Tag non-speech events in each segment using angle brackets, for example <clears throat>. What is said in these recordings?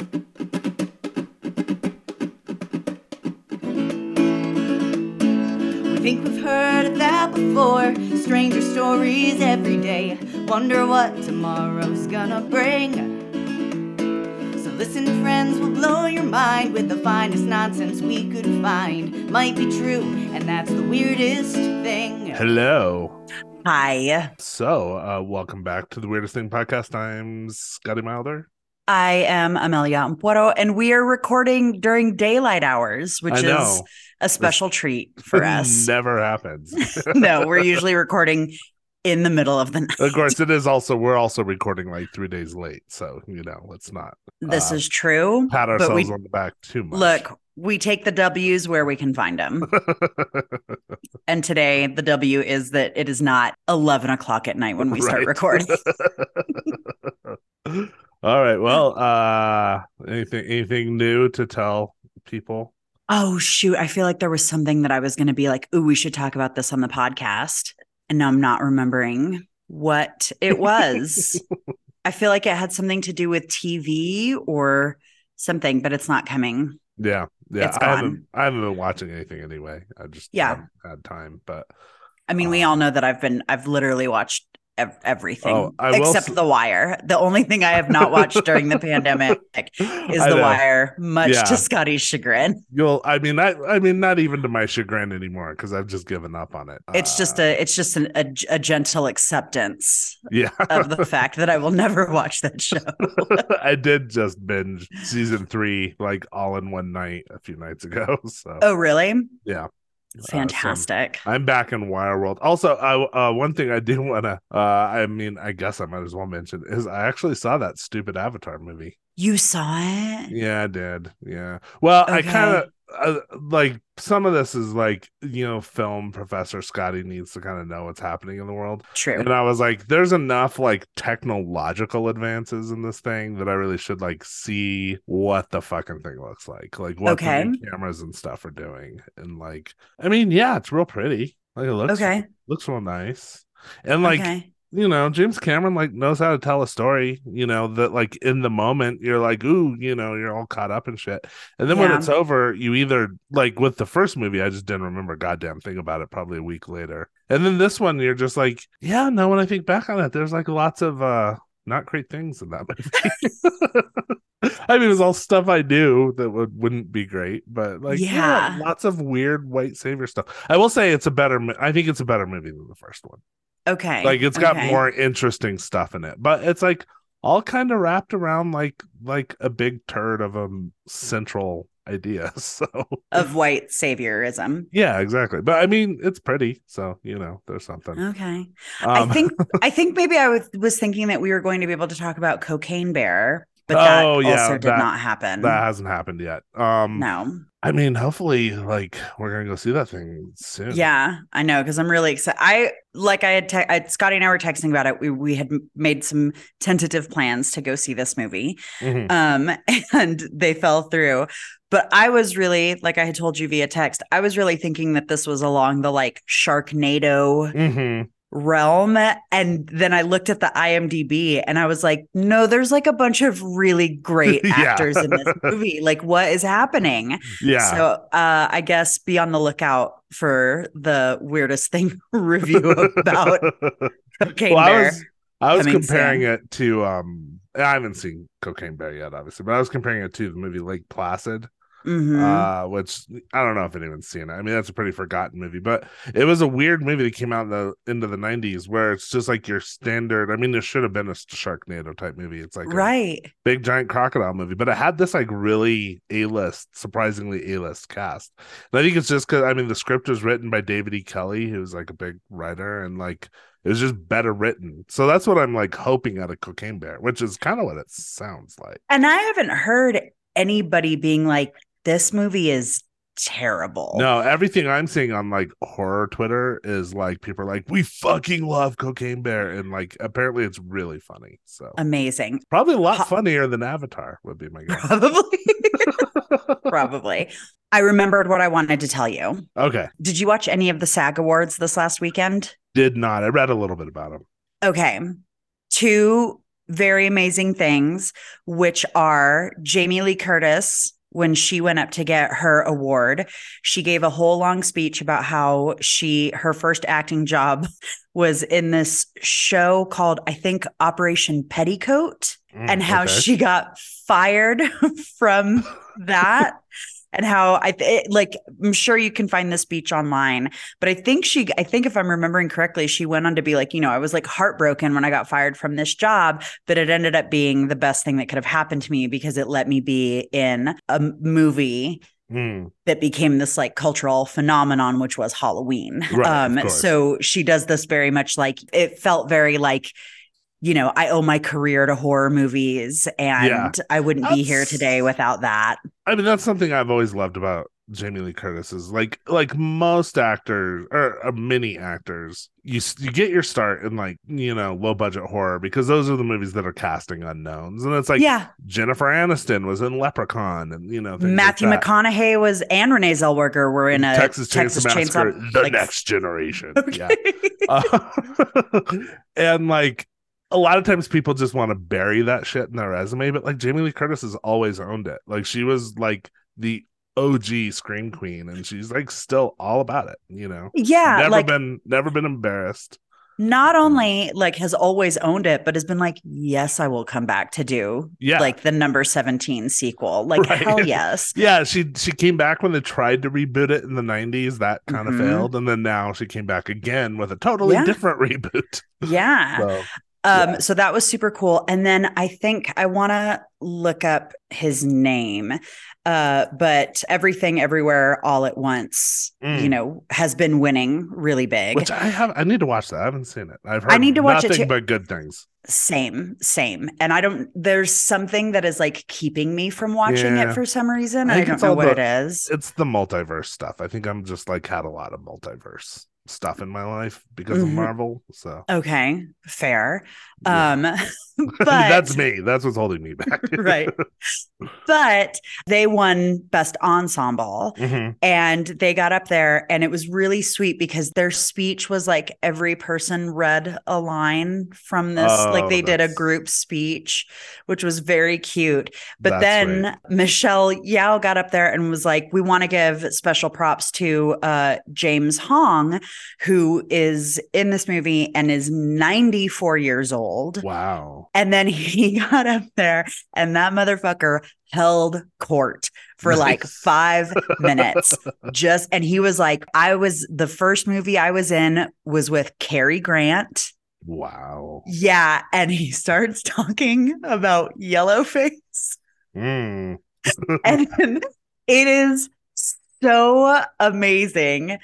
We think we've heard of that before. Stranger stories every day. Wonder what tomorrow's gonna bring. So listen, friends, we'll blow your mind with the finest nonsense we could find. Might be true, and that's the weirdest thing. Hello. Hi, So, uh, welcome back to the Weirdest Thing podcast. I'm Scotty Milder. I am Amelia Ampuero, and we are recording during daylight hours, which is a special treat for <laughs> us. Never happens. <laughs> no, we're usually recording in the middle of the night. of course, it is also, we're also recording like three days late. So, you know, let's not This uh, is true. pat but ourselves we on the back too much. look, we take the W's where we can find them. <laughs> and today, the W is that it is not 11 o'clock at night when we start recording. All right. Well, uh, anything, anything new to tell people? Oh, shoot. I feel like there was something that I was going to be like, ooh, we should talk about this on the podcast. And now I'm not remembering what it was. <laughs> I feel like it had something to do with TV or something, but it's not coming. Yeah. Yeah. It's I haven't. I haven't been watching anything anyway. I just Yeah. haven't had time, but I mean, we Um, all know that I've been, I've literally watched ev- everything Oh, except The Wire. The only thing I have not watched during the <laughs> pandemic is The. Wire, much Yeah. to Scotty's chagrin. You'll, I mean, I, I mean, not even to my chagrin anymore because I've just given up on it. It's just Uh, a, it's just an, a, a gentle acceptance yeah. of the <laughs> fact that I will never watch that <laughs> show. I did just binge season three like all in one night a few nights ago. So Oh, really? yeah, Uh, Fantastic. I'm back in Wire World. Also, I uh, one thing I do want to, uh, I mean, I guess I might as well mention is I actually saw that stupid Avatar movie. you saw it? Yeah, I did. Yeah. Well, I kind of uh, like some of this is like you know, film professor Scotty needs to kind of know what's happening in the world. True. And I was like, there's enough like technological advances in this thing that I really should like see what the fucking thing looks like. Like what Okay. the cameras and stuff are doing. And like, I mean, yeah, it's real pretty. Like it looks Okay. looks real nice. And like, okay. You know, James Cameron like knows how to tell a story, you know, that like in the moment you're like, ooh, you know, you're all caught up and shit. And then when it's over, you either like with the first movie, I just didn't remember a goddamn thing about it probably a week later. And then this one, you're just like, yeah, no, when I think back on it, there's like lots of uh not great things in that movie. <laughs> I mean, it was all stuff I knew that would wouldn't be great, but like, yeah, Yeah. lots of weird white savior stuff. I will say it's a better. I think it's a better movie than the first one Okay. like it's got Okay. more interesting stuff in it but it's like all kind of wrapped around like like a big turd of a central idea <laughs> so of white saviorism. yeah exactly but i mean it's pretty so you know there's something Okay. Um, I think <laughs> I think maybe I was, was thinking that we were going to be able to talk about Cocaine Bear, but that Oh, yeah, also did that- not happen. that hasn't happened yet um no. i mean hopefully like we're gonna go see that thing soon Yeah, I know because I'm really excited. I like I had te- I, Scotty and I were texting about it. We we had made some tentative plans to go see this movie, Mhm. um, <laughs> and they fell through. But I was really like I had told you via text. I was really thinking that this was along the like Sharknado Mhm. Realm, and then I looked at the IMDb and I was like, no, there's like a bunch of really great <laughs> actors in this <laughs> movie. Like, what is happening? yeah So uh, I guess be on the lookout for the weirdest thing <laughs> review about Cocaine well, I was, I was comparing soon. it to um I haven't seen Cocaine Bear yet, obviously, but I was comparing it to the movie Lake Placid, Mhm. uh, which I don't know if anyone's seen it. I mean, that's a pretty forgotten movie, but it was a weird movie that came out in the into the '90s, where it's just like your standard. I mean, there should have been a Sharknado type movie. It's like a right. big giant crocodile movie, but it had this like really A list, surprisingly A list cast. And I think it's just because I mean the script was written by David E. Kelley, who's like a big writer, and like it was just better written. So that's what I'm like hoping out of Cocaine Bear, which is kind of what it sounds like. And I haven't heard anybody being like, this movie is terrible. No, everything I'm seeing on like horror Twitter is like people are like, we fucking love Cocaine Bear, and like apparently it's really funny. So Amazing. probably a lot Ho- funnier than Avatar would be my guess. Probably. <laughs> Probably. I remembered what I wanted to tell you. okay, Did you watch any of the SAG Awards this last weekend? did not. I read a little bit about them. Okay. Two very amazing things, which are Jamie Lee Curtis. When she went up to get her award, she gave a whole long speech about how she, her first acting job <laughs> was in this show called, I think, Operation Petticoat, Mm, and how okay. she got fired <laughs> from that and how I th- it, like I'm sure you can find the speech online, but I think she I think if I'm remembering correctly, she went on to be like, you know, I was like heartbroken when I got fired from this job, but it ended up being the best thing that could have happened to me because it let me be in a movie Mm, that became this like cultural phenomenon which was Halloween. Right, um so she does this very much like it felt very like you know, I owe my career to horror movies and Yeah. I wouldn't be here today without that. I mean, that's something I've always loved about Jamie Lee Curtis is like like most actors or uh, many actors, you you get your start in like you know low budget horror because those are the movies that are casting unknowns, and it's like yeah. Jennifer Aniston was in Leprechaun, and you know things like Matthew. McConaughey was and Renee Zellweger were in a Texas Chainsaw Massacre, the like- next generation. <laughs> Okay. Yeah. Uh, <laughs> and like a lot of times people just want to bury that shit in their resume, but like Jamie Lee Curtis has always owned it. Like she was like the OG scream queen, and she's like still all about it. You know, yeah, never like been never been embarrassed. not only like has always owned it, but has been like, yes, I will come back to do Yeah, like the number 17 sequel. Like, Right. hell <laughs> yes. yeah. She she came back when they tried to reboot it in the '90s. That kind of Mhm. failed, and then now she came back again with a totally Yeah. different <laughs> reboot. Yeah. So Um, Yeah. so that was super cool. And then I think I want to look up his name. Uh, but everything everywhere all at once, Mm. you know, has been winning really big. Which I have, I need to watch that. I haven't seen it. I've heard I need to watch it too. but good things. same, same. And I don't there's something that is like keeping me from watching Yeah. it for some reason. I I, don't know what the- it is. It's the multiverse stuff. I think I'm just like had a lot of multiverse stuff in my life because of Mhm. Marvel. So Okay, fair. yeah. Um <laughs> <laughs> but that's me. That's what's holding me back. <laughs> right. But they won best ensemble. Mhm. and they got up there and it was really sweet because their speech was like every person read a line from this like Oh, they did a group speech which was very cute but then michelle yeoh got up there and was like we want to give special props to uh, james hong who is in this movie and is 94 years old Wow. and then <laughs> he got up there and that motherfucker held court for like five <laughs> minutes. Just, and he was like, I was the first movie I was in was with Cary Grant. Wow. Yeah. And he starts talking about Yellowface. Mm. <laughs> And it is so amazing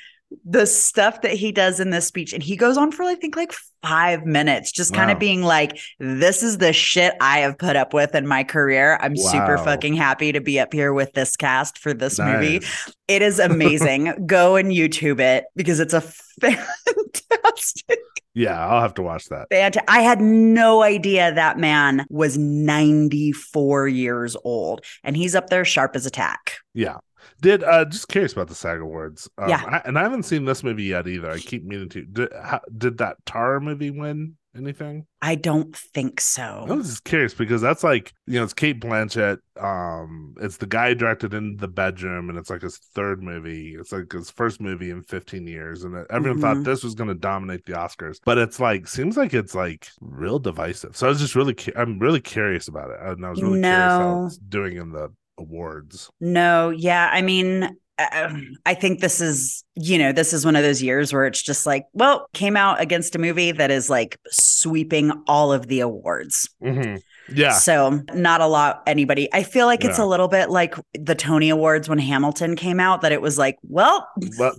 the stuff that he does in this speech. And he goes on for, I think, like five minutes, just kind of being like, this is the shit I have put up with in my career. I'm super fucking happy to be up here with this cast for this movie. It is <laughs> amazing. Go and YouTube it because it's a <laughs> fantastic. Yeah, I'll have to watch that. Fant- I had no idea that man was 94 years old and he's up there sharp as a tack. Yeah. Did uh just curious about the SAG Awards. Um, Yeah. I, and I haven't seen this movie yet either. I keep meaning to. Did, how, did that Tar movie win anything? I don't think so. I was just curious because that's like you know it's Cate Blanchett. Um, it's the guy directed in the bedroom, and it's like his third movie. It's like his first movie in 15 years, and everyone Mhm. thought this was going to dominate the Oscars. But it's like seems like it's like real divisive. So I was just really cu- I'm really curious about it, and I was really curious how No. it's doing in the awards. No, yeah. I mean, uh, <clears throat> I think this is, you know, this is one of those years where it's just like, well, came out against a movie that is like sweeping all of the awards. Mhm. Yeah, So, not a lot, anybody. I feel like it's Yeah. a little bit like the Tony Awards when Hamilton came out, that it was like, well,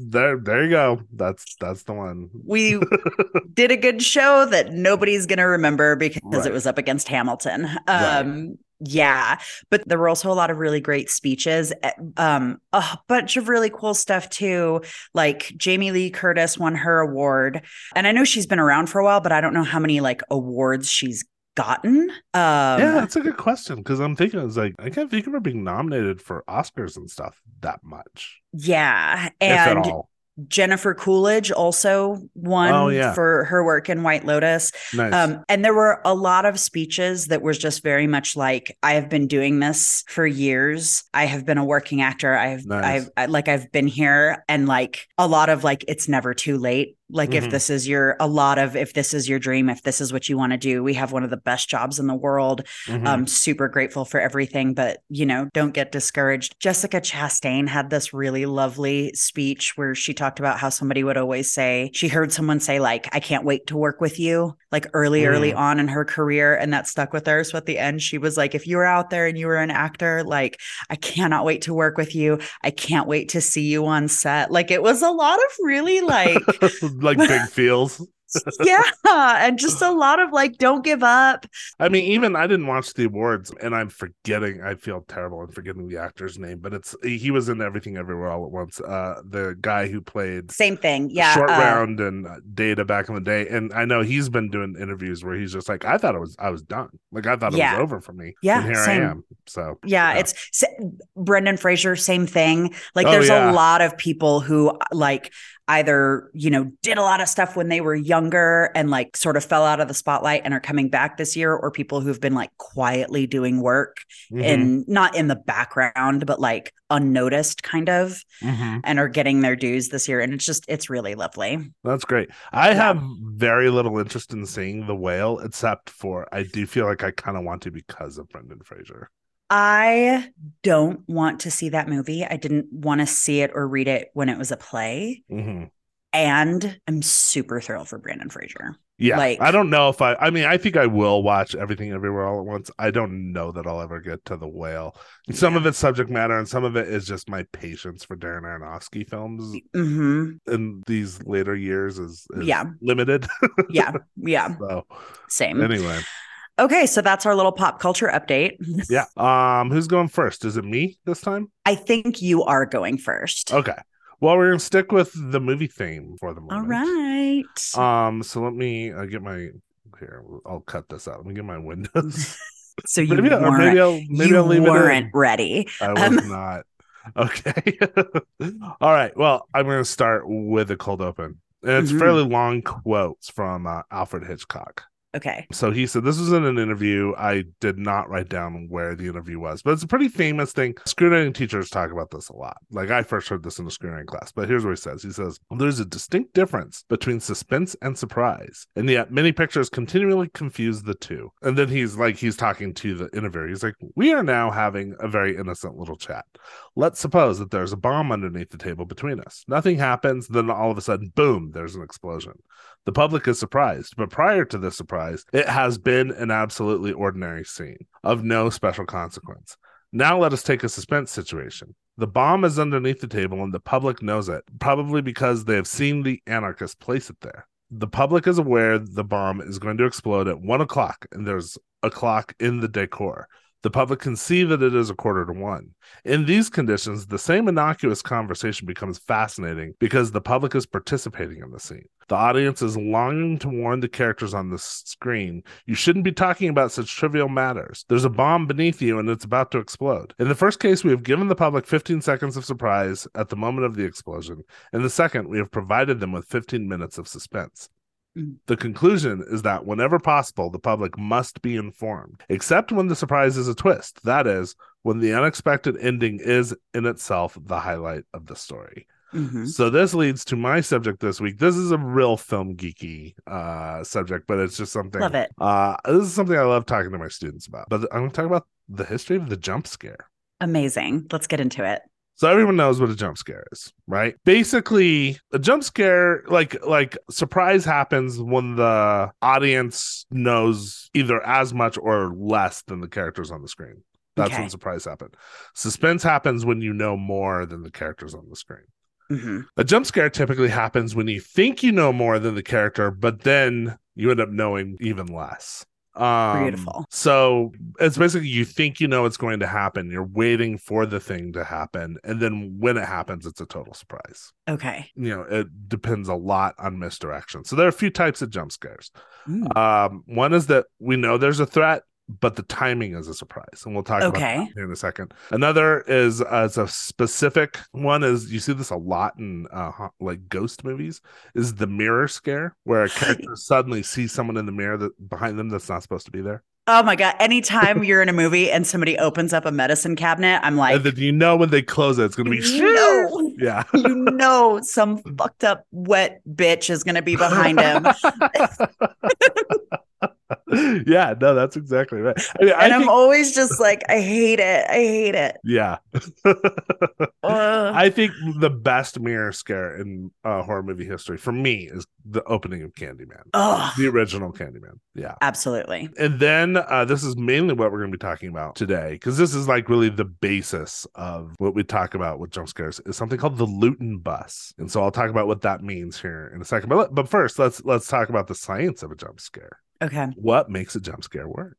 there there you go. That's that's the one. we <laughs> did a good show that nobody's going to remember because Right. it was up against Hamilton. Right. Yeah, but there were also a lot of really great speeches, eh, um a bunch of really cool stuff too. Like Jamie Lee Curtis won her award, and I know she's been around for a while, but I don't know how many like awards she's gotten. Um yeah, that's a good question because I'm thinking it's like I can't think of her being nominated for Oscars and stuff that much, yeah, if at and all. Jennifer Coolidge also won Oh, yeah. for her work in White Lotus. Nice. Um, and there were a lot of speeches that was just very much like, I have been doing this for years. I have been a working actor. I've, Nice. I've, I, like, I've been here and like a lot of like, it's never too late. Like, Mhm. if this is your, a lot of, if this is your dream, if this is what you want to do, we have one of the best jobs in the world. Mhm. I'm super grateful for everything, but you know, don't get discouraged. Jessica Chastain had this really lovely speech where she talked about how somebody would always say, she heard someone say, like, I can't wait to work with you, like early, early Mm. on in her career. And that stuck with her. So at the end, she was like, if you were out there and you were an actor, like, I cannot wait to work with you. I can't wait to see you on set. Like, it was a lot of really like, <laughs> like big feels. <laughs> yeah. And just a lot of like, don't give up. I mean, even I didn't watch the awards, and I'm forgetting. I feel terrible. I'm forgetting the actor's name, but it's he was in Everything Everywhere All at Once. Uh, the guy who played Same thing. Yeah. Short uh, Round and Data back in the day, and I know he's been doing interviews where he's just like, I thought it was, I was done. Like I thought it Yeah. was over for me. Yeah, and here same. I am. So Yeah, Yeah. it's s- Brendan Fraser, same thing. Like Oh, there's yeah. a lot of people who like either, you know, did a lot of stuff when they were younger and like sort of fell out of the spotlight and are coming back this year, or people who've been like quietly doing work mhm, and not in the background, but like unnoticed kind of, mhm. and are getting their dues this year. And it's just, it's really lovely. That's great. I Yeah. have very little interest in seeing the whale, except for I do feel like I kind of want to because of Brendan Fraser. I don't want to see that movie. I didn't want to see it or read it when it was a play. hmm And I'm super thrilled for Brendan Fraser. Yeah, Like- I don't know if I. I mean, I think I will watch everything everywhere all at once. I don't know that I'll ever get to the whale. Some Yeah. of it's subject matter, and some of it is just my patience for Darren Aronofsky films hmm in these later years is, is Yeah. limited. <laughs> Yeah. Yeah. so Same. anyway, Okay. So that's our little pop culture update. <laughs> yeah. Um, who's going first? Is it me this time? I think you are going first. Okay. Well, we're gonna stick with the movie theme for the moment. All right. Um, so let me uh, get my here. I'll cut this out. Let me get my windows. <laughs> so you maybe, weren't, maybe I'll maybe you I'll leave it in. weren't ready. I was Um, not. Okay. <laughs> All right. Well, I'm going to start with a cold open. And it's Mhm. fairly long quotes from uh, Alfred Hitchcock. Okay. So he said, This was in an interview. I did not write down where the interview was, but it's a pretty famous thing. Screenwriting teachers talk about this a lot. Like I first heard this in a screenwriting class, but here's what he says He says, There's a distinct difference between suspense and surprise, and yet many pictures continually confuse the two. And then he's like, he's talking to the interviewer. He's like, We are now having a very innocent little chat. Let's suppose that there's a bomb underneath the table between us. Nothing happens, then all of a sudden, boom, there's an explosion. The public is surprised, but prior to this surprise, it has been an absolutely ordinary scene of no special consequence. Now let us take a suspense situation. The bomb is underneath the table and the public knows it, probably because they have seen the anarchist place it there. The public is aware the bomb is going to explode at one o'clock, and there's a clock in the decor. The public can see that it is a quarter to one. In these conditions, the same innocuous conversation becomes fascinating because the public is participating in the scene. The audience is longing to warn the characters on the screen you shouldn't be talking about such trivial matters. There's a bomb beneath you and it's about to explode. In the first case, we have given the public 15 seconds of surprise at the moment of the explosion. In the second, we have provided them with 15 minutes of suspense. Mm. The conclusion is that whenever possible, the public must be informed, except when the surprise is a twist. That is, when the unexpected ending is in itself the highlight of the story. Mhm. So this leads to my subject this week. This is a real film geeky uh subject, but it's just something Love it. uh this is something I love talking to my students about. But I'm gonna talk about the history of the jump scare. Amazing. Let's get into it. So everyone knows what a jump scare is, right? Basically, a jump scare, like like surprise happens when the audience knows either as much or less than the characters on the screen. That's Okay. when surprise happens. Suspense happens when you know more than the characters on the screen. Hmm A jump scare typically happens when you think you know more than the character, but then you end up knowing even less. Um, Beautiful. So it's basically you think you know what's going to happen. You're waiting for the thing to happen. And then when it happens, it's a total surprise. Okay. You know, it depends a lot on misdirection. So there are a few types of jump scares. Mm. Um, one is that we know there's a threat but the timing is a surprise, and we'll talk about that in a second. Another is uh, a specific one is you see this a lot in uh, like ghost movies is the mirror scare where a character <laughs> suddenly sees someone in the mirror that behind them that's not supposed to be there, Oh my god! Anytime <laughs> you're in a movie and somebody opens up a medicine cabinet, I'm like, and then you know when they close it, it's going to be you <laughs> know, yeah. you know, some fucked up wet bitch is gonna be behind him, <laughs> yeah, no, that's exactly right. I mean, and I'm think- always just like, I hate it. I hate it. yeah. I think the best mirror scare in uh, horror movie history for me is the opening of Candyman, Ugh. the original Candyman. Yeah. Absolutely. And then uh, this is mainly what we're going to be talking about today because this is like really the basis of what we talk about with jump scares is something called the Lewton bus. And so I'll talk about what that means here in a second. But but first, let's let's talk about the science of a jump scare. Okay. What makes a jump scare work?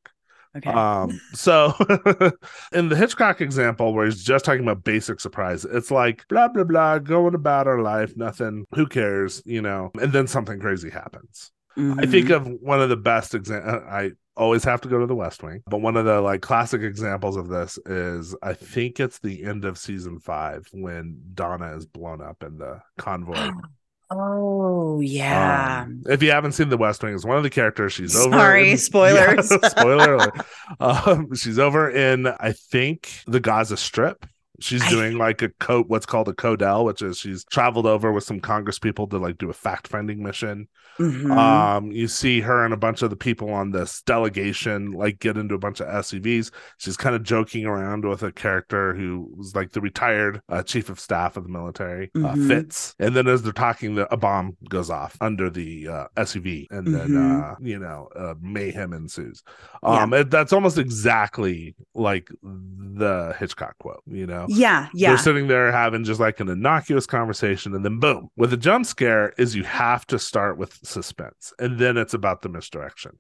Okay. Um, so <laughs> in the Hitchcock example, where he's just talking about basic surprise, it's like blah blah blah, going about our life, nothing, who cares, you know, and then something crazy happens. I Mhm. think of one of the best examples. I always have to go to the West Wing, but one of the like classic examples of this is I think it's the end of season five when Donna is blown up in the convoy. <gasps> <gasps> <gasps> Oh yeah. Um, if you haven't seen The West Wing, it's one of the characters. She's over. Sorry, in- <laughs> spoilers. Yeah, <laughs> spoiler alert. <laughs> Um, she's over in, I think, the Gaza Strip. She's I- doing like a co what's called a Codel, which is she's traveled over with some Congress people to like do a fact finding mission. Mhm. Um, you see her and a bunch of the people on this delegation like get into a bunch of SUVs. She's kind of joking around with a character who was like the retired uh, chief of staff of the military, uh, Mhm. Fitz. And then as they're talking, the, a bomb goes off under the uh, SUV, and then Mhm. uh, you know uh, mayhem ensues. Um, it, that's almost exactly like the Hitchcock quote. You know, yeah. Yeah. they're sitting there having just like an innocuous conversation, and then boom, with a jump scare is you have to start with suspense, and then it's about the misdirection.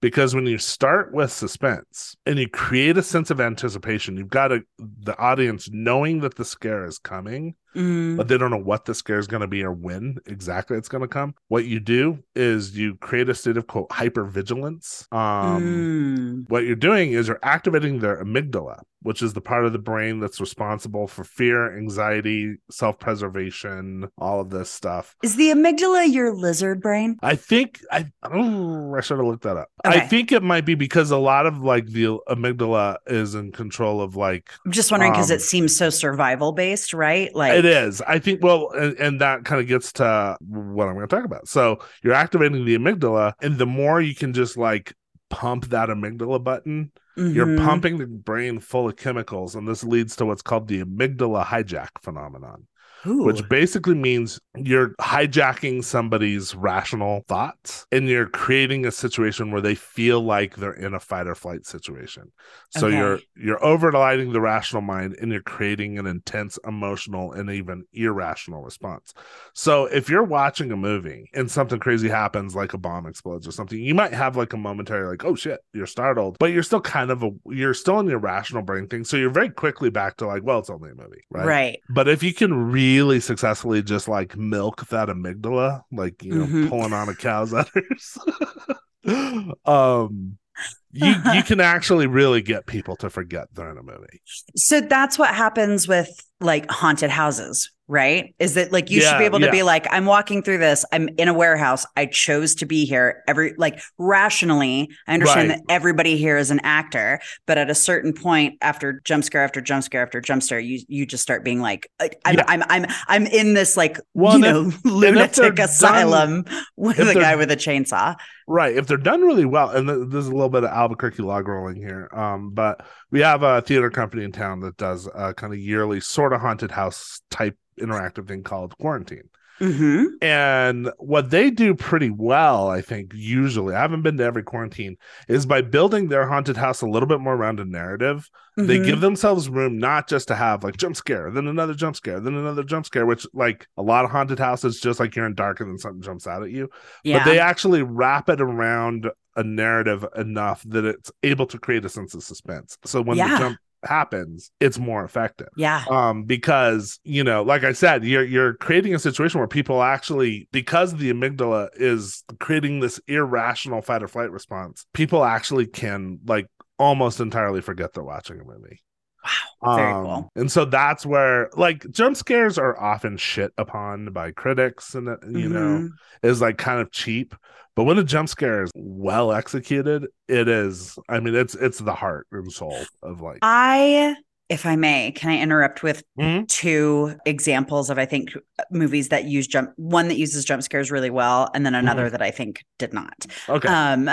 Because when you start with suspense and you create a sense of anticipation, you've got a, the audience knowing that the scare is coming, Mm. but they don't know what the scare is going to be or when exactly it's going to come. What you do is you create a state of quote hypervigilance. Um, Mm. what you're doing is you're activating their amygdala, which is the part of the brain that's responsible for fear, anxiety, self preservation, all of this stuff. Is the amygdala your lizard brain? I think I oh, I should have looked that up. I think it might be because a lot of like the amygdala is in control of like I'm just wondering because Um, it seems so survival based, right? Like it is. I think well, and, and that kind of gets to what I'm going to talk about. So you're activating the amygdala, and the more you can just like pump that amygdala button, you're Mhm. pumping the brain full of chemicals, and this leads to what's called the amygdala hijack phenomenon, Ooh. which basically means you're hijacking somebody's rational thoughts and you're creating a situation where they feel like they're in a fight or flight situation. So Okay. you're you're overriding the rational mind and you're creating an intense emotional and even irrational response. So if you're watching a movie and something crazy happens like a bomb explodes or something, you might have like a momentary like, oh shit, you're startled, but you're still kind of a you're still in your rational brain thing. So you're very quickly back to like, well, it's only a movie, right? right. But if you can really successfully just like milk that amygdala, like you know, Mhm. pulling on a cow's <laughs> udders, <laughs> um, you you <laughs> can actually really get people to forget they're in a movie. So that's what happens with like haunted houses, right? Is that like you should be able to yeah. be like, I'm walking through this, I'm in a warehouse, I chose to be here. Every like rationally, I understand Right. that everybody here is an actor, but at a certain point, after jump scare after jump scare after jump scare, you you just start being like, I- I'm Yeah. I'm I'm I'm in this like Well, you know if lunatic done- asylum <laughs> with if a guy with a chainsaw. Right. If they're done really well, and th- there's a little bit of Albuquerque log rolling here, um, but we have a theater company in town that does a kind of yearly sort of haunted house type interactive thing called Quarantine. hmm And what they do pretty well, I think, usually, I haven't been to every quarantine, is by building their haunted house a little bit more around a narrative. They Mm-hmm. give themselves room not just to have like jump scare, then another jump scare, then another jump scare, which like a lot of haunted houses, just like you're in dark and then something jumps out at you. yeah. But they actually wrap it around a narrative enough that it's able to create a sense of suspense. So when Yeah. the jump happens, it's more effective yeah. um because you know like i said you're you're creating a situation where people actually because the amygdala is creating this irrational fight or flight response people actually can like almost entirely forget they're watching a movie. Wow. Very cool. And so that's where like jump scares are often shit upon by critics and uh, you know Mhm. is like kind of cheap. But when a jump scare is well executed, it is I mean it's it's the heart and soul of like I, if I may, can I interrupt with Mhm. two examples of I think movies that use jump one that uses jump scares really well, and then another that I think did not. okay, Um,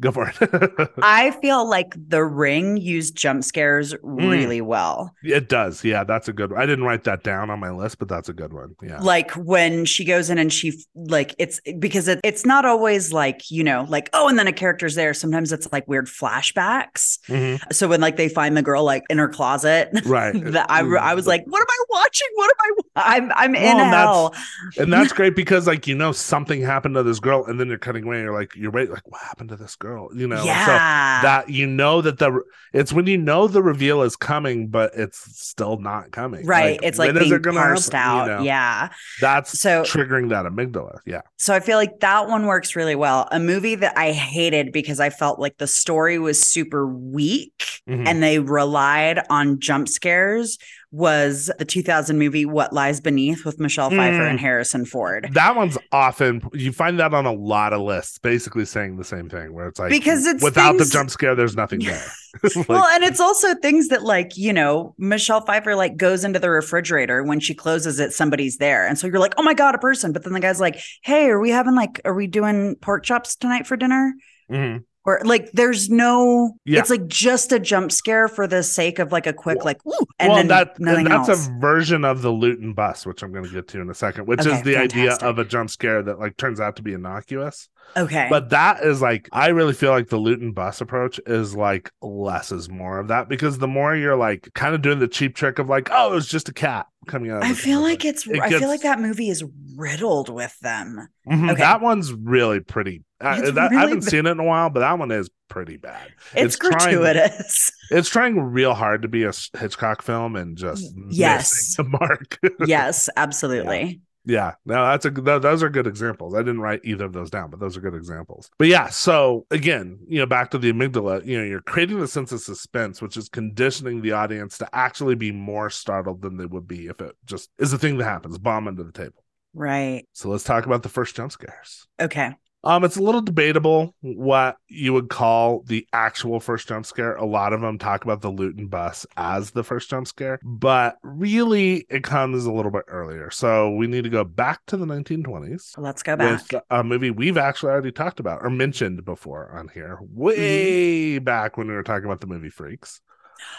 go for it. <laughs> I feel like The Ring used jump scares Mm. really well. it does. Yeah, that's a good one. I didn't write that down on my list, but that's a good one. Yeah. Like when she goes in and she like it's because it, it's not always like you know like oh and then a character's there. Sometimes it's like weird flashbacks. Mhm. So when like they find the girl like in her closet, <laughs> Right. that I I was like, what am I watching? What am I? I'm I'm in Well, and that's- and that's great because like you know something happened to this girl and then you're cutting away and you're like you're wait like what happened to this girl you know And so that you know that the it's when you know the reveal is coming but it's still not coming right. it's like when is being it gonna parsed happen? You out. know? Yeah. that's So triggering that amygdala yeah So I feel like that one works really well. A movie that I hated because I felt like the story was super weak Mhm. and they relied on jump scares was the 2000 movie What Lies Beneath with Michelle Pfeiffer Mm. and Harrison Ford. that one's often you find that on a lot of lists basically saying the same thing where it's like Because it's without things- the jump scare there's nothing <laughs> there <laughs> Like, well, and it's also things that like, you know, Michelle Pfeiffer like goes into the refrigerator when she closes it, somebody's there. And so you're like, oh my God, a person. But then the guy's like, hey, are we having like, are we doing pork chops tonight for dinner? mhm. Or like, there's no, Yeah. it's like just a jump scare for the sake of like a quick, like, ooh, and well, then that nothing and that's else. a version of the Lewton bus, which I'm going to get to in a second, which Okay, is the idea of a jump scare that like turns out to be innocuous. okay. But that is like, I really feel like the Lewton bus approach is like less is more of that because the more you're like kind of doing the cheap trick of like, oh, it was just a cat coming out. of I feel like it's, It I feel like that movie is riddled with them. Mhm, okay. That one's really pretty. I, It's that, I haven't ba- seen it in a while, but that one is pretty bad. It's, trying- gratuitous. <laughs> It's trying real hard to be a Hitchcock film and just Yes. the mark. <laughs> yes, absolutely. Yeah, no, that's a th- those are good examples. I didn't write either of those down, but those are good examples. But yeah, so again, you know, back to the amygdala, you know, you're creating the sense of suspense, which is conditioning the audience to actually be more startled than they would be if it just is a thing that happens, bomb under the table. Right. So let's talk about the first jump scares. Okay. Um, it's a little debatable what you would call the actual first jump scare. A lot of them talk about the Lewton bus as the first jump scare, but really it comes a little bit earlier. So we need to go back to the 1920s Let's go back. with a movie we've actually already talked about or mentioned before on here, way back when we were talking about the movie Freaks. <gasps>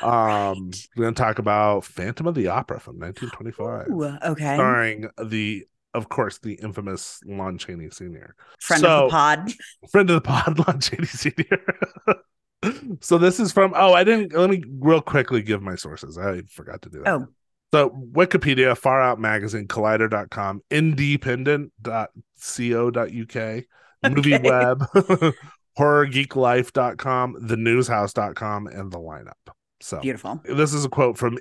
Um, Right. we're going to talk about Phantom of the Opera from 1925, Ooh, okay. starring the, of course, the infamous Lon Chaney Sr <laughs> Friend of the pod. friend of the pod, Lon Chaney Sr. <laughs> so this is from oh, I didn't let me real quickly give my sources. I forgot to do that. Oh, So Wikipedia, Far Out Magazine, Collider.com, Independent.co.uk, Movie Okay. Web, <laughs> HorrorGeekLife.com, TheNewsHouse.com, and the lineup. So beautiful. this is a quote from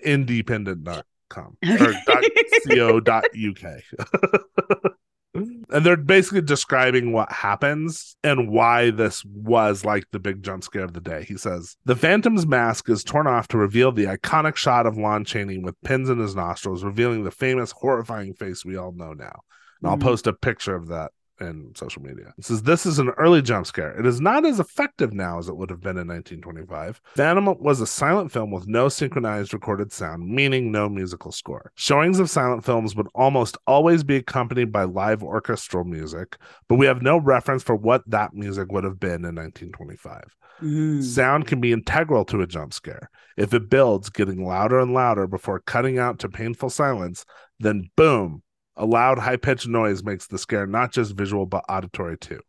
Independent.com <laughs> or co.uk. <laughs> and they're basically describing what happens and why this was like the big jump scare of the day. He says the Phantom's mask is torn off to reveal the iconic shot of Lon Chaney with pins in his nostrils, revealing the famous horrifying face we all know now. And I'll Mhm. post a picture of that in social media. It says this is an early jump scare. It is not as effective now as it would have been in 1925. Phantom was a silent film with no synchronized recorded sound, meaning no musical score. Showings of silent films would almost always be accompanied by live orchestral music, but we have no reference for what that music would have been in 1925. Mm. Sound can be integral to a jump scare. If it builds, getting louder and louder before cutting out to painful silence, then boom, a loud, high pitched noise makes the scare not just visual but auditory too.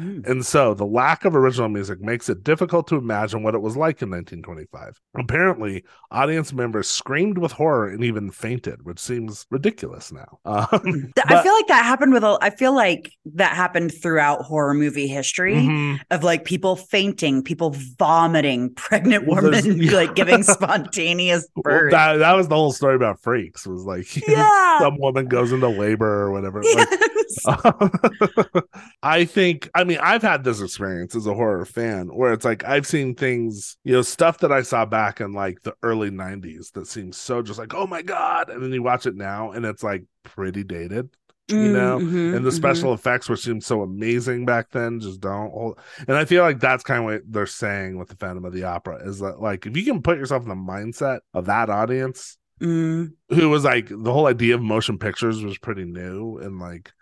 Mm. And so the lack of original music makes it difficult to imagine what it was like in 1925. Apparently, audience members screamed with horror and even fainted, which seems ridiculous now. <laughs> Um, Th- I feel like that happened with a, I feel like that happened throughout horror movie history Mhm. of like people fainting, people vomiting, <laughs> pregnant women <laughs> yeah. like giving spontaneous Well, birth. that, that was the whole story about freaks was like yeah. some woman goes into labor or whatever. Like, <laughs> I think, I mean, I've had this experience as a horror fan where it's like I've seen things, you know, stuff that I saw back in like the early 90s that seems so just like, oh my God. And then you watch it now and it's like pretty dated you know Mhm, and the mhm. special effects which seemed so amazing back then just don't hold and i feel like that's kind of what they're saying with the phantom of the opera is that like if you can put yourself in the mindset of that audience Mm, who was like the whole idea of motion pictures was pretty new and like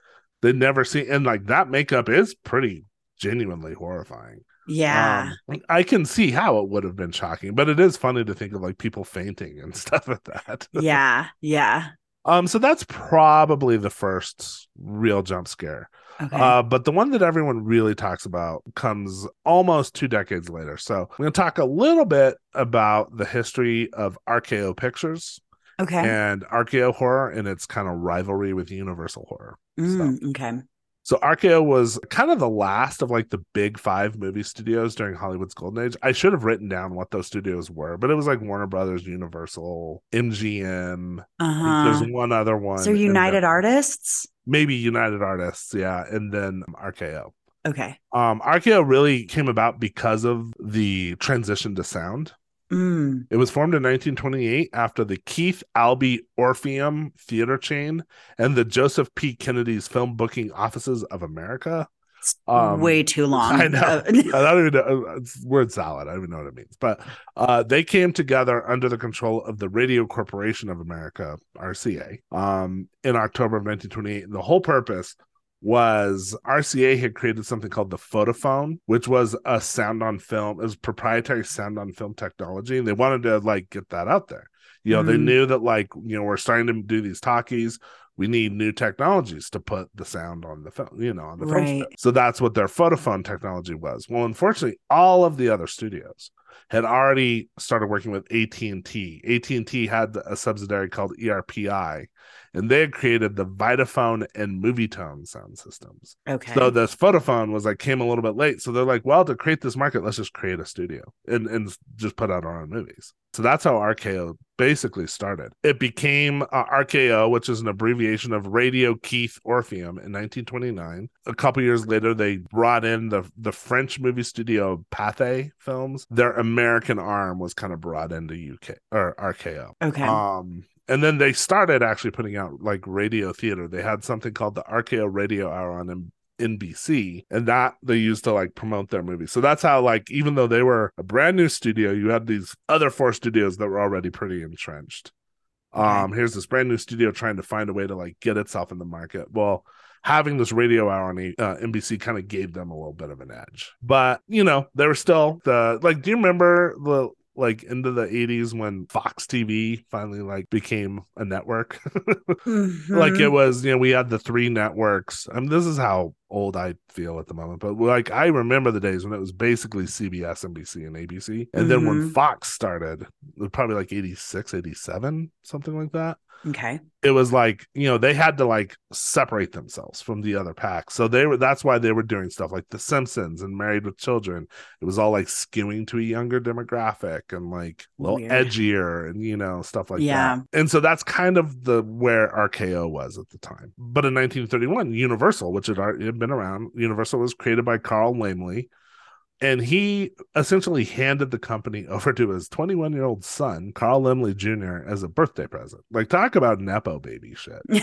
they'd never see and like that makeup is pretty genuinely horrifying yeah. um, i can see how it would have been shocking but it is funny to think of like people fainting and <laughs> stuff like that yeah. Yeah. um so that's probably the first real jump scare Okay. Uh, but the one that everyone really talks about comes almost two decades later. So I'm going to talk a little bit about the history of RKO Pictures okay. and RKO Horror and its kind of rivalry with Universal Horror. Mm, okay. So RKO was kind of the last of like the big five movie studios during Hollywood's golden age. I should have written down what those studios were, but it was like Warner Brothers, Universal, MGM. Uh-huh. There's one other one. So United Artists? Maybe United Artists, yeah, and then RKO. Okay. Um, RKO really came about because of the transition to sound. Mm, It was formed in 1928 after the Keith Albee Orpheum Theater chain and the Joseph P. Kennedy's Film Booking Offices of America. Um, way too long. I know. Uh, <laughs> I don't even know. It's word salad. I don't even know what it means. But uh, they came together under the control of the Radio Corporation of America, RCA, um, in October of 1928. And the whole purpose was RCA had created something called the Photophone, which was a sound on film, it was proprietary sound on film technology. And they wanted to like get that out there. You know, they Mm. knew that like, you know, we're starting to do these talkies. We need new technologies to put the sound on the film, you know, on the film. Right. strip. So that's what their photophone technology was. Well, unfortunately, all of the other studios had already started working with AT&T. AT&T had a subsidiary called ERPI, and they had created the Vitaphone and Movietone sound systems. okay. So this photophone was like came a little bit late. So they're like, well, to create this market, let's just create a studio and, and just put out our own movies. So that's how RKO basically started. It became uh, RKO, which is an abbreviation of Radio Keith Orpheum in 1929. A couple years later, they brought in the the French movie studio Pathé Films. Their American arm was kind of brought into UK or RKO. okay. Um, and then they started actually putting out like radio theater. They had something called the RKO Radio Hour on M- NBC, and that they used to like promote their movies. So that's how like even though they were a brand new studio, you had these other four studios that were already pretty entrenched. Um, here's this brand new studio trying to find a way to like get itself in the market. Well, having this radio hour on uh, NBC kind of gave them a little bit of an edge. But you know, they were still the like. Do you remember the like into the 80s when Fox TV finally like became a network? <laughs> like Mhm. it was, you know, we had the three networks. I mean, this is how old I feel at the moment, but like I remember the days when it was basically CBS, NBC, and ABC. And then when Mhm. Fox started, probably like 86, 87, something like that okay. it was like you know they had to like separate themselves from the other pack so they were that's why they were doing stuff like the simpsons and married with children it was all like skewing to a younger demographic and like a little Weird. edgier and you know stuff like Yeah. that and so that's kind of the where rko was at the time but in 1931 universal which had already had been around universal was created by carl laemmle and he essentially handed the company <laughs> over to his 21 year old son, Carl Laemmle Jr., as a birthday present. Like, talk about Nepo baby shit. <laughs>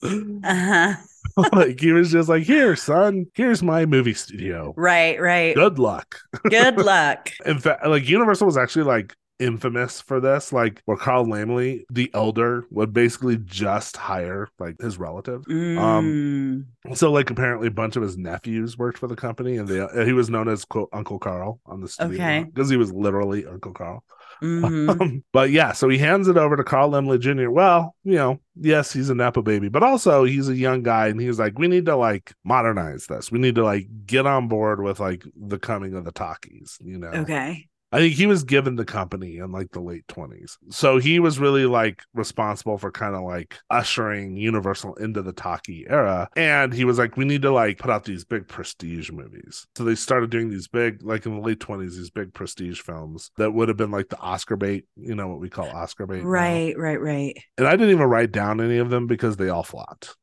Uh-huh. <laughs> like, he was just like, Here, son, here's my movie studio. Right, right. Good luck. Good luck. In fact, like, Universal was actually like infamous for this, like, where Carl Laemmle, the elder, would basically just hire like his relative. Mm. So, like, apparently, a bunch of his nephews worked for the company, and they, uh, he was known as quote Uncle Carl on the studio Okay. because he was literally Uncle Carl. Mhm. <laughs> Um, but yeah, so he hands it over to Carl Laemmle Jr. Well, you know, yes, he's a Nepo baby, but also he's a young guy, and he's like, we need to like modernize this. We need to like get on board with like the coming of the talkies. You know, Okay. I think he was given the company in like the late 20s. So he was really like responsible for kind of like ushering Universal into the talkie era. And he was like, we need to like put out these big prestige movies. So they started doing these big, like in the late 20s, these big prestige films that would have been like the Oscar bait, you know, what we call Oscar bait. now. Right, right, right. And I didn't even write down any of them because they all flopped.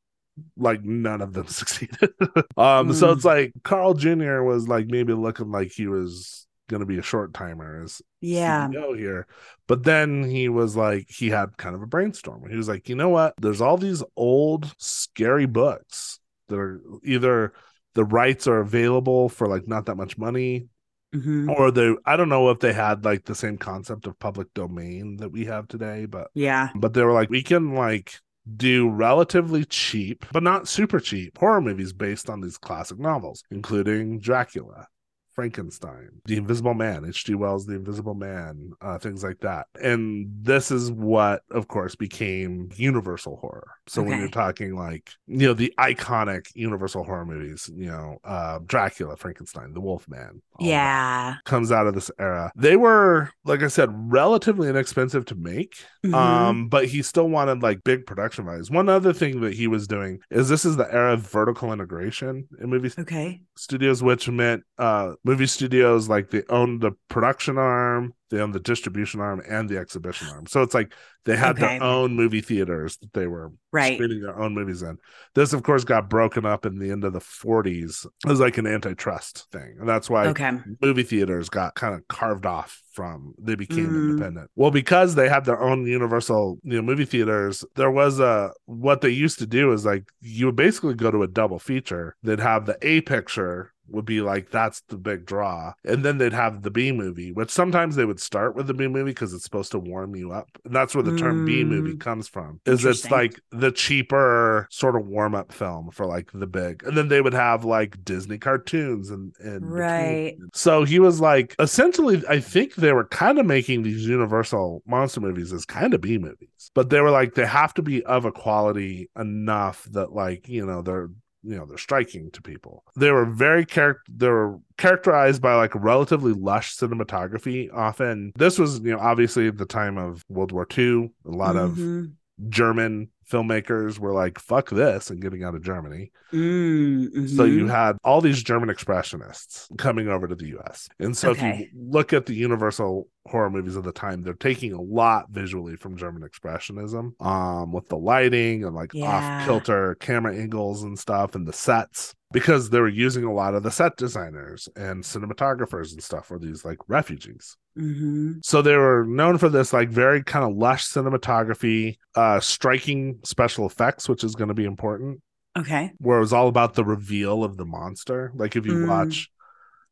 like none of them <laughs> succeeded. <laughs> um, so Mm. it's like Carl Jr. was like maybe looking like he was gonna be a short timer as Yeah. CEO here. But then he was like, he had kind of a brainstorm. He was like, you know what? There's all these old, scary books that are either the rights are available for like not that much money, Mhm. or they, I don't know if they had like the same concept of public domain that we have today, but, Yeah. but they were like, we can like, do relatively cheap, but not super cheap horror movies based on these classic novels, including Dracula, Frankenstein, The Invisible Man, H.G. Wells' The Invisible Man, uh, things like that. And this is what, of course, became Universal horror. So when you're talking like, you know, the iconic Universal horror movies, you know, uh, Dracula, Frankenstein, The Wolfman. all that Yeah. Comes out of this era. They were, like I said, relatively inexpensive to make. Mhm. Um, but he still wanted like big production values. One other thing that he was doing is this is the era of vertical integration in movies. okay. studios, which meant uh movie studios like they owned the production arm, they owned the distribution arm, and the exhibition arm. So it's like they had Okay. their own movie theaters that they were Right. screening their own movies in. This, of course, got broken up in the end of the 40s as like an antitrust thing. And that's why Okay. movie theaters got kind of carved off from they became Mm. independent well because they had their own universal you know movie theaters there was a what they used to do is like you would basically go to a double feature they'd have the a picture would be like that's the big draw and then they'd have the b movie which sometimes they would start with the b movie because it's supposed to warm you up and that's where the term b movie Mm. comes from is it's like the cheaper sort of warm-up film for like the big and then they would have like disney cartoons and and between. Right. So he was like, essentially, I think they were kind of making these Universal monster movies as kind of B movies, but they were like, they have to be of a quality enough that, like, you know, they're you know they're striking to people they were very char- they were characterized by like relatively lush cinematography often this was you know obviously the time of world war ii a lot of Mhm. german filmmakers were like fuck this and getting out of germany Mm, so you mhm. had all these German expressionists coming over to the US. And so if you look at the Universal horror movies of the time, they're taking a lot visually from German expressionism, um, with the lighting and like Yeah. off kilter camera angles and stuff and the sets. Because they were using a lot of the set designers and cinematographers and stuff for these like refugees. Mhm. So they were known for this like very kind of lush cinematography, uh striking special effects, which is going to be important Okay. where it was all about the reveal of the monster. Like if you Mm. watch,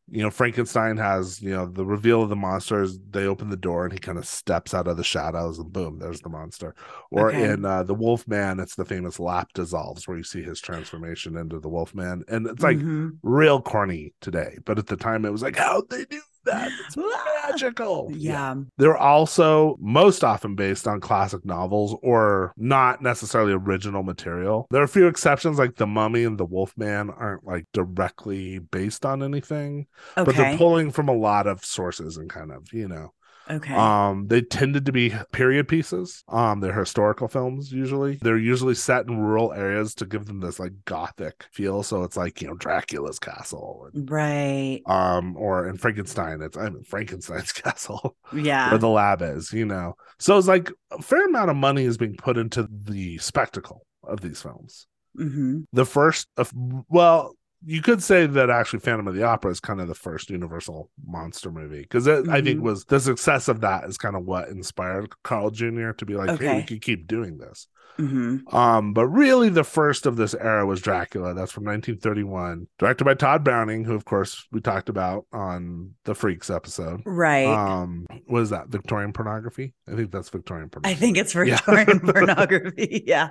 you know, Frankenstein has, you know, the reveal of the monsters, they open the door and he kind of steps out of the shadows and boom, there's the monster. Or Okay. in uh the Wolfman, it's the famous lap dissolves where you see his transformation into the wolf man And it's like Mhm. real corny today. But at the time it was like, how'd they do that? It's Ah! magical. <laughs> yeah. They're also most often based on classic novels or not necessarily original material. There are a few exceptions, like The Mummy and The Wolfman aren't like directly based on anything, but they're pulling from a lot of sources and kind of, you know. Okay. Um, they tended to be period pieces. Um, they're historical films usually. They're usually set in rural areas to give them this like gothic feel. So it's like, you know, Dracula's castle. right. Um, or in Frankenstein, it's I'm in Frankenstein's <laughs> castle Yeah. where the lab is, you know. So it's like a fair amount of money is being put into the spectacle of these films. hmm The first, of, well, you could say that actually Phantom of the Opera is kind of the first Universal monster movie because I think Mhm. was the success of that is kind of what inspired Carl Jr. to be like, hey, we could keep doing this. Hmm Um, but really, the first of this era was Dracula. That's from 1931, directed by Tod Browning, who, of course, we talked about on the Freaks episode. Right. Um, what is that? Victorian pornography? I think that's Victorian pornography. I think it's Yeah. Victorian <laughs> pornography. Yeah.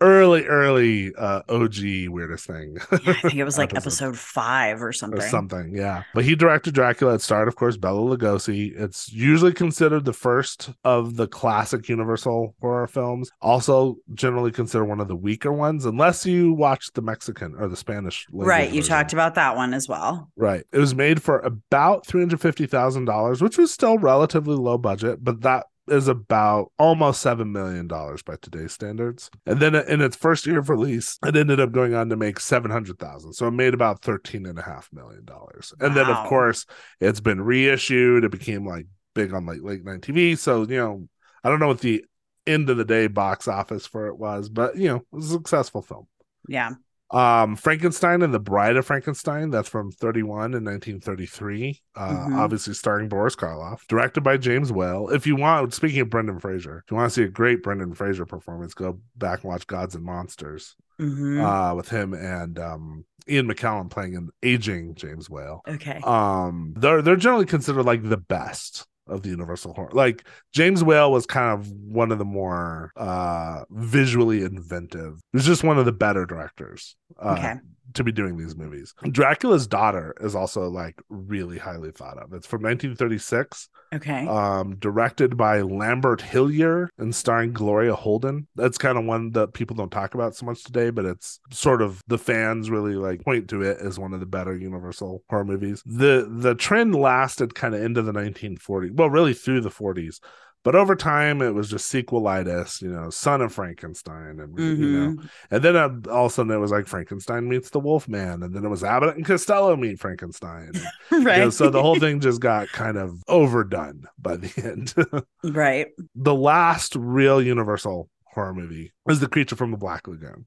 early, early uh OG weirdest thing. Yeah, I think it was like <laughs> Episode. episode five or something. or something, yeah. But he directed Dracula. It starred, of course, Bela Lugosi. It's usually considered the first of the classic Universal horror films. Also, generally considered one of the weaker ones, unless you watch the Mexican or the Spanish. Right. You version. talked about that one as well. Right. It was made for about three hundred fifty thousand dollars, which was still relatively low budget, but that is about almost seven million dollars by today's standards. And then in its first year of release, it ended up going on to make seven hundred thousand. So it made about thirteen and a half million dollars. And then of course it's been reissued. It became like big on like late night TV. So you know, I don't know what the end of the day box office for it was, but you know, it was a successful film. Yeah. Um, Frankenstein and the Bride of Frankenstein, that's from 31 in 1933. Uh, Mhm. obviously starring Boris Karloff, directed by James Whale. If you want, speaking of Brendan Fraser, if you want to see a great Brendan Fraser performance, go back and watch Gods and Monsters Mhm. uh, with him and um, Ian McKellen playing an aging James Whale. okay. Um, they're they're generally considered like the best of the Universal horror. Like James Whale was kind of one of the more uh visually inventive. He was just one of the better directors. Uh, Okay. To be doing these movies. Dracula's Daughter is also like really highly thought of. It's from 1936, okay. um, directed by Lambert Hillyer and starring Gloria Holden. That's kind of one that people don't talk about so much today, but it's sort of the fans really like point to it as one of the better Universal horror movies. The the trend lasted kind of into the 1940s, well, really through the 40s. But over time, it was just sequelitis, you know, Son of Frankenstein, and you know, Mhm. and then uh, all of a sudden it was like Frankenstein meets the Wolfman, and then it was Abbott and Costello meet Frankenstein. And, <laughs> you right. know, so the whole thing just got kind of overdone by the <laughs> end. right. the last real Universal horror movie was The Creature from the Black Lagoon.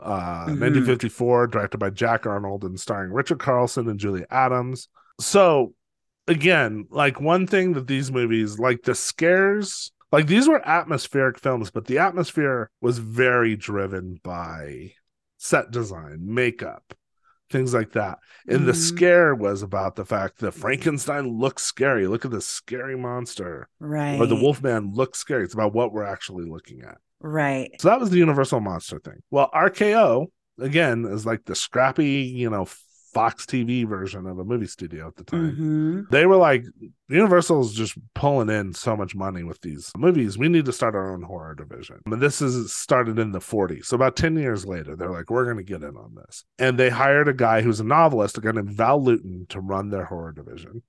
Uh, Mhm. 1954, directed by Jack Arnold and starring Richard Carlson and Julie Adams. So, again, like one thing that these movies, like the scares, like these were atmospheric films, but the atmosphere was very driven by set design, makeup, things like that. And the Mhm. scare was about the fact that Frankenstein looks scary. Look at this scary monster Right. or the Wolfman looks scary. It's about what we're actually looking at. Right. So that was the Universal Monster thing. Well, RKO again is like the scrappy, you know, Fox TV version of a movie studio at the time. hmm They were like, Universal's just pulling in so much money with these movies. We need to start our own horror division. And this is started in the 40s. So about 10 years later, they're like, we're going to get in on this. And they hired a guy who's a novelist, a guy named Val Lewton, to run their horror division.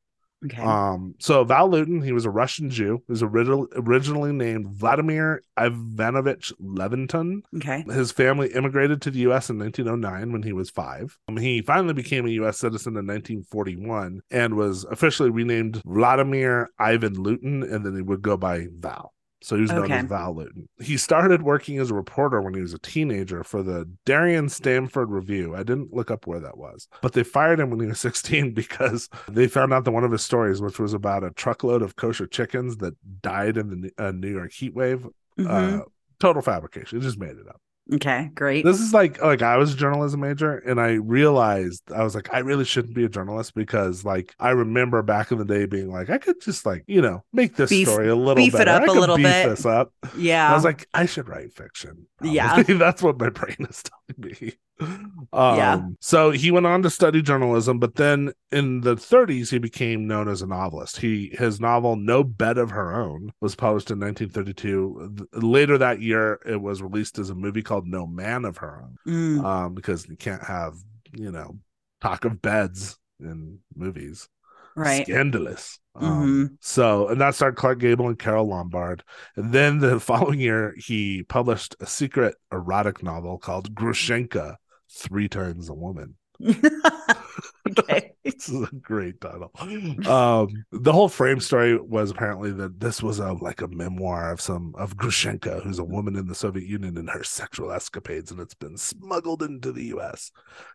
Okay. Um, so Val Lewton, he was a Russian Jew. He was original, originally named Vladimir Ivanovich Leventon. okay. His family immigrated to the U.S. in 1909 when he was five. Um, he finally became a U.S. citizen in 1941 and was officially renamed Vladimir Ivan Lewton, and then he would go by Val. So he was known Okay. as Val Lewton. He started working as a reporter when he was a teenager for the Darien Stamford Review. I didn't look up where that was, but they fired him when he was <laughs> 16 because they found out that one of his stories, which was about a truckload of kosher chickens that died in the uh, New York heat wave, Mhm. uh, total fabrication. He just made it up. Okay. Great. This is like like I was a journalism major and I realized I was like I really shouldn't be a journalist because like I remember back in the day being like I could just like you know make this Beef- story a little beef it better. up I a little beef bit. this up. yeah. I was like I should write fiction. Yeah. <laughs> that's what my brain is telling me. Um, Yeah. So he went on to study journalism, but then in the 30s he became known as a novelist. He his novel No Bed of Her Own was published in 1932. Later that year, it was released as a movie called No Man of Her Own Mm, um, because you can't have you know talk of beds in movies. right. Scandalous. Mhm. Um, so, and that starred Clark Gable and Carole Lombard. And then the <laughs> following year, he published a secret erotic novel called Grushenka, Three Times a Woman. <laughs> <laughs> okay. this is a great title. Um, the whole frame story was apparently that this was a like a memoir of some of Grushenka, who's a woman in the Soviet Union and her sexual escapades, and it's been smuggled into the U.S.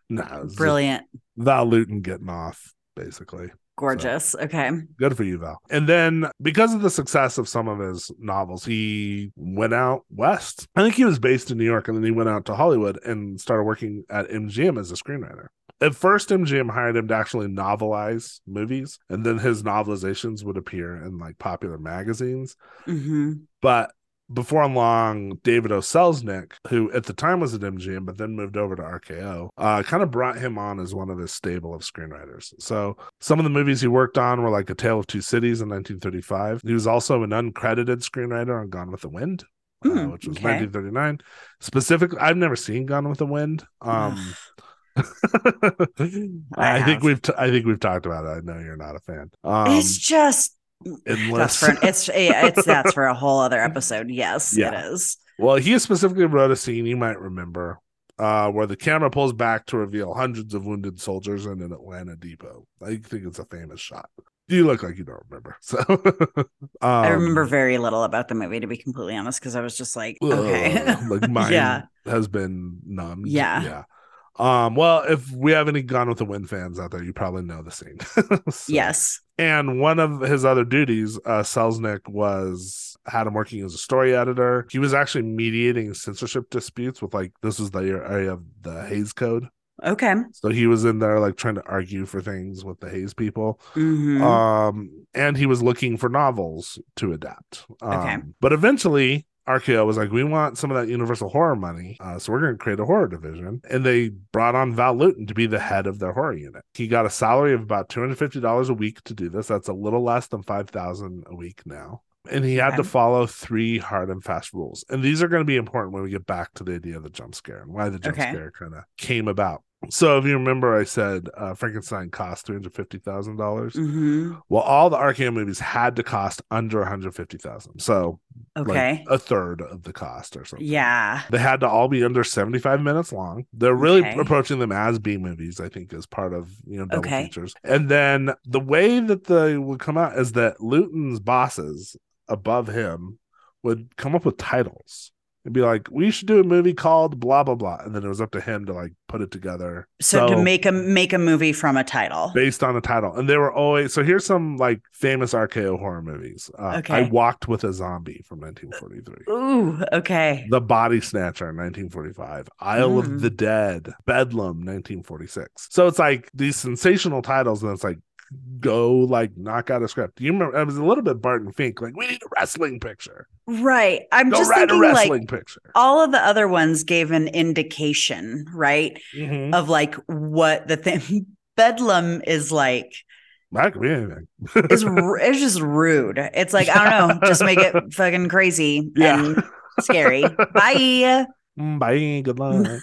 No, Brilliant. Val Lewton getting off, basically. Gorgeous. Okay. Good for you, Val. And then because of the success of some of his novels, he went out west. I think he was based in New York and then he went out to Hollywood and started working at MGM as a screenwriter. At first, MGM hired him to actually novelize movies, and then his novelizations would appear in like popular magazines. hmm But before long, David O. Selznick, who at the time was at MGM but then moved over to RKO, uh, kind of brought him on as one of his stable of screenwriters. So some of the movies he worked on were like A Tale of Two Cities in 1935. He was also an uncredited screenwriter on Gone with the Wind. uh, Hmm, which was okay. 1939. Specifically, I've never seen Gone with the Wind. Um, <laughs> I, think we've t- I think we've talked about it. I know you're not a fan. Um, it's just endless. that's for <laughs> it's it's that's for a whole other episode. Yes, Yeah. it is. Well, he specifically wrote a scene you might remember uh, where the camera pulls back to reveal hundreds of wounded soldiers in an Atlanta depot. I think it's a famous shot. You look like you don't remember. <laughs> So I um, remember very little about the movie, to be completely honest, because I was just like, okay, like <laughs> mind, Yeah. has been numbed. Yeah. Yeah. Um, well, if we have any Gone with the Wind fans out there, you probably know the scene. So- Yes. And one of his other duties, uh, Selznick was had him working as a story editor. He was actually mediating censorship disputes with like this was the area of the Hays Code. Okay. So he was in there like trying to argue for things with the Hays people. Mhm. Um, and he was looking for novels to adapt. Um, Okay. But eventually, RKO was like, we want some of that Universal horror money. Uh, so we're going to create a horror division. And they brought on Val Lewton to be the head of their horror unit. He got a salary of about $250 a week to do this. That's a little less than 5000 a week now. And he had Okay. to follow three hard and fast rules. And these are going to be important when we get back to the idea of the jump scare and why the jump Okay. scare kind of came about. So if you remember, I said uh, Frankenstein cost $350,000. dollars Mhm. well, all the RKO movies had to cost under 150,000. So Okay. like a third of the cost or something. yeah. They had to all be under 75 minutes long. They're really Okay. approaching them as B movies, I think, as part of, you know, double Okay. features. And then the way that they would come out is that Lewton's bosses above him would come up with titles and be like, we should do a movie called blah, blah, blah. And then it was up to him to like put it together. So, to make a make a movie from a title. based on a title. And they were always so here's some like famous RKO horror movies. Uh, Okay. I Walked with a Zombie from 1943. Ooh, okay. The Body Snatcher 1945, Isle Mm. of the Dead, Bedlam 1946. So it's like these sensational titles, and it's like go like knock out a script. Do You remember it was a little bit Barton Fink, like we need a wrestling picture. Right. I'm Go just write a thinking wrestling like picture. all of the other ones gave an indication, right? Mhm. Of like what the thing <laughs> Bedlam is like That could be anything. <laughs> r- it's just rude. It's like, I don't know, just make it <laughs> fucking crazy Yeah. and scary. Bye. Bye. Good luck.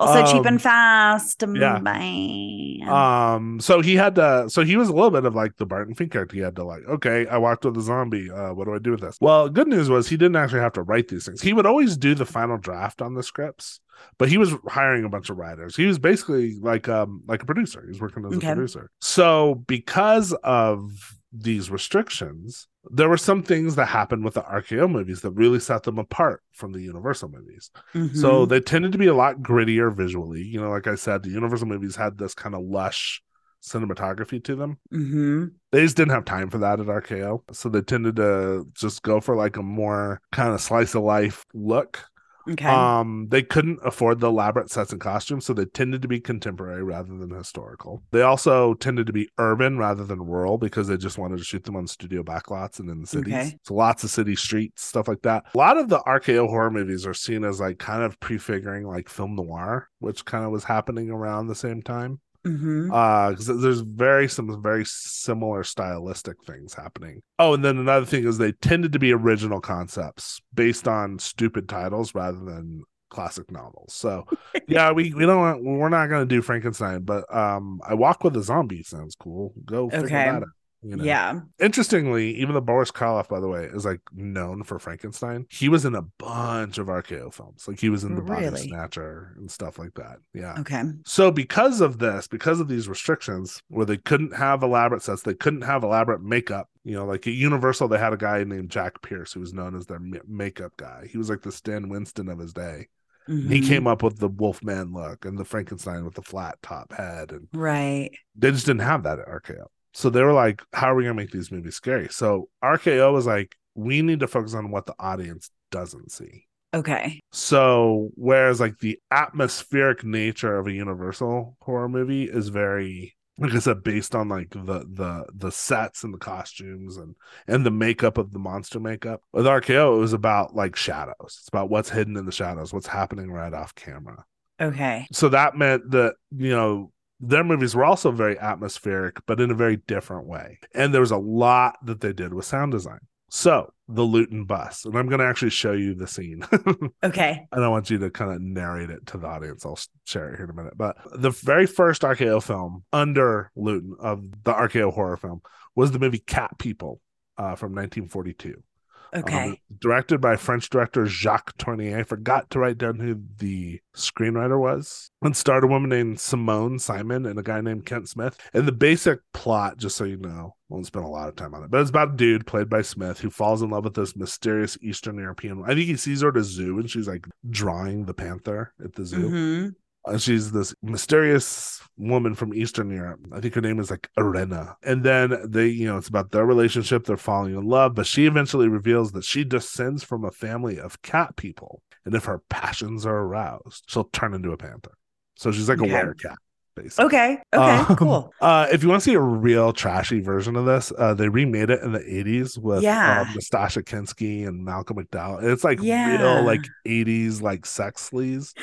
Also cheap Um, and fast. yeah. Bye. Um, so he had to, so he was a little bit of like the Barton Fink character. He had to like, okay, I walked with a zombie. Uh, what do I do with this? Well, good news was he didn't actually have to write these things. He would always do the final draft on the scripts, but he was hiring a bunch of writers. He was basically like um like a producer. He was working as Okay. a producer. So because of these restrictions, there were some things that happened with the RKO movies that really set them apart from the Universal movies. So Mhm. they tended to be a lot grittier visually. You know, like I said, the Universal movies had this kind of lush cinematography to them. Mhm. They just didn't have time for that at RKO. So they tended to just go for like a more kind of slice of life look. Okay. Um, they couldn't afford the elaborate sets and costumes, so they tended to be contemporary rather than historical. They also tended to be urban rather than rural because they just wanted to shoot them on studio backlots and in the cities. Okay. So lots of city streets, stuff like that. A lot of the RKO horror movies are seen as like kind of prefiguring like film noir, which kind of was happening around the same time Mhm. uh because there's very some very similar stylistic things happening oh and then another thing is they tended to be original concepts based on stupid titles rather than classic novels so <laughs> yeah we we don't want, we're not going to do frankenstein but um i walk with a zombie sounds cool go figure Okay. that out you know Yeah. interestingly even the boris karloff by the way is like known for frankenstein he was in a bunch of rko films like he was in the body Really? snatcher and stuff like that yeah Okay. so because of this, because of these restrictions, where they couldn't have elaborate sets, they couldn't have elaborate makeup. You know, like at Universal, they had a guy named Jack Pierce who was known as their makeup guy. He was like the Stan Winston of his day. He Mhm. came up with the Wolfman look and the Frankenstein with the flat top head, and Right. they just didn't have that at RKO. So they were like, "How are we gonna make these movies scary?" So RKO was like, "We need to focus on what the audience doesn't see." Okay. So whereas like the atmospheric nature of a Universal horror movie is very like I said, based on like the the the sets and the costumes and and the makeup of the monster makeup. With RKO, it was about like shadows. It's about what's hidden in the shadows, what's happening right off camera. Okay. So that meant that, you know, their movies were also very atmospheric, but in a very different way. And there was a lot that they did with sound design. So the Lewton bus, and I'm going to actually show you the scene. <laughs> Okay. and I want you to kind of narrate it to the audience. I'll share it here in a minute. But the very first RKO film under Lewton of the RKO horror film was the movie Cat People uh, from 1942. Okay. Um, directed by French director Jacques Tourneur. I forgot to write down who the screenwriter was. And starred a woman named Simone Simon and a guy named Kent Smith. And the basic plot, just so you know, won't spend a lot of time on it, but it's about a dude played by Smith who falls in love with this mysterious Eastern European. I think he sees her at a zoo and she's like drawing the panther at the zoo. Mhm. Uh, she's this mysterious woman from Eastern Europe. I think her name is like Irena. And then they, you know, it's about their relationship. They're falling in love, but she eventually reveals that she descends from a family of cat people. And if her passions are aroused, she'll turn into a panther. So she's like a werecat, basically. Okay. Okay. Um, cool. Uh, if you want to see a real trashy version of this, uh, they remade it in the 80s with Yeah. um, Nastassja Kinski and Malcolm McDowell. It's like Yeah. real, like 80s, like sex sleaze,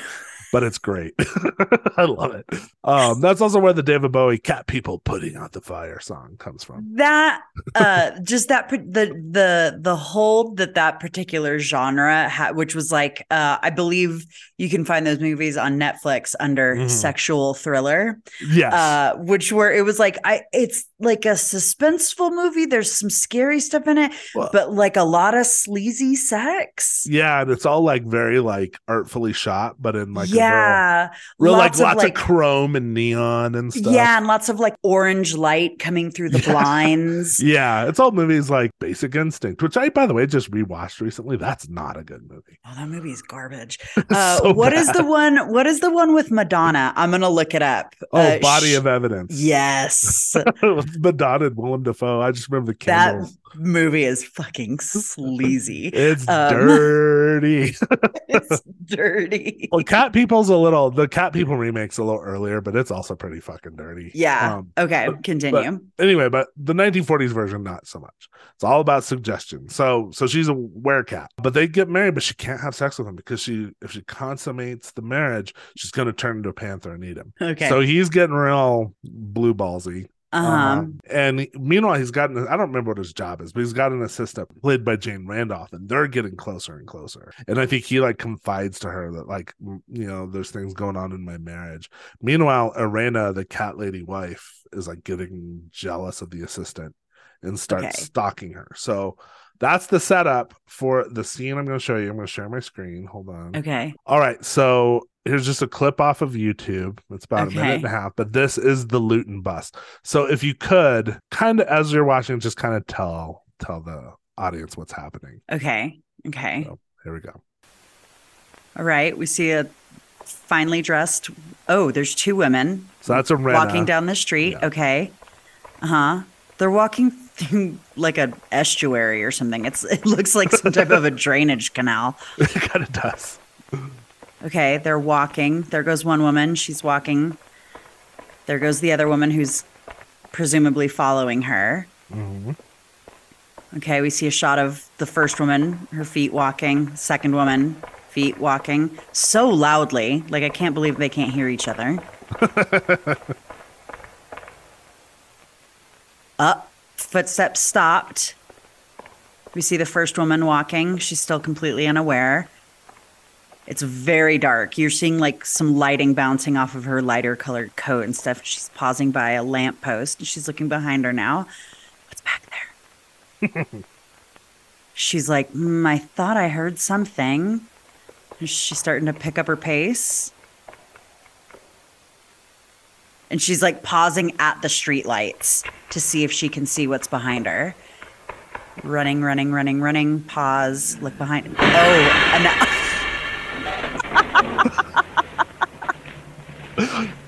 but it's great. <laughs> I love it. Um, that's also where the David Bowie "Cat People Putting Out the Fire" song comes from. that uh <laughs> just that the the the hold that that particular genre had which was like uh i believe you can find those movies on netflix under Mhm. sexual thriller Yes, uh which were it was like i it's like a suspenseful movie there's some scary stuff in it Well- but like a lot of sleazy sex yeah, and it's all like very like artfully shot, but in like yeah real, real like lots of, lots of, chrome and neon and stuff. yeah and lots of like orange light coming through the <laughs> Yeah. blinds <laughs> Yeah, it's all movies like Basic Instinct, which I, by the way, just rewatched recently. That's not a good movie. Oh, that movie is garbage. <laughs> Uh, so what is the one? What is the one with Madonna? I'm gonna look it up. Oh, Uh, Body sh- of Evidence. Yes, Madonna and Willem Dafoe. I just remember the that candles. Movie is fucking sleazy. It's um, dirty. <laughs> <laughs> it's dirty. well, Cat People's a little. The Cat People remake's a little earlier, but it's also pretty fucking dirty. Yeah. Um, okay, but- continue. anyway, but the 1940s version, not so much. It's all about suggestion. So, so she's a werecat, but they get married, but she can't have sex with him because she, if she consummates the marriage, she's going to turn into a panther and eat him. okay. So he's getting real blue ballsy. Um, Um, and meanwhile, he's gotten, I don't remember what his job is, but he's got an assistant played by Jane Randolph, and they're getting closer and closer. And I think he like confides to her that, like, you know, there's things going on in my marriage. Meanwhile, Irena, the cat lady wife, is like getting jealous of the assistant and starts Okay. stalking her. So that's the setup for the scene I'm going to show you. I'm going to share my screen. Hold on. okay. All right, so here's just a clip off of YouTube. It's about a minute and a half, but this is the Lewton bus. So if you could kind of as you're watching, just kind of tell tell the audience what's happening. Okay. Okay. So here we go. All right. We see a finely dressed. Oh, there's two women So that's a walking down the street. Yeah. Okay. Uh huh. They're walking through <laughs> like a estuary or something. It's <laughs> it looks like some type of a drainage canal. <laughs> it kind of does. Okay, they're walking. There goes one woman. She's walking. There goes the other woman who's presumably following her. Mhm. Okay, we see a shot of the first woman, her feet walking, second woman, feet walking so loudly. Like, I can't believe they can't hear each other. <laughs> Up, footsteps stopped. We see the first woman walking. She's still completely unaware. It's very dark. You're seeing like some lighting bouncing off of her lighter colored coat and stuff. She's pausing by a lamppost and she's looking behind her now. What's back there? <laughs> she's like, mm, I thought I heard something. And She's starting to pick up her pace. And she's like pausing at the streetlights to see if she can see what's behind her. Running, running, running, running. Pause. Look behind. Oh, and now- <laughs>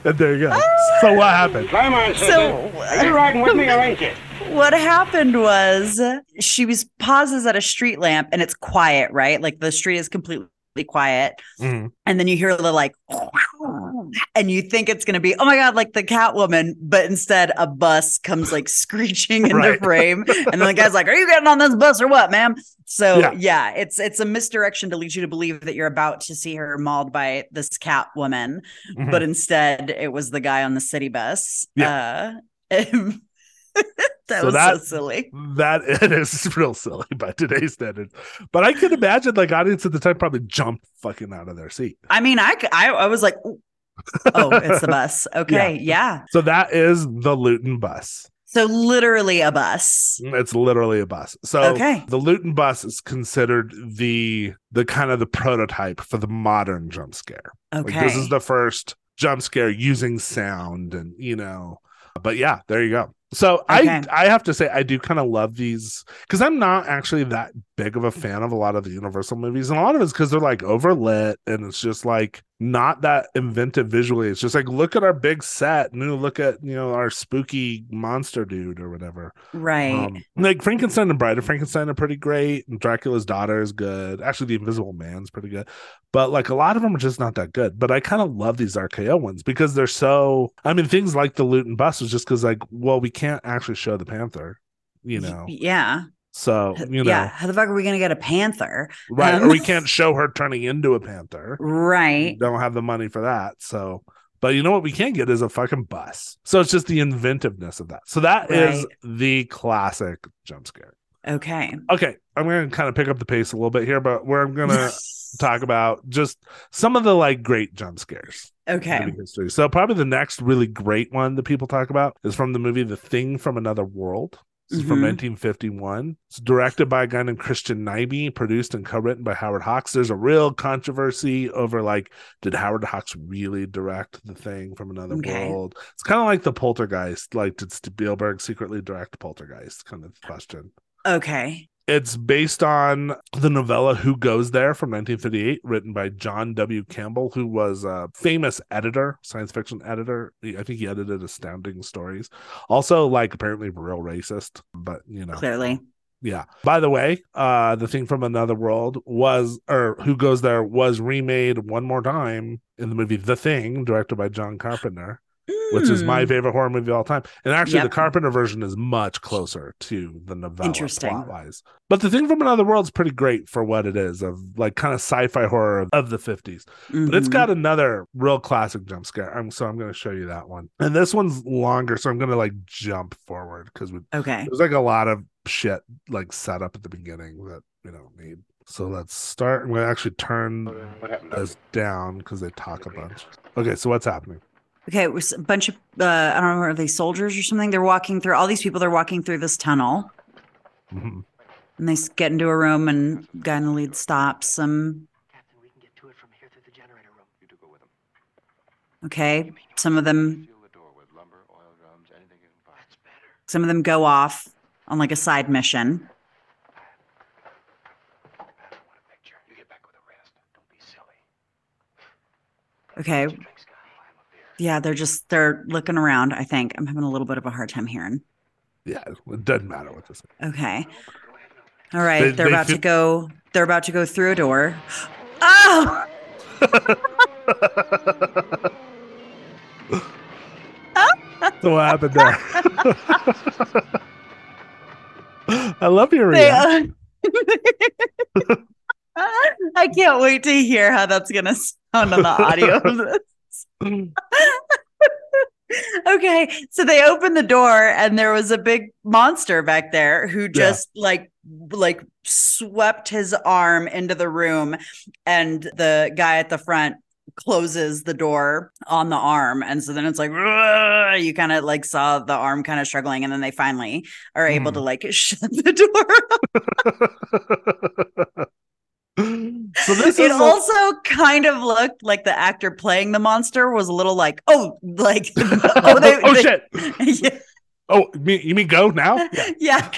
And there you go. so what happened? Come on, sister. So- Are you riding with me or ain't you? what happened was she was pauses at a street lamp and it's quiet, right? Like the street is completely quiet. Mhm. And then you hear the like, <laughs> and you think it's going to be, oh my God, like the Catwoman. But instead, a bus comes like screeching into Right. frame. And then the guy's like, <laughs> are you getting on this bus or what, ma'am? So Yeah. yeah. it's it's a misdirection to lead you to believe that you're about to see her mauled by this Catwoman. Mhm. But instead, it was the guy on the city bus. Uh, <laughs> <laughs> that So was that- so silly. that <laughs> it is real silly by today's standards. But I can imagine like audience at the time probably jumped fucking out of their seat. I mean, I I was like, oh, it's the <laughs> bus. Okay. Yeah. So that is the Lewton bus. So literally a bus. It's literally a bus. So Okay. the Lewton bus is considered the the kind of the prototype for the modern jump scare. Okay. Like this is the first jump scare using sound and you know. But yeah, there you go. So Okay. I I have to say I do kind of love these because I'm not actually that big of a fan of a lot of the Universal movies, and a lot of it's because they're like overlit and it's just like not that inventive visually. It's just like look at our big set, and look at you know our spooky monster dude or whatever. right. Um, like Frankenstein and Bride of Frankenstein are pretty great, and Dracula's daughter is good. Actually, The Invisible Man's pretty good, but like a lot of them are just not that good. But I kind of love these RKO ones because they're so. I mean, things like the Lewton Bus was just because like, well, we can't actually show the Panther, you know. yeah. So you know, Yeah. How the fuck are we gonna get a panther? right? Um, or we can't show her turning into a panther. We Right. don't have the money for that. So. But you know what we can get is a fucking bus. So it's just the inventiveness of that. So that is Right. the classic jump scare. Okay. Okay, I'm going to kind of pick up the pace a little bit here, but we're going <laughs> to talk about just some of the like great jump scares Okay. history. So probably the next really great one that people talk about is from the movie The Thing from Another World. This is from Mhm. 1951. It's directed by a guy named Christian Nyby, produced and co-written by Howard Hawks. There's a real controversy over like, did Howard Hawks really direct The Thing from Another Okay. World? It's kind of like the Poltergeist. Like, did Spielberg secretly direct Poltergeist? Kind of question. Okay. It's based on the novella Who Goes There from 1958, written by John W. Campbell, who was a famous editor, science fiction editor. I think he edited Astounding Stories. Also, like, apparently real racist, but you know. Clearly. Yeah. By the way, uh, the thing from another world was, or Who Goes There was remade one more time in the movie The Thing, directed by John Carpenter which is my Hmm. favorite horror movie of all time. And actually, Yep. the Carpenter version is much closer to the novella Interesting. plot wise. But the thing from another world is pretty great for what it is of like kind of sci-fi horror of, of the 50s. But it's Mhm. got another real classic jump scare. I'm so I'm going to show you that one. And this one's longer, so I'm going to like jump forward because we Okay. there's like a lot of shit like set up at the beginning that we don't need. So let's start. I'm going to actually turn this down because they talk a bunch. Okay, so what's happening? Okay. It was a bunch of uh, I don't know, are they soldiers or something? They're walking through all these people. They're walking through this tunnel, Mhm. and they get into a room, and guy in the lead stops them. Captain, we can get to it from here through the generator room. You two go with them. Okay. Some of them, Seal the door with lumber, oil drums, anything you can find. That's better. some of them go off on like a side mission. I want a picture. You get back with the rest. Don't be silly. Okay. Drink, Scotty. I'm a beer. Yeah, they're just they're looking around. I think I'm having a little bit of a hard time hearing. Yeah, it doesn't matter what this is. Okay. All right, They- they, are they about to go. They're about to go through a door. Oh, <laughs> So what happened there? <laughs> I love your they, reaction. uh, <laughs> I can't wait to hear how that's gonna sound on the audio of this. <laughs> okay, so they opened the door and there was a big monster back there who just like like swept his arm into the room and the guy at the front closes the door on the arm and so then it's like you kind of like saw the arm kind of struggling and then they finally are able Hmm. to like <laughs> shut the door <laughs> <laughs> so this it also kind of looked like the actor playing the monster was a little like oh like <laughs> oh, they, <laughs> oh they- shit! yeah, Oh, you mean, you mean go now? Yeah. yeah.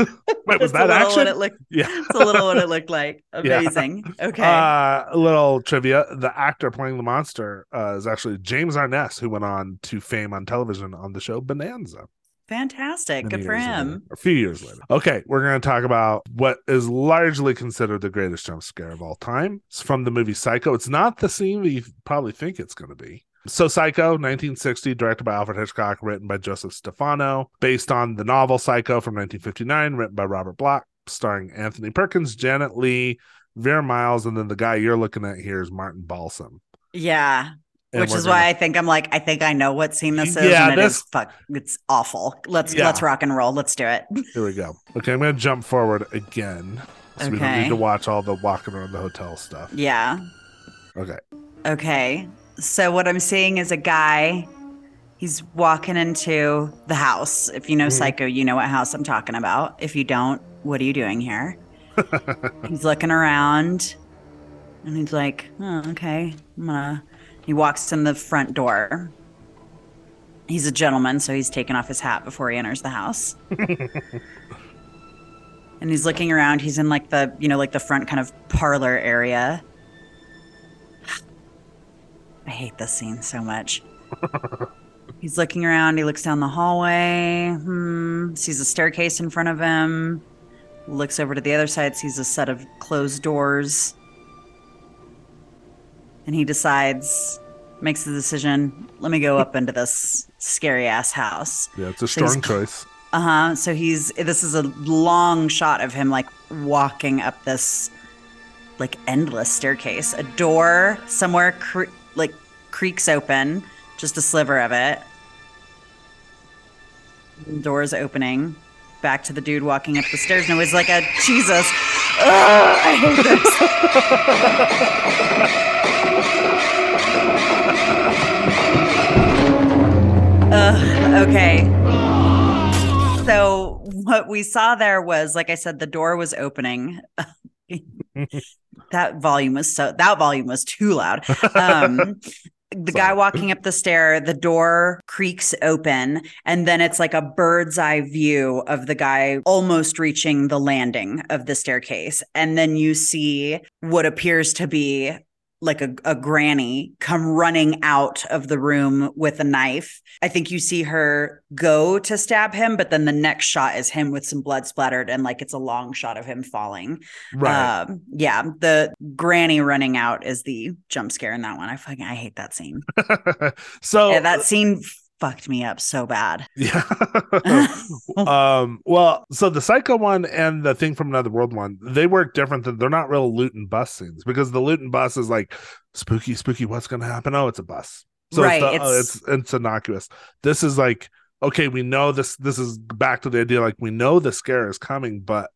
Wait, was that action? It looked, yeah. it's a little what it looked like. Yeah. Amazing. Okay. Uh, a little trivia: the actor playing the monster uh, is actually James Arness, who went on to fame on television on the show Bonanza. Fantastic. Good for years later, him. a few years later. Okay, we're going to talk about what is largely considered the greatest jump scare of all time. It's from the movie Psycho. It's not the scene that you probably think it's going to be. So, Psycho, 1960, directed by Alfred Hitchcock, written by Joseph Stefano, based on the novel Psycho from 1959, written by Robert Bloch, starring Anthony Perkins, Janet Leigh, Vera Miles, and then the guy you're looking at here is Martin Balsam. Yeah. And Which is gonna- why I think I'm like, I think I know what scene this is. Yeah, and it this- is fuck it's awful. Let's Yeah. let's rock and roll. Let's do it. <laughs> Here we go. Okay, I'm going to jump forward again. So we don't need to watch all the walking around the hotel stuff. Yeah. Okay. Okay. So what I'm seeing is a guy. He's walking into the house. If you know Mhm. Psycho, you know what house I'm talking about. If you don't, what are you doing here? <laughs> he's looking around and he's like, oh, okay, I'm gonna. He walks in the front door. He's a gentleman, so he's taking off his hat before he enters the house. <laughs> and he's looking around. He's in like the, you know, like the front kind of parlor area. <sighs> I hate this scene so much. <laughs> He's looking around. He looks down the hallway. Hmm. Sees a staircase in front of him. Looks over to the other side. Sees a set of closed doors. And he decides, makes the decision. Let me go up into this scary ass house. Yeah, it's a So strong choice. Uh huh. So he's this is a long shot of him like walking up this like endless staircase. A door somewhere cre- like creaks open, just a sliver of it. The door is opening. Back to the dude walking up the stairs, and it was like a Jesus. Ugh, I hate this. <laughs> okay. So what we saw there was, like I said, the door was opening. <laughs> that volume was so that volume was too loud. Um, <laughs> the guy walking up the stair, the door creaks open, and then it's like a bird's eye view of the guy almost reaching the landing of the staircase. And then you see what appears to be like a, a granny come running out of the room with a knife. I think you see her go to stab him, but then the next shot is him with some blood splattered and like it's a long shot of him falling. Right. Um, yeah, the granny running out is the jump scare in that one. I fucking I hate that scene. <laughs> so Yeah, that scene fucked me up so bad. <laughs> Yeah. um, well, so the Psycho one and the Thing from Another World one, they work different than they're not real Lewton bus scenes because the Lewton bus is like spooky, spooky, what's gonna happen? Oh, it's a bus. So Right, it's, the, it's- it's it's innocuous. This is like, okay, we know this this is back to the idea, like we know the scare is coming, but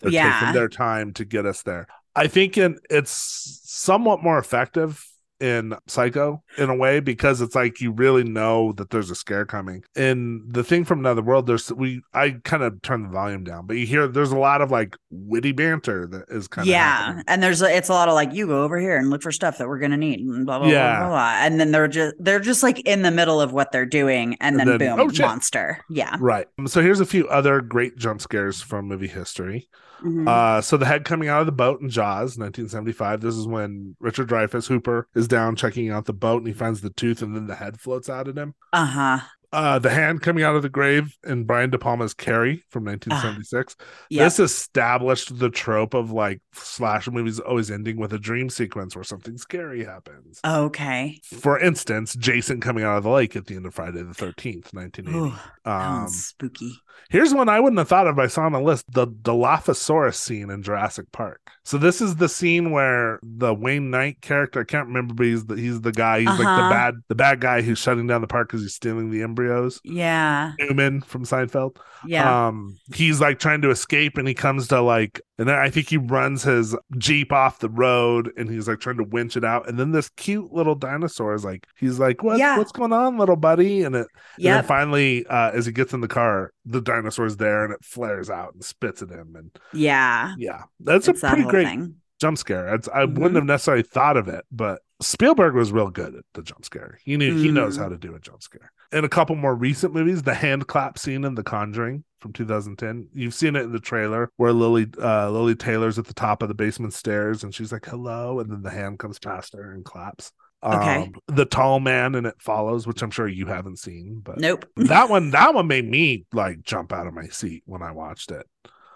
they're yeah. taking their time to get us there. I think in, it's somewhat more effective in Psycho in a way because it's like you really know that there's a scare coming. In the thing from another world, there's we I kind of turn the volume down, but you hear there's a lot of like witty banter that is kind of yeah, and there's it's a lot of like you go over here and look for stuff that we're gonna need, and blah blah Yeah. blah, blah blah, and then they're just they're just like in the middle of what they're doing, and, And then, then, boom, oh, monster. Yeah. Right. So here's a few other great jump scares from movie history. Mhm. Uh, so the head coming out of the boat in Jaws, 1975. This is when Richard Dreyfuss Hooper is down checking out the boat and he finds the tooth and then the head floats out at him. Uh huh. Uh, the hand coming out of the grave in Brian De Palma's Carrie from 1976. Yeah. This established the trope of like slasher movies always ending with a dream sequence where something scary happens. Okay. For instance, Jason coming out of the lake at the end of Friday the 13th, 1980. Ooh, Um, spooky. Here's one I wouldn't have thought of. I saw on the list the Dilophosaurus scene in Jurassic Park. So this is the scene where the Wayne Knight character, I can't remember, but he's the he's the guy. He's like the Uh-huh. bad the bad guy who's shutting down the park because he's stealing the embryos. Yeah. Newman from Seinfeld. Yeah. Um, he's like trying to escape, and he comes to like, and then I think he runs his jeep off the road, and he's like trying to winch it out, and then this cute little dinosaur is like, he's like, what, Yeah. what's going on, little buddy? And it, and then finally, uh, as he gets in the car, the dinosaur's there, and it flares out and spits at him, and Yeah. yeah, that's It's a pretty great thing. jump scare. It's, I Mhm. wouldn't have necessarily thought of it, but Spielberg was real good at the jump scare. He knew he knows Mhm. how to do a jump scare. In a couple more recent movies, the hand clap scene in The Conjuring from 2010. You've seen it in the trailer where Lily uh, Lili Taylor's at the top of the basement stairs and she's like hello, and then the hand comes past her and claps. Okay. Um, the tall man and it follows, which I'm sure you haven't seen, but Nope. <laughs> that one that one made me like jump out of my seat when I watched it.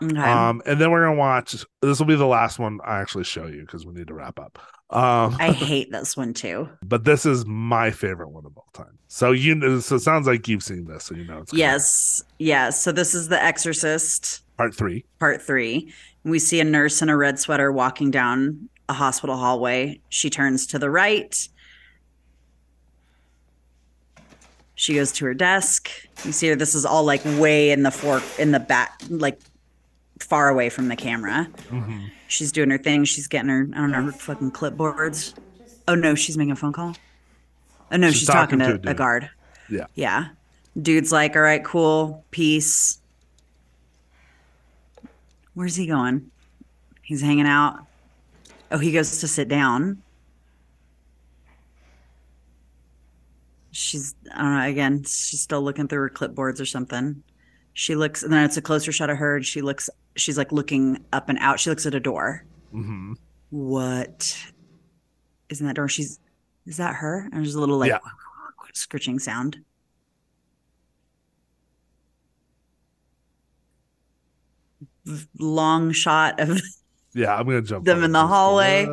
Okay. Um, and then we're gonna watch. This will be the last one I actually show you because we need to wrap up. Um, I <laughs> hate this one too. but this is my favorite one of all time. So you know, so it sounds like you've seen this, so you know. Yes. Yes. So this is The Exorcist, part three. part three. We see a nurse in a red sweater walking down a hospital hallway. She turns to the right. She goes to her desk. You see her. This is all like way in the fork in the back, like far away from the camera. Mhm. She's doing her thing. She's getting her, I don't know, her fucking clipboards. Oh no, she's making a phone call. Oh no, She's she's, talking, talking to to, a a guard. Yeah. Yeah. Dude's like, all right, cool, peace. Where's he going? He's hanging out. Oh, he goes to sit down. She's, I don't know, again, she's still looking through her clipboards or something. She looks, and then it's a closer shot of her, and she looks, she's like looking up and out. She looks at a door. hmm What is in that door? She's, is that her? And there's a little like Yeah. scritching sound. Long shot of Yeah, I'm gonna jump Them in the hallway.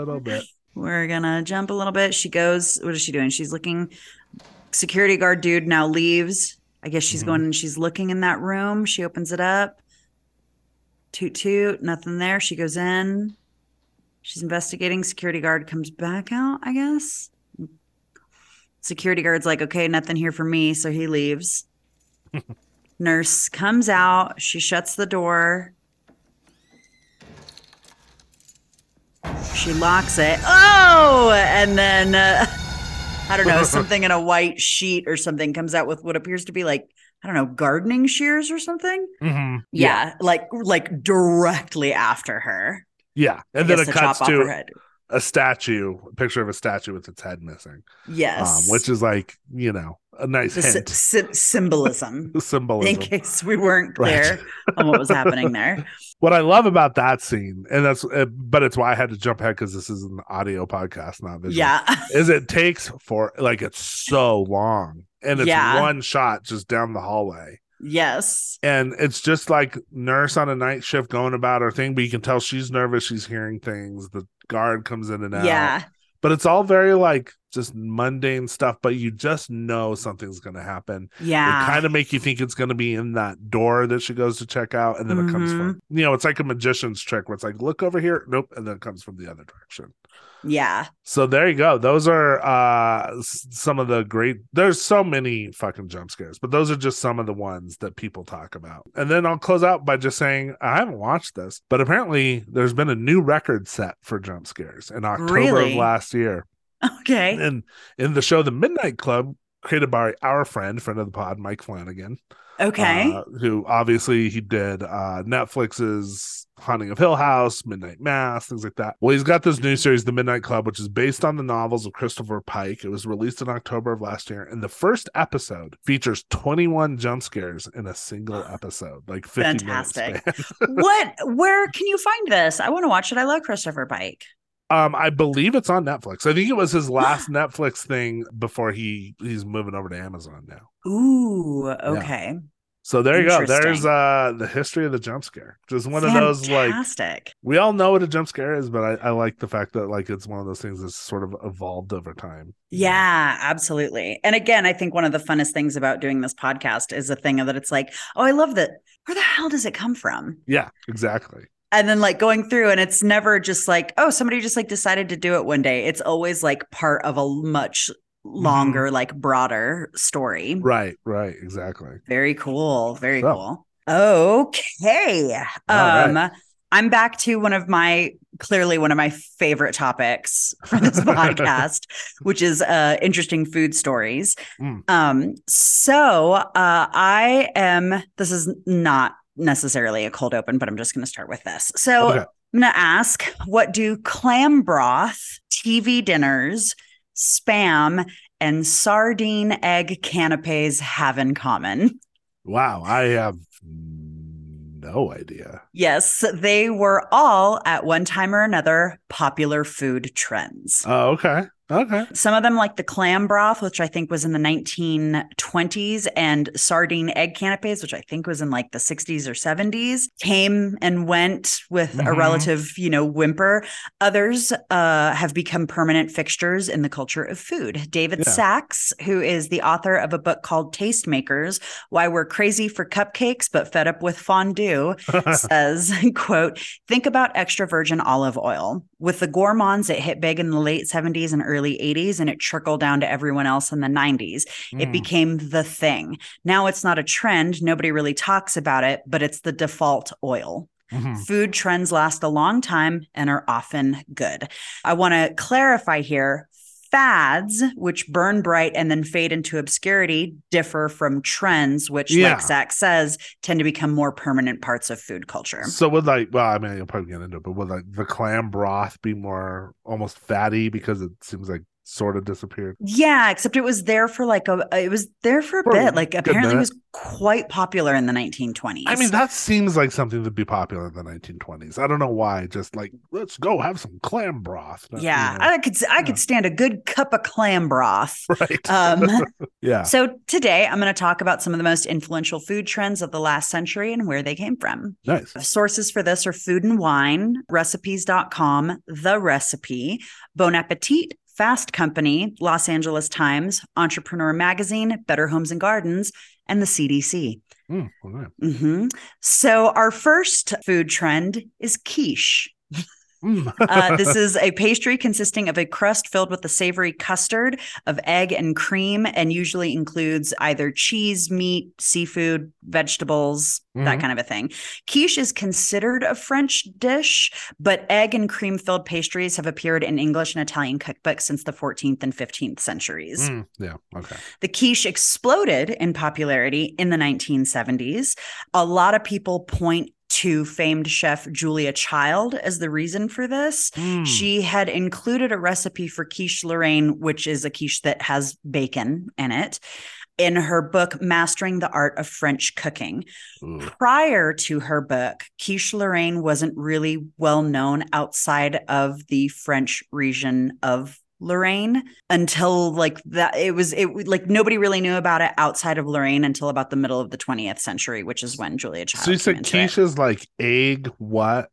We're gonna jump a little bit. She goes. What is she doing? She's looking. Security guard dude now leaves. I guess she's Mhm. going and she's looking in that room. She opens it up. Toot toot. Nothing there. She goes in. She's investigating. Security guard comes back out. I guess. Security guard's like, okay, nothing here for me, so he leaves. <laughs> Nurse comes out. She shuts the door. She locks it. Oh, and then uh, <laughs> I don't know, <laughs> something in a white sheet or something comes out with what appears to be like I don't know, gardening shears or something. Mhm. Yeah, like like directly after her. Yeah, and then it cuts to a statue, a picture of a statue with its head missing. Yes, Um, which is like you know a nice hint, sy- <laughs> symbolism. In case we weren't Right. clear on what was happening there. <laughs> What I love about that scene, and that's, uh, but it's why I had to jump ahead because this is an audio podcast, not visual. Yeah. <laughs> is it takes for like it's so long, and it's Yeah. one shot just down the hallway. yes. and it's just like nurse on a night shift going about her thing but you can tell she's nervous she's hearing things the guard comes in and out Yeah. but it's all very like just mundane stuff but you just know something's going to happen Yeah. it kind of make you think it's going to be in that door that she goes to check out and then it comes Mm-hmm. from you know it's like a magician's trick where it's like look over here nope and then it comes from the other direction yeah. so there you go. Those are uh some of the great there's so many fucking jump scares, but those are just some of the ones that people talk about. And then I'll close out by just saying I haven't watched this, but apparently there's been a new record set for jump scares in October Really? of last year. Okay. And in the show The Midnight Club, created by our friend, friend of the pod, Mike Flanagan. Okay. uh, who obviously he did uh Netflix's Haunting of Hill House, Midnight Mass, things like that. Well, he's got this new series, The Midnight Club, which is based on the novels of Christopher Pike. It was released in October of last year, and the first episode features 21 jump scares in a single <gasps> episode, like 50 Fantastic. <laughs> what where can you find this? I want to watch it. I love Christopher Pike. Um, I believe it's on Netflix. I think it was his <gasps> last Netflix thing before he he's moving over to Amazon now. Ooh, okay. So there you go. There's uh the history of the jump scare. Just one of those like we all know what a jump scare is, but I, I like the fact that like it's one of those things that's sort of evolved over time. Yeah, absolutely. And again, I think one of the funnest things about doing this podcast is the thing that it's like, oh, I love that. Where the hell does it come from? Yeah, exactly. And then like going through, and it's never just like, oh, somebody just like decided to do it one day. It's always like part of a much longer, like broader story. Right, right, exactly. Very cool. Very So. cool. Okay. All Um right. I'm back to one of my clearly one of my favorite topics for this <laughs> podcast, which is uh interesting food stories. Mm. Um so uh I am this is not necessarily a cold open, but I'm just going to start with this. So Okay. I'm going to ask what do clam broth, TV dinners, spam, and sardine egg canapes have in common? Wow, I have no idea. Yes, they were all at one time or another popular food trends. Oh, okay. Okay. Some of them, like the clam broth, which I think was in the 1920s, and sardine egg canapes, which I think was in like the 60s or 70s, came and went with a Mhm. relative, you know, whimper. Others uh, have become permanent fixtures in the culture of food. David Yeah. Sax, who is the author of a book called Tastemakers Why We're Crazy for Cupcakes But Fed Up with Fondue, <laughs> says, <laughs> quote, think about extra virgin olive oil. With the gourmands, it hit big in the late 70s and early 80s, and it trickled down to everyone else in the 90s. It Mm. became the thing. Now it's not a trend. Nobody really talks about it, but it's the default oil. Mhm. Food trends last a long time and are often good. I want to clarify here Fads, which burn bright and then fade into obscurity, differ from trends, which, Yeah. like Zach says, tend to become more permanent parts of food culture. So would like, well, I mean, you'll probably get into it, but would like the clam broth be more almost fatty because it seems like sort of disappeared? Yeah, except it was there for like a it was there for a For bit. Like apparently it was quite popular in the 1920s. I mean, that seems like something that'd be popular in the 1920s. I don't know why. Just like, let's go have some clam broth. you yeah, know, I could I could stand a good cup of clam broth. <laughs> right. Um <laughs> yeah. so today I'm going to talk about some of the most influential food trends of the last century and where they came from. Nice. Sources for this are Food and Wine, recipes.com, The Recipe, Bon Appetit, Fast Company, Los Angeles Times, Entrepreneur Magazine, Better Homes and Gardens, and the CDC. Mm, okay. hmm So, our first food trend is quiche. <laughs> Mm. Uh, this <laughs> is a pastry consisting of a crust filled with a savory custard of egg and cream, and usually includes either cheese, meat, seafood, vegetables, that Mhm. kind of a thing. Quiche is considered a French dish, but egg and cream filled pastries have appeared in English and Italian cookbooks since the 14th and 15th centuries. Mm, yeah. Okay. The quiche exploded in popularity in the 1970s. A lot of people point to famed chef Julia Child as the reason for this. Mm. She had included a recipe for quiche Lorraine, which is a quiche that has bacon in it, in her book, Mastering the Art of French Cooking. Ooh. Prior to her book, quiche Lorraine wasn't really well known outside of the French region of Lorraine until like that it was it like nobody really knew about it outside of Lorraine until about the middle of the 20th century which is when Julia Child So you said into it like egg, what?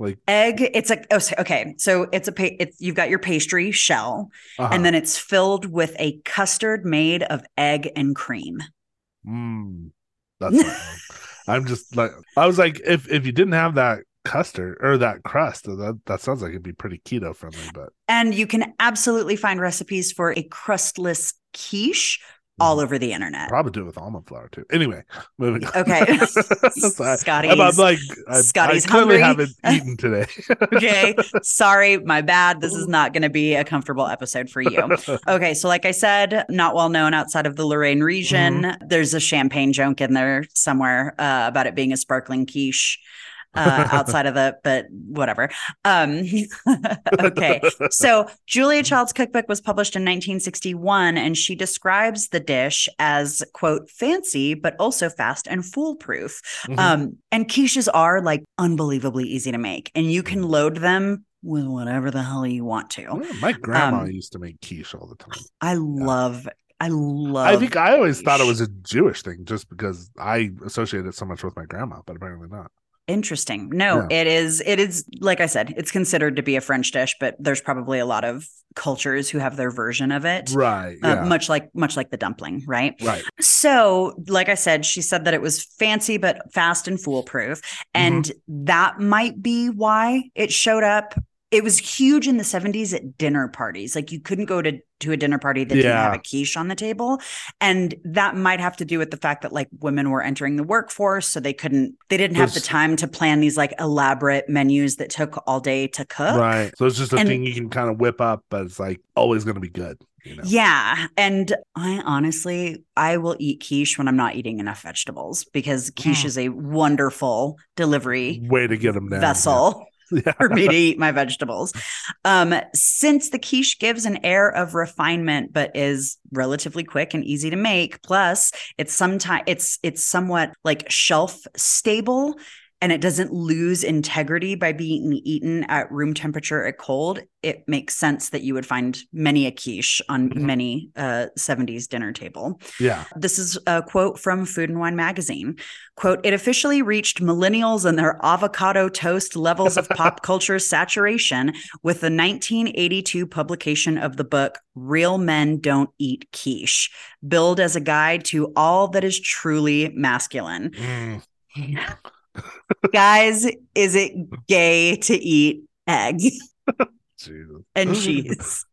Like, egg it's like oh, okay so it's a pa- it's you've got your pastry shell uh-huh. and then it's filled with a custard made of egg and cream Mm, that's. <laughs> I'm just like I was like if if you didn't have that custard or that crust that that sounds like it'd be pretty keto friendly but and you can absolutely find recipes for a crustless quiche all over the internet. Probably do it with almond flour too. Anyway moving on. Okay. <laughs> <laughs> Scotty's- I'm, I'm like I, Scotty's I clearly hungry. haven't <laughs> eaten today. Okay. Sorry my bad. This is not going to be a comfortable episode for you. Okay so like i said not well known outside of the lorraine region. Mm-hmm. there's a champagne joke in there somewhere uh, about it being a sparkling quiche uh, outside of the but whatever um <laughs> okay so julia <laughs> child's cookbook was published in 1961 and she describes the dish as quote fancy but also fast and foolproof Mhm. um, and quiches are like unbelievably easy to make, and you can load them with whatever the hell you want to. Yeah, my grandma um, used to make quiche all the time I love, I love. I think I always thought it was a Jewish thing just because I associated it so much with my grandma, but apparently not. Interesting. No, it is. It is like I said, it's considered to be a French dish, but there's probably a lot of cultures who have their version of it. Right. Uh, much like much like the dumpling, right? right. So, like I said, she said that it was fancy but fast and foolproof. And that might be why it showed up. It was huge in the 70s at dinner parties. Like you couldn't go to, to a dinner party that didn't have a quiche on the table. And that might have to do with the fact that like women were entering the workforce. So they couldn't, they didn't have the time to plan these like elaborate menus that took all day to cook. Right. So it's just a And- thing you can kind of whip up, but it's like always going to be good. You know? Yeah. And I honestly, I will eat quiche when I'm not eating enough vegetables because quiche Mm. is a wonderful delivery Way to get them down. vessel Yeah. For me to eat my vegetables. Um, since the quiche gives an air of refinement, but is relatively quick and easy to make, plus it's sometimes it's it's somewhat like shelf stable and it doesn't lose integrity by being eaten at room temperature at cold, it makes sense that you would find many a quiche on Mhm. many uh 70s dinner table. Yeah. This is a quote from Food and Wine magazine. Quote, it officially reached millennials and their avocado toast levels of pop <laughs> culture saturation with the 1982 publication of the book Real Men Don't Eat Quiche, billed as a guide to all that is truly masculine. Mm. <laughs> Guys, is it gay to eat egg <laughs> and <laughs> cheese?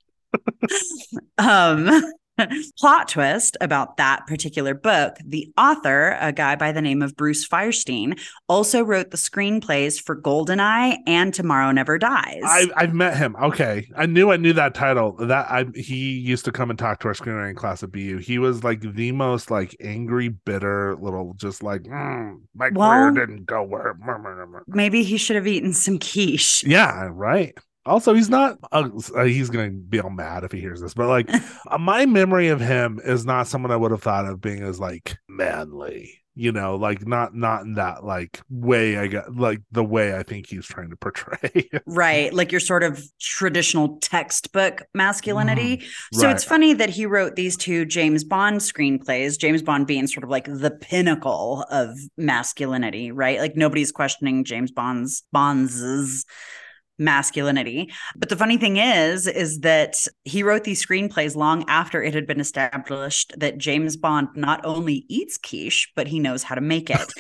um <laughs> Plot twist about that particular book the author, a guy by the name of Bruce Feirstein, also wrote the screenplays for Goldeneye and Tomorrow Never Dies. I, I've met him. Okay, I knew I knew that title. That I he used to come and talk to our screenwriting class at BU. He was like the most like angry, bitter little, just like mm, my Well- career didn't go where. mur- mur- mur- mur." Maybe he should have eaten some quiche. Yeah, right. Also, he's not. Uh, he's gonna be all mad if he hears this, but like, <laughs> uh, my memory of him is not someone I would have thought of being as like manly. You know, like not not in that like way. I got like the way I think he's trying to portray. <laughs> Right. Like your sort of traditional textbook masculinity. So Mm, Right. it's funny that he wrote these two James Bond screenplays, James Bond being sort of like the pinnacle of masculinity, right? Like nobody's questioning James Bond's Bond's masculinity. But the funny thing is, is that he wrote these screenplays long after it had been established that James Bond not only eats quiche, but he knows how to make it.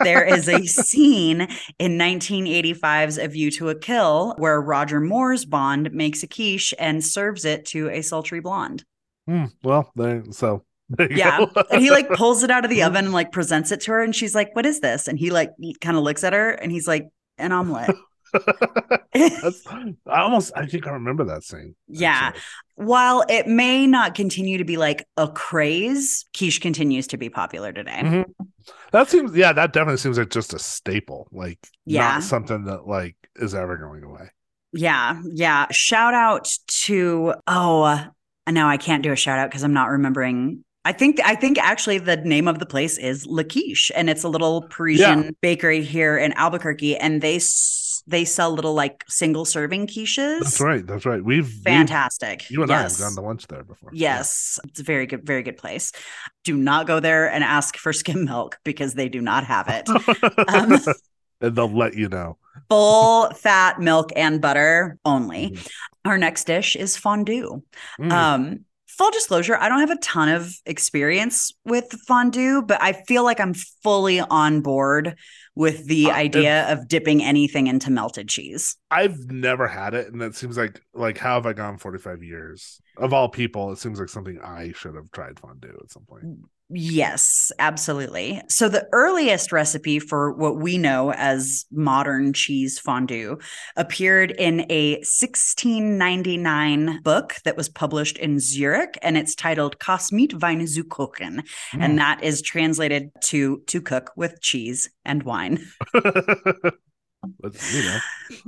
there is a <laughs> scene in 1985's A View to a Kill where Roger Moore's Bond makes a quiche and serves it to a sultry blonde. Hmm, well, there. So Yeah. and he like pulls it out of the <laughs> oven and like presents it to her and she's like, "What is this?" And he like kind of looks at her and he's like, "An omelet." <laughs> I almost. I think I remember that scene. Yeah. actually. While it may not continue to be like a craze, quiche continues to be popular today. Mhm. That seems. Yeah, that definitely seems like just a staple. Like, Yeah. not something that like is ever going away. Yeah, yeah. Shout out to oh, no, I can't do a shout out because I'm not remembering. I think I think actually the name of the place is La Quiche, and it's a little Parisian bakery here in Albuquerque, and they they sell little like single serving quiches. That's right. That's right. We've we've- Fantastic. you and I have gone to lunch there before. Yes, it's a very good, very good place. Do not go there and ask for <laughs> skim milk because they do not have it. <laughs> Um, and they'll let you know. Full fat milk and butter only. Mhm. Our next dish is fondue. Mm. Um, full disclosure, I don't have a ton of experience with fondue, but I feel like I'm fully on board with the Uh, idea of dipping anything into melted cheese. I've never had it, and it seems like like how have I gone forty five years? Of all people, it seems like something I should have tried fondue at some point. Yes, absolutely. So the earliest recipe for what we know as modern cheese fondue appeared in a 1699 book that was published in Zurich and it's titled Kas mit Wein zu kochen Mm. and that is translated to to cook with cheese and wine. <laughs> but you know,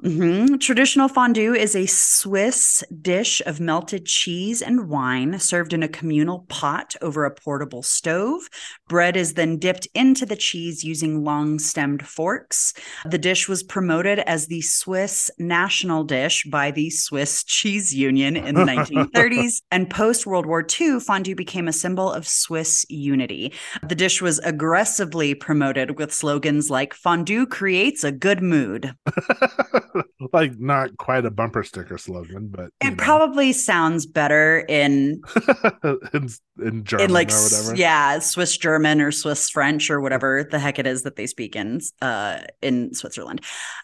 Mhm. Traditional fondue is a Swiss dish of melted cheese and wine served in a communal pot over a portable stove. Bread is then dipped into the cheese using long stemmed forks. The dish was promoted as the Swiss national dish by the Swiss Cheese Union in the 1930s. <laughs> And post World War II, fondue became a symbol of Swiss unity. The dish was aggressively promoted with slogans like fondue creates a good mood. <laughs> like not quite a bumper sticker slogan, but It know, probably sounds better in <laughs> in, in German in like or whatever. yeah, Swiss German or Swiss French or whatever the heck it is that they speak in uh in Switzerland.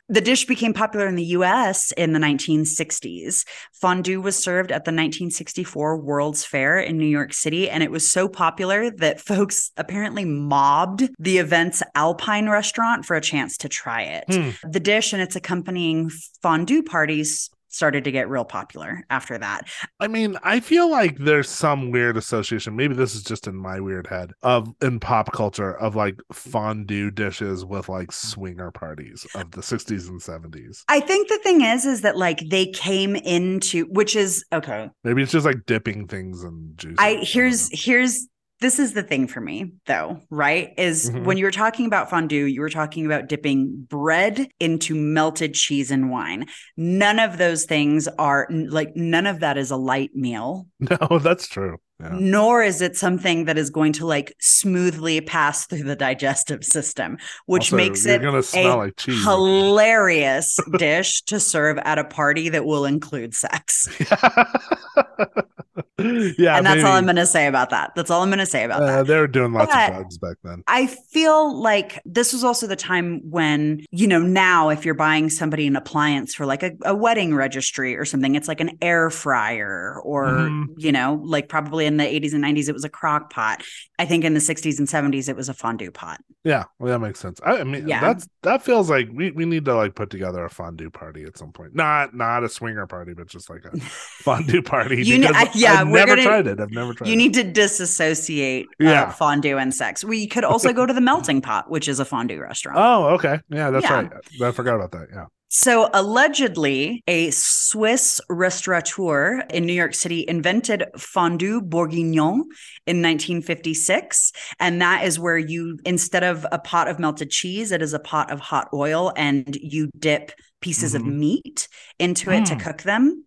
The dish became popular in the US in the 1960s. Fondue was served at the 1964 World's Fair in New York City and it was so popular that <laughs> folks apparently mobbed the event's Alpine restaurant for a chance to try it. Hmm. The dish and its accompanying fondue parties started to get real popular after that. I mean, I feel like there's some weird association. Maybe this is just in my weird head of in pop culture of like fondue dishes with like swinger parties of the 60s and 70s. I think the thing is, is that like they came into, which is okay. Maybe it's just like dipping things in juice. I here's here's this is the thing for me though, right? Is Mhm. when you were talking about fondue, you were talking about dipping bread into melted cheese and wine. None of those things are like none of that is a light meal, <laughs> No, that's true. Yeah. nor is it something that is going to like smoothly pass through the digestive system, which Also, makes it a like hilarious <laughs> dish to serve at a party that will include sex. <laughs> yeah, and that's all I'm going to say about that. That's all I'm going to say about Uh, that. they were doing lots But- of drugs back then. I feel like this was also the time when, you know, now if you're buying somebody an appliance for like a, a wedding registry or something, it's like an air fryer or, Mhm. you know, like probably in the 80s and 90s, it was a crock pot. I think in the 60s and 70s, it was a fondue pot. Yeah, well, that makes sense. I, I mean, Yeah. that's that feels like we, we need to like put together a fondue party at some point. Not not a swinger party, but just like a <laughs> fondue party. You because I- yeah, I've never gonna- tried it. I've never tried. You it. need to disassociate uh, fondue and sex. We could also go to the Melting Pot, which is a fondue restaurant. Oh, okay. Yeah, that's Yeah. right. I forgot about that. Yeah. So, allegedly, a Swiss restaurateur in New York City invented fondue bourguignon in 1956. And that is where you, instead of a pot of melted cheese, it is a pot of hot oil and you dip pieces of Mhm. meat into it to Mm. cook them.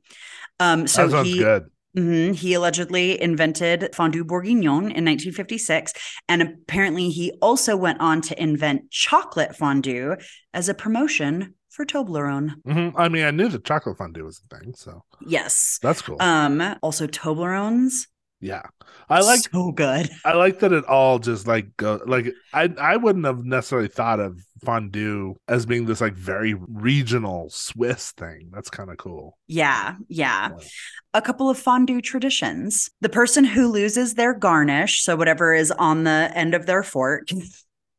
Um, so that sounds he, good. Mhm. He allegedly invented fondue bourguignon in 1956. And apparently, he also went on to invent chocolate fondue as a promotion for Toblerone. hmm I mean, I knew the chocolate fondue was a thing, so Yes. that's cool. Um, also Toblerones. Yeah, I like so good. I like that it all just like go like I I wouldn't have necessarily thought of fondue as being this like very regional Swiss thing. That's kind of cool. Yeah, yeah. Yeah. A couple of fondue traditions. The person who loses their garnish, so whatever is on the end of their fork,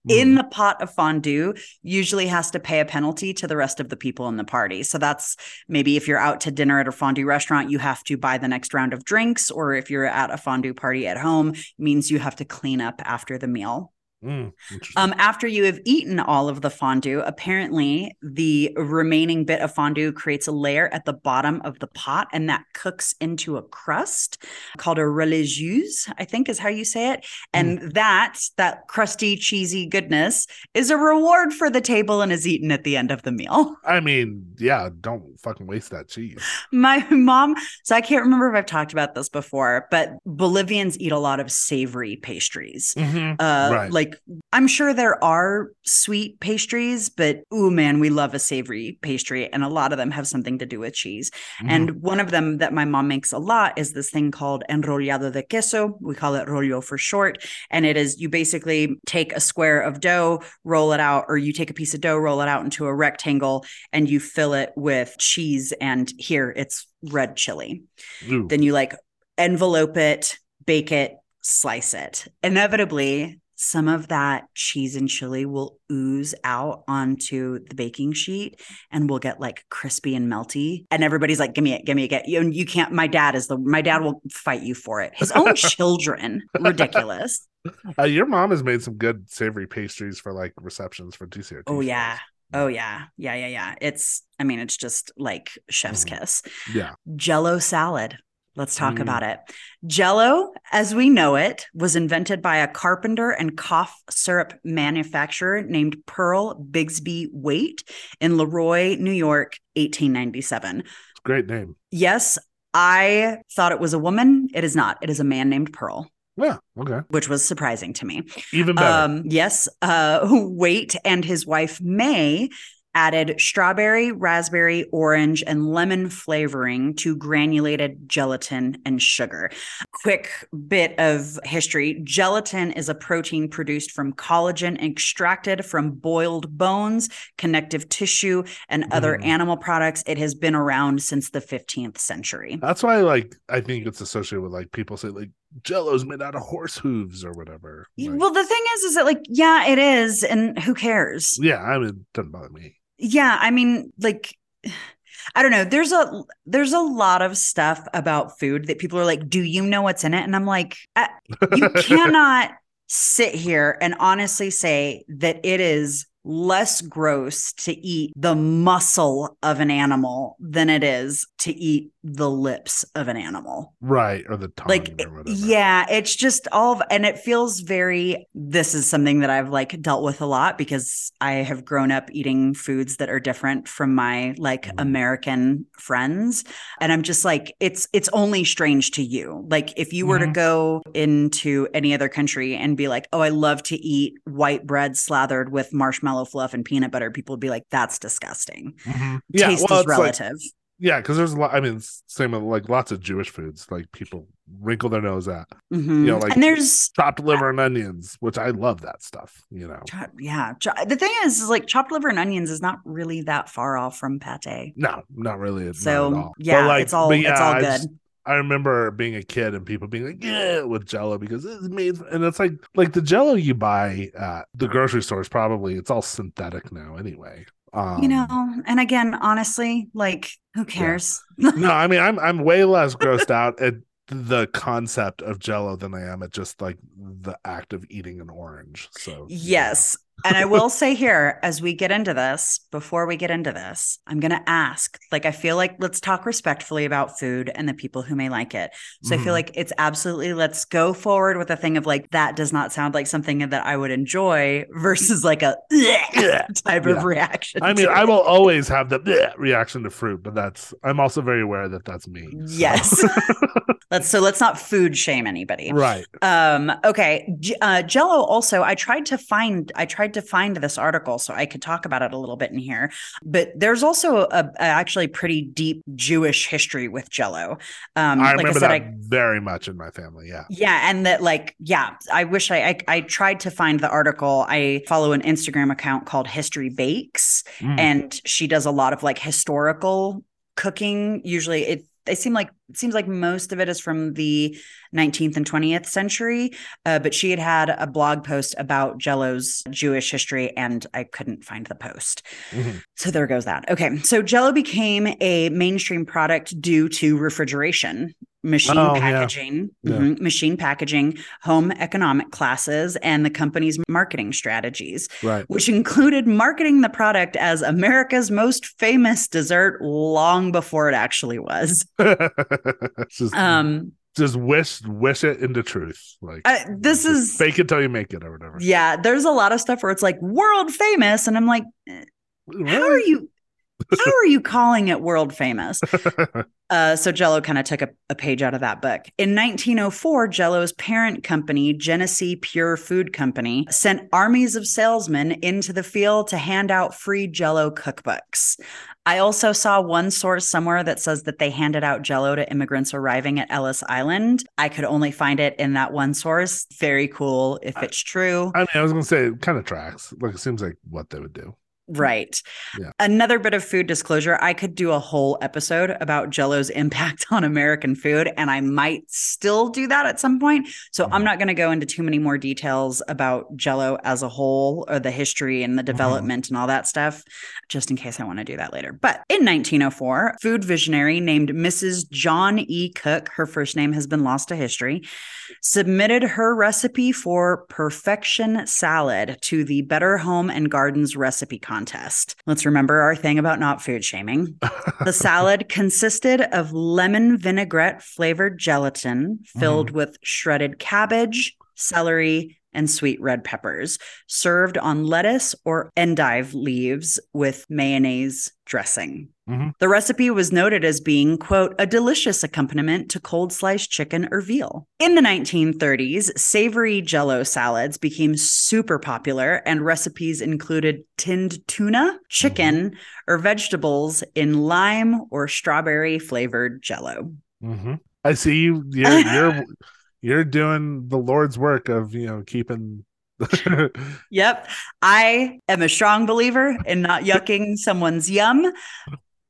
in Mm. the pot of fondue usually has to pay a penalty to the rest of the people in the party. So that's maybe if you're out to dinner at a fondue restaurant, you have to buy the next round of drinks, or if you're at a fondue party at home, means you have to clean up after the meal. Mm. Um, after you have eaten all of the fondue, apparently the remaining bit of fondue creates a layer at the bottom of the pot, and that cooks into a crust called a religieuse, I think is how you say it. And that, that crusty, cheesy goodness is a reward for the table and is eaten at the end of the meal. <laughs> I mean, yeah, don't fucking waste that cheese. My mom, so I can't remember if I've talked about this before, but Bolivians eat a lot of savory pastries. Mhm. Uh, Right. like I'm sure there are sweet pastries, but oh man, we love a savory pastry, and a lot of them have something to do with cheese. Mhm. And one of them that my mom makes a lot is this thing called enrollado de queso. We call it rollo for short, and it is you basically take a square of dough, roll it out, or you take a piece of dough, roll it out into a rectangle, and you fill it with cheese. And here it's red chili Ooh. then you like envelope it, bake it, slice it. Inevitably, some of that cheese and chili will ooze out onto the baking sheet and will get like crispy and melty. And everybody's like, give me it, give me it. Get you. And you can't, my dad is the, my dad will fight you for it. His own <laughs> children. Ridiculous. Uh, your mom has made some good savory pastries for like receptions for TCRT. Oh, yeah. Oh, yeah. Yeah. Yeah. Yeah. It's, I mean, it's just like chef's Mhm. kiss. Yeah. Jello salad. Let's talk Mm. about it. Jello, as we know it, was invented by a carpenter and cough syrup manufacturer named Pearle Bixby Wait in LeRoy, New York, 1897. It's great name. Yes, I thought it was a woman. It is not. It is a man named Pearl, Yeah. Okay. which was surprising to me. Even better. Um, yes, uh, <laughs> Wait and his wife May added strawberry, raspberry, orange, and lemon flavoring to granulated gelatin and sugar. Quick bit of history gelatin is a protein produced from collagen extracted from boiled bones, connective tissue, and other Mhm. animal products. It has been around since the 15th century. That's why, like, I think it's associated with like people say like Jello's made out of horse hooves or whatever. Like, well, the thing is, is that like, yeah, it is. And who cares? yeah, I mean, it doesn't bother me. Yeah i mean like i don't know there's a there's a lot of stuff about food that people are like do you know what's in it? And i'm like uh, you <laughs> cannot sit here and honestly say that it is less gross to eat the muscle of an animal than it is to eat the lips of an animal Right. Or the tongue like or whatever. yeah it's just all of and it feels very this is something that i've like dealt with a lot because i have grown up eating foods that are different from my like Mhm. american friends and i'm just like it's it's only strange to you like if you were to Mhm. go into any other country and be like oh i love to eat white bread slathered with marshmallow fluff and peanut butter people would be like that's disgusting Mhm. Yeah. taste well, is it's like- relative Yeah, because there's a lot. I mean, same with like lots of Jewish foods. Like people wrinkle their nose at Mhm. know, like- and there's chopped liver and onions, which I love that stuff. You know, Chop- yeah. cho- The thing is, is like chopped liver and onions is not really that far off from pate. no, not really. not at So all. But, yeah, like- it's all but it's yeah, all I good. just- I remember being a kid and people being like, "Yeah," with Jello because it's made, and it's like like the Jello you buy at the grocery store is probably it's all synthetic now anyway. Um, you know, and again, honestly, like who cares? no, I mean I'm I'm way less grossed out <laughs> at the concept of Jello than I am at just like the act of eating an orange. So Yes. And I will <laughs> say here, as we get into this, before we get into this, I'm going to ask like, I feel like let's talk respectfully about food and the people who may like it. So I feel Mhm. like it's absolutely, let's go forward with a thing of like, that does not sound like something that I would enjoy <laughs> versus like a <laughs> type Yeah. of reaction. I mean, I will always have the reaction to fruit, but that's I'm also very aware that that's me. so- Yes. let's, so let's not food shame anybody. right. Um, okay. J- uh, Jello also, I tried to find, I tried to find this article so I could talk about it a little bit in here, but there's also a, a actually pretty deep Jewish history with Jello. Um, I like remember said, that I, very much in my family. Yeah. yeah, and that like, yeah, I wish I, I I tried to find the article. I follow an Instagram account called History Bakes, Mm. and she does a lot of like historical cooking. Usually, it they seem like it seems like most of it is from the 19th and 20th century. Uh, but she had had a blog post about Jello's Jewish history, and I couldn't find the post. Mhm. So there goes that. Okay, so Jello became a mainstream product due to refrigeration. Machine Oh, yeah. packaging, Yeah. mhm, machine packaging, home economic classes, and the company's marketing strategies Right. which included marketing the product as America's most famous dessert long before it actually was. <laughs> <laughs> just, Um, just wish wish it into truth. Like I- this is- fake it till you make it or whatever. yeah, there's a lot of stuff where it's like world famous, and I'm like, how are you? How are you calling it world famous? <laughs> Uh, so Jello kind of took a, a page out of that book. In 1904, Jello's parent company, Genesee Pure Food Company, sent armies of salesmen into the field to hand out free Jello cookbooks. I also saw one source somewhere that says that they handed out Jello to immigrants arriving at Ellis Island. I could only find it in that one source. Very cool if it's true. I mean, I was gonna say it kind of tracks. Like it seems like what they would do. Right. Yeah. Another bit of food disclosure. I could do a whole episode about Jello's impact <laughs> on American food, and I might still do that at some point. So I'm Mhm. not going to go into too many more details about Jello as a whole or the history and the development and all that stuff, just in case I want to do that later. But in 1904, food visionary named Mrs. John E. Cook, her first name has been lost to history, submitted her recipe for perfection salad to the Better Home and Gardens recipe contest. Let's remember our thing about not food shaming. The <laughs> salad consisted of lemon vinaigrette flavored gelatin filled mm-hmm. with shredded cabbage, celery, and sweet red peppers, served on lettuce or endive leaves with mayonnaise dressing. Mhm. The recipe was noted as being, quote, a delicious accompaniment to cold sliced chicken or veal. In the 1930s, savory jello salads became super popular, and recipes included tinned tuna, chicken, or vegetables in lime or strawberry flavored jello. hmm I see you. You're you're <laughs> you're doing the Lord's work of you know keeping. <laughs> Yep. I am a strong believer in not yucking <laughs> someone's yum.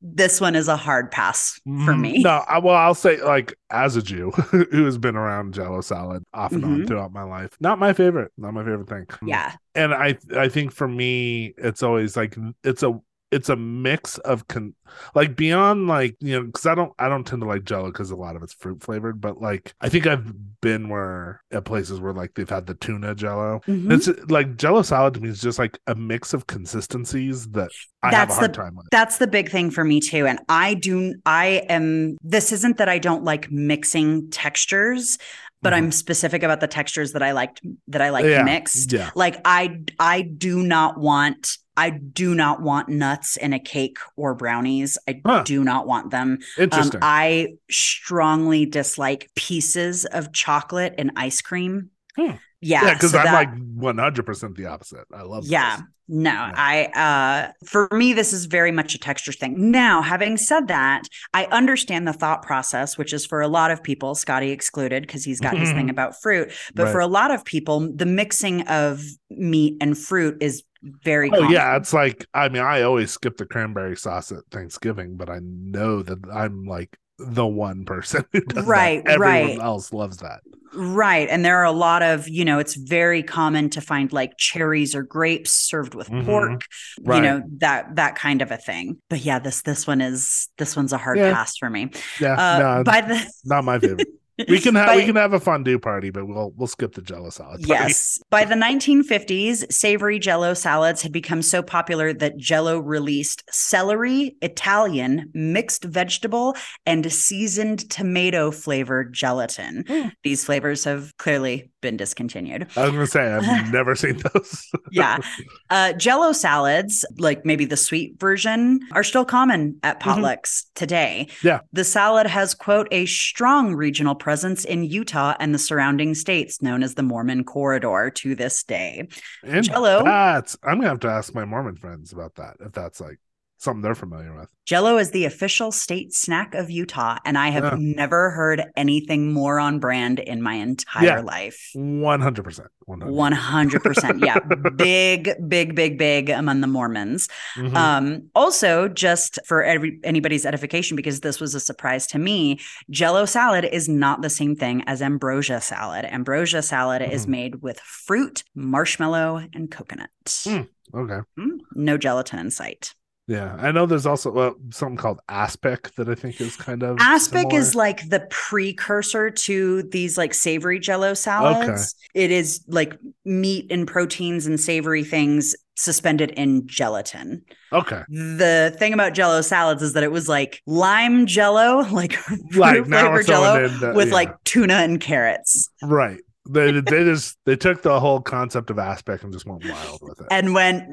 This one is a hard pass for Mm, me. No, I, well, I'll say like as a Jew <laughs> who has been around Jello salad off and on Mhm. throughout my life, not my favorite, not my favorite thing. Yeah. and I I think for me it's always like it's a it's a mix of con like beyond like you know because I don't I don't tend to like Jello because a lot of it's fruit flavored, but like I think I've been where at places where like they've had the tuna Jello. Mhm. It's like Jello salad to me is just like a mix of consistencies that I have a That's hard the- time with. That's the big thing for me too. And I do, I am, this isn't that I don't like mixing textures, but. I'm specific about the textures that I liked, that I like yeah, mixed. Yeah, Like I, I do not want, I do not want nuts in a cake or brownies. I Huh. do not want them. Um, interesting. I strongly dislike pieces of chocolate in ice cream. Hmm. Yeah, Yeah, because so I'm that- like 100% the opposite. I love yeah this. no i uh for me this is very much a texture thing now having said that i understand the thought process which is for a lot of people scotty excluded because he's got his thing <laughs> about fruit but for a lot of people the mixing of meat and fruit is very Oh common. yeah, it's like I mean I always skip the cranberry sauce at Thanksgiving, but I know that I'm like the one person <laughs> who does that. Right, Everyone right. else loves that. Right. And there are a lot of, you know, it's very common to find like cherries or grapes served with Mhm. pork, you know, that that kind of a thing. But yeah, this this one is this one's a hard Yeah. pass for me. Yeah, Uh no, by the not my favorite. <laughs> We can have by- we can have a fondue party, but we'll we'll skip the Jello salad. Party. Yes. By the 1950s, savory jello salads had become so popular that jello released celery, Italian, mixed vegetable, and seasoned tomato flavored gelatin. Hmm. These flavors have clearly been discontinued. I was gonna say I've <laughs> never seen those. Yeah. <laughs> Uh, jello salads, like maybe the sweet version, are still common at potlucks today. Mm-hmm. Yeah. The salad has, quote, a strong regional presence in Utah and the surrounding states, known as the Mormon Corridor to this day. And Jell-O. That's I'm gonna have to ask my Mormon friends about that if that's like something they're familiar with. Jello is the official state snack of Utah, and I have Yeah. never heard anything more on brand in my entire Yeah. life. One hundred percent. One hundred percent, yeah, <laughs> big, big, big, big among the Mormons. Mhm. Um, also, just for every, anybody's edification, because this was a surprise to me, Jello salad is not the same thing as ambrosia salad. Ambrosia salad is Mhm. made with fruit, marshmallow, and coconut. Mm. okay. Mm, no gelatin in sight. Yeah, I know. There's also well, something called aspic that I think is kind of Aspic is like the precursor to these like savory jello salads. It is like meat and proteins and savory things suspended in gelatin. okay. The thing about jello salads is that it was like lime jello, <laughs> like Like fruit now jello with yeah. like tuna and carrots. right. They they just they took the whole concept of aspic and just went wild with it. And went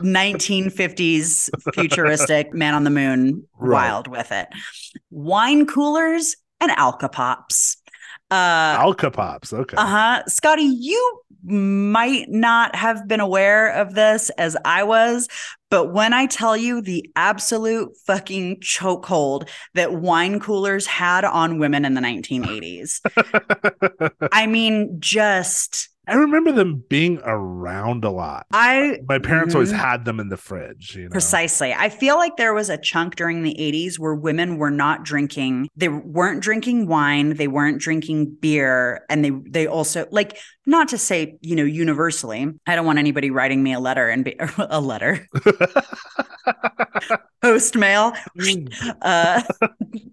1950s futuristic man on the moon Right. wild with it. Wine coolers and Alcopops. Uh Alcopops. Okay. Uh-huh. Scotty, you might not have been aware of this as I was, but when I tell you the absolute fucking chokehold that wine coolers had on women in the 1980s, <laughs> I mean, just I remember them being around a lot. I My parents always Mhm. had them in the fridge. You know? Precisely. I feel like there was a chunk during the 80s where women were not drinking. They weren't drinking wine, they weren't drinking beer, and they they also like not to say, you know, universally. I don't want anybody writing me a letter and be <laughs> a letter. <laughs> Post mail <laughs> uh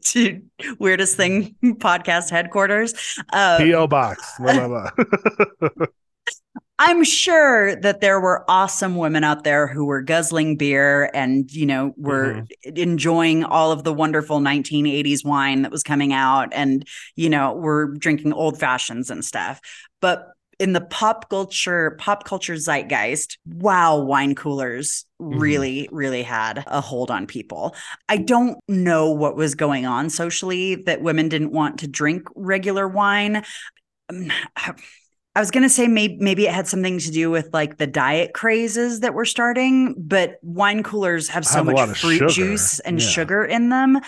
to weirdest thing podcast headquarters. Uh PO box. Blah, blah, blah. I'm sure that there were awesome women out there who were guzzling beer and, you know, were mm-hmm. enjoying all of the wonderful 1980s wine that was coming out and, you know, were drinking old fashions and stuff. But in the pop culture, pop culture zeitgeist, wow, wine coolers mm-hmm. really, really had a hold on people. I don't know what was going on socially that women didn't want to drink regular wine. Um, I was going to say maybe maybe it had something to do with like the diet crazes that were starting, but wine coolers have so Have much fruit juice and Yeah. sugar in them.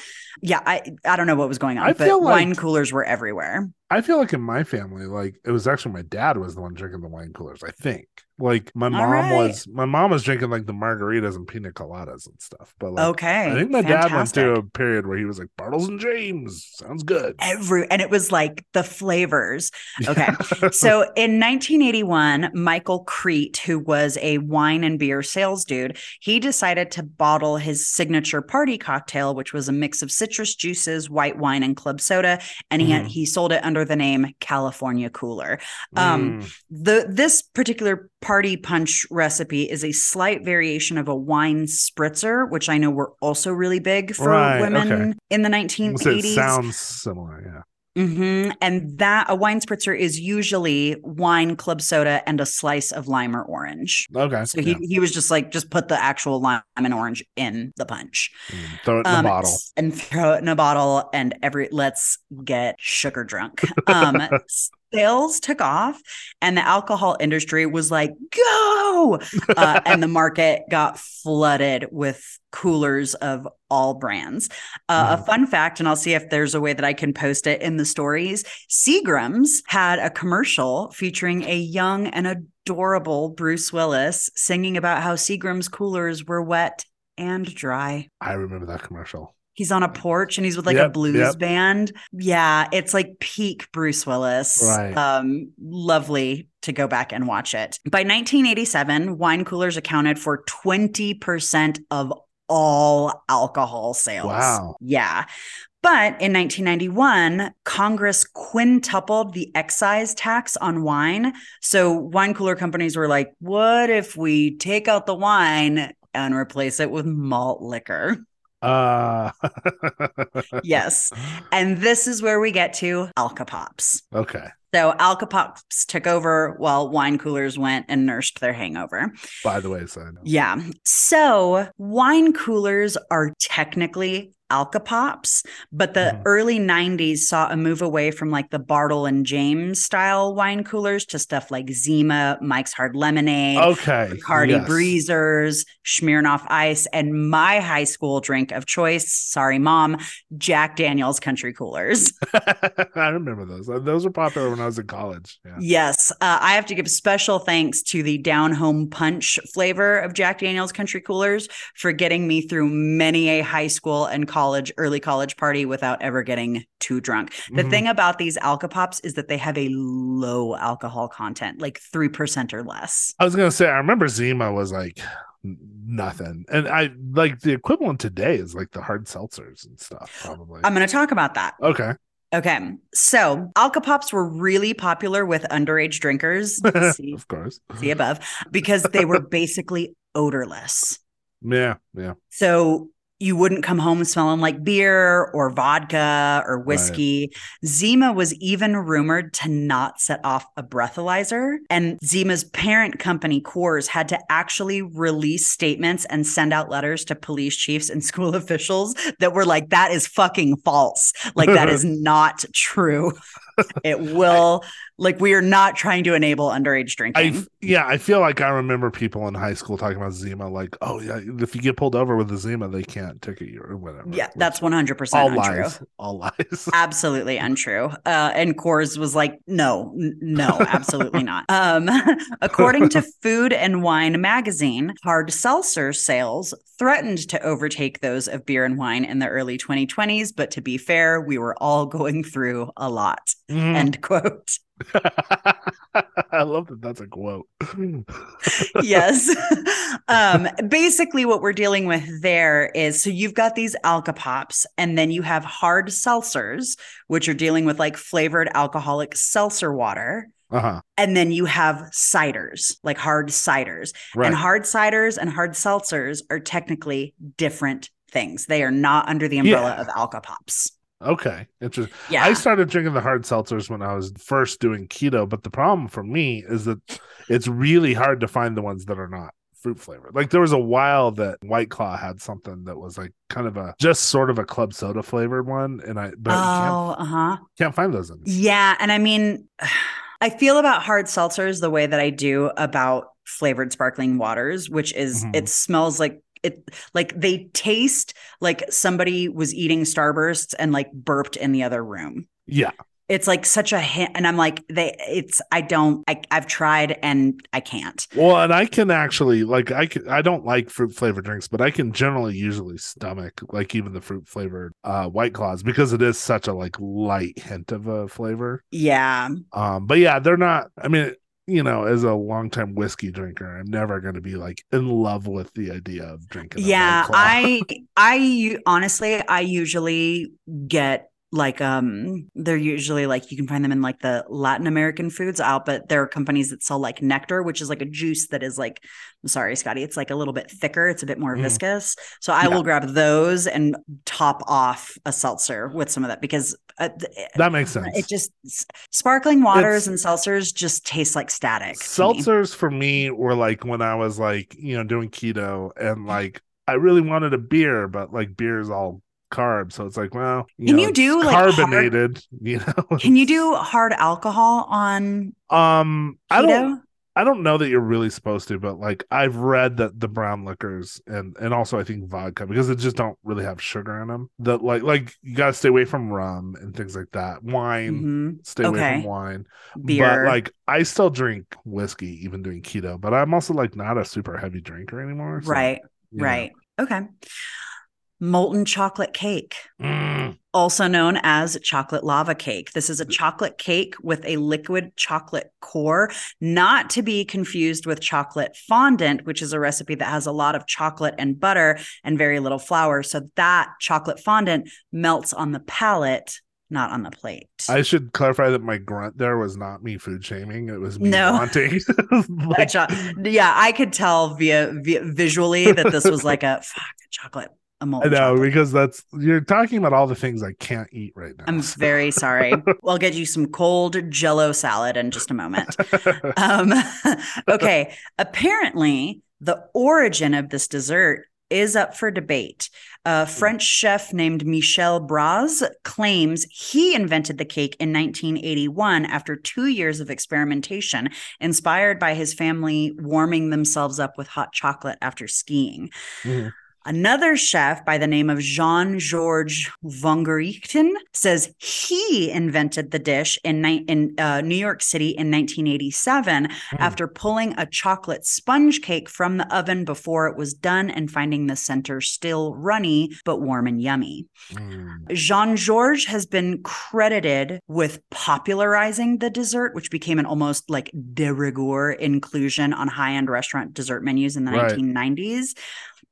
Yeah, I I don't know what was going on, I but feel like- wine coolers were everywhere. I feel like in my family, like it was actually my dad was the one drinking the wine coolers. I think. Like my mom right. was my mom was drinking like the margaritas and pina coladas and stuff. But like okay. I think my dad went through a period where he was like Bartles and James. Sounds good. every and it was like the flavors. <laughs> Okay. So in 1981, Michael Crete, who was a wine and beer sales dude, he decided to bottle his signature party cocktail, which was a mix of citrus juices, white wine, and club soda, and he Mhm. he sold it under the name California Cooler. Um, Mm, the this particular party punch recipe is a slight variation of a wine spritzer, which I know were also really big for Right, women okay. in the almost 1980s. it sounds similar. Yeah. Hmm And that a wine spritzer is usually wine, club soda, and a slice of lime or orange. Okay. So he, yeah. he was just like, just put the actual lime and orange in the punch. Mm, Throw it in Um, the bottle. And throw it in a bottle and every let's get sugar drunk. Um <laughs> sales took off and the alcohol industry was like, go. Uh, and the <laughs> market got flooded with coolers of all brands. Uh, A fun fact, and I'll see if there's a way that I can post it in the stories Seagram's had a commercial featuring a young and adorable Bruce Willis singing about how Seagram's coolers were wet and dry. I remember that commercial. He's on a porch and he's with like a blues yep. band. Yeah, it's like peak Bruce Willis. Right. Um, lovely to go back and watch it. By 1987, wine coolers accounted for 20% of all alcohol sales. Wow. Yeah. But in 1991, Congress quintupled the excise tax on wine. So wine cooler companies were like, what if we take out the wine and replace it with malt liquor? Uh <laughs> Yes. And this is where we get to Alcopops. okay. So Alcopops took over while wine coolers went and nursed their hangover. By the way, so Yeah. So wine coolers are technically Alcopops, but the Mhm. early 90s saw a move away from like the Bartle and James style wine coolers to stuff like Zima, Mike's Hard Lemonade, Okay. Bacardi yes. Breezers, Smirnoff Ice, and my high school drink of choice, sorry, mom, Jack Daniels Country Coolers. <laughs> I remember those. Those were popular when I was in college. Yeah. Yes, uh, I have to give special thanks to the down home punch flavor of Jack Daniels Country Coolers for getting me through many a high school and college, early college party without ever getting too drunk. The Mhm. thing about these Alcopops is that they have a low alcohol content, like 3% or less. I was gonna say I remember Zima was like nothing, and I like the equivalent today is like the hard seltzers and stuff. Probably. I'm going to talk about that. okay. Okay. So Alcopops were really popular with underage drinkers. <laughs> see, of course. see above, because they were basically odorless. <laughs> Yeah. Yeah. So you wouldn't come home smelling like beer or vodka or whiskey. Zima was even rumored to not set off a breathalyzer. And Zima's parent company, Coors, had to actually release statements and send out letters to police chiefs and <laughs> school officials that were like, that is fucking false. Like, that is <laughs> not true. <laughs> It will, like, we are not trying to enable underage drinking. f- yeah, I feel like I remember people in high school talking about Zima, like, oh yeah, if you get pulled over with a Zima, they can't ticket you or whatever. yeah, that's 100% all untrue. lies. All lies. <laughs> absolutely untrue. Uh, and Coors was like, no, n- no, absolutely not. <laughs> Um, <laughs> according to Food and Wine magazine, hard seltzer sales threatened to overtake those of beer and wine in the early 2020s. But to be fair, we were all going through a lot. Mm. End quote. <laughs> I love that. That's a quote. <laughs> yes. <laughs> um, basically, what we're dealing with there is so you've got these Alcopops, and then you have hard seltzers, which are dealing with like flavored alcoholic seltzer water. Uh huh. And then you have ciders, like hard ciders. Right. And hard ciders and hard seltzers are technically different things. They are not under the umbrella Yeah. of Alcopops. Okay. Interesting. Yeah. I started drinking the hard seltzers when I was first doing keto, but the problem for me is that it's really hard to find the ones that are not fruit flavored. Like there was a while that White Claw had something that was like kind of a just sort of a club soda flavored one, and I but oh, uh huh. can't find those. Anymore. Yeah. And I mean, <sighs> I feel about hard seltzers the way that I do about flavored sparkling waters, which is Mhm. it smells like it like they taste like somebody was eating starbursts and like burped in the other room. Yeah, It's like such a hint, and I'm like, they. It's I don't. I I've tried and I can't. Well, and I can actually like I can I don't like fruit flavored drinks, but I can generally usually stomach like even the fruit flavored uh white claws because it is such a like light hint of a flavor. Yeah, Um but yeah, they're not I mean, you know, as a longtime whiskey drinker, I'm never going to be like in love with the idea of drinking. yeah. I I honestly, I usually get like um they're usually like you can find them in like the Latin American foods out, but there are companies that sell like nectar, which is like a juice that is like I'm sorry, Scotty, it's like a little bit thicker, it's a bit more Mm. viscous. So I Yeah. will grab those and top off a seltzer with some of that because uh, that makes sense. it just sparkling waters It's- and seltzers just taste like static. to me. Seltzers for me were like when I was like, you know, doing keto and like I really wanted a beer, but like beer is all carbs, so it's like, well, Can know, you do, it's like, hard- carbonated? <laughs> You know, Can you do hard alcohol on Um, I don't. I don't know that you're really supposed to, but like I've read that the brown liquors and and also I think vodka because they just don't really have sugar in them. That like like you got to stay away from rum and things like that. Wine, Mhm. stay away from wine. Beer. But like I still drink whiskey even doing keto, but I'm also like not a super heavy drinker anymore. so, right. you know. Right. Okay. Molten chocolate cake. Mm, also known as chocolate lava cake. This is a chocolate cake with a liquid chocolate core, not to be confused with chocolate fondant, which is a recipe that has a lot of chocolate and butter and very little flour. So that chocolate fondant melts on the palate, not on the plate. I should clarify that my grunt there was not me food shaming. It was me No. wanting. <laughs> <laughs> Like, yeah, I could tell via, via visually that this was like a fuck chocolate. A I know chocolate. because that's you're talking about all the things I can't eat right now. I'm so- very sorry. <laughs> I'll get you some cold jello salad in just a moment. <laughs> Um, <laughs> okay. Apparently, the origin of this dessert is up for debate. A French chef named Michel Bras claims he invented the cake in 1981 after two years of experimentation, inspired by his family warming themselves up with hot chocolate after skiing. Mhm. Another chef by the name of Jean Georges Vongerichten says he invented the dish in, ni- in uh, New York City in 1987 after pulling a chocolate sponge cake from the oven before it was done and finding the center still runny but warm and yummy. Mm. Jean Georges has been credited with popularizing the dessert, which became an almost like de rigueur inclusion on high end restaurant dessert menus in the Right. 1990s.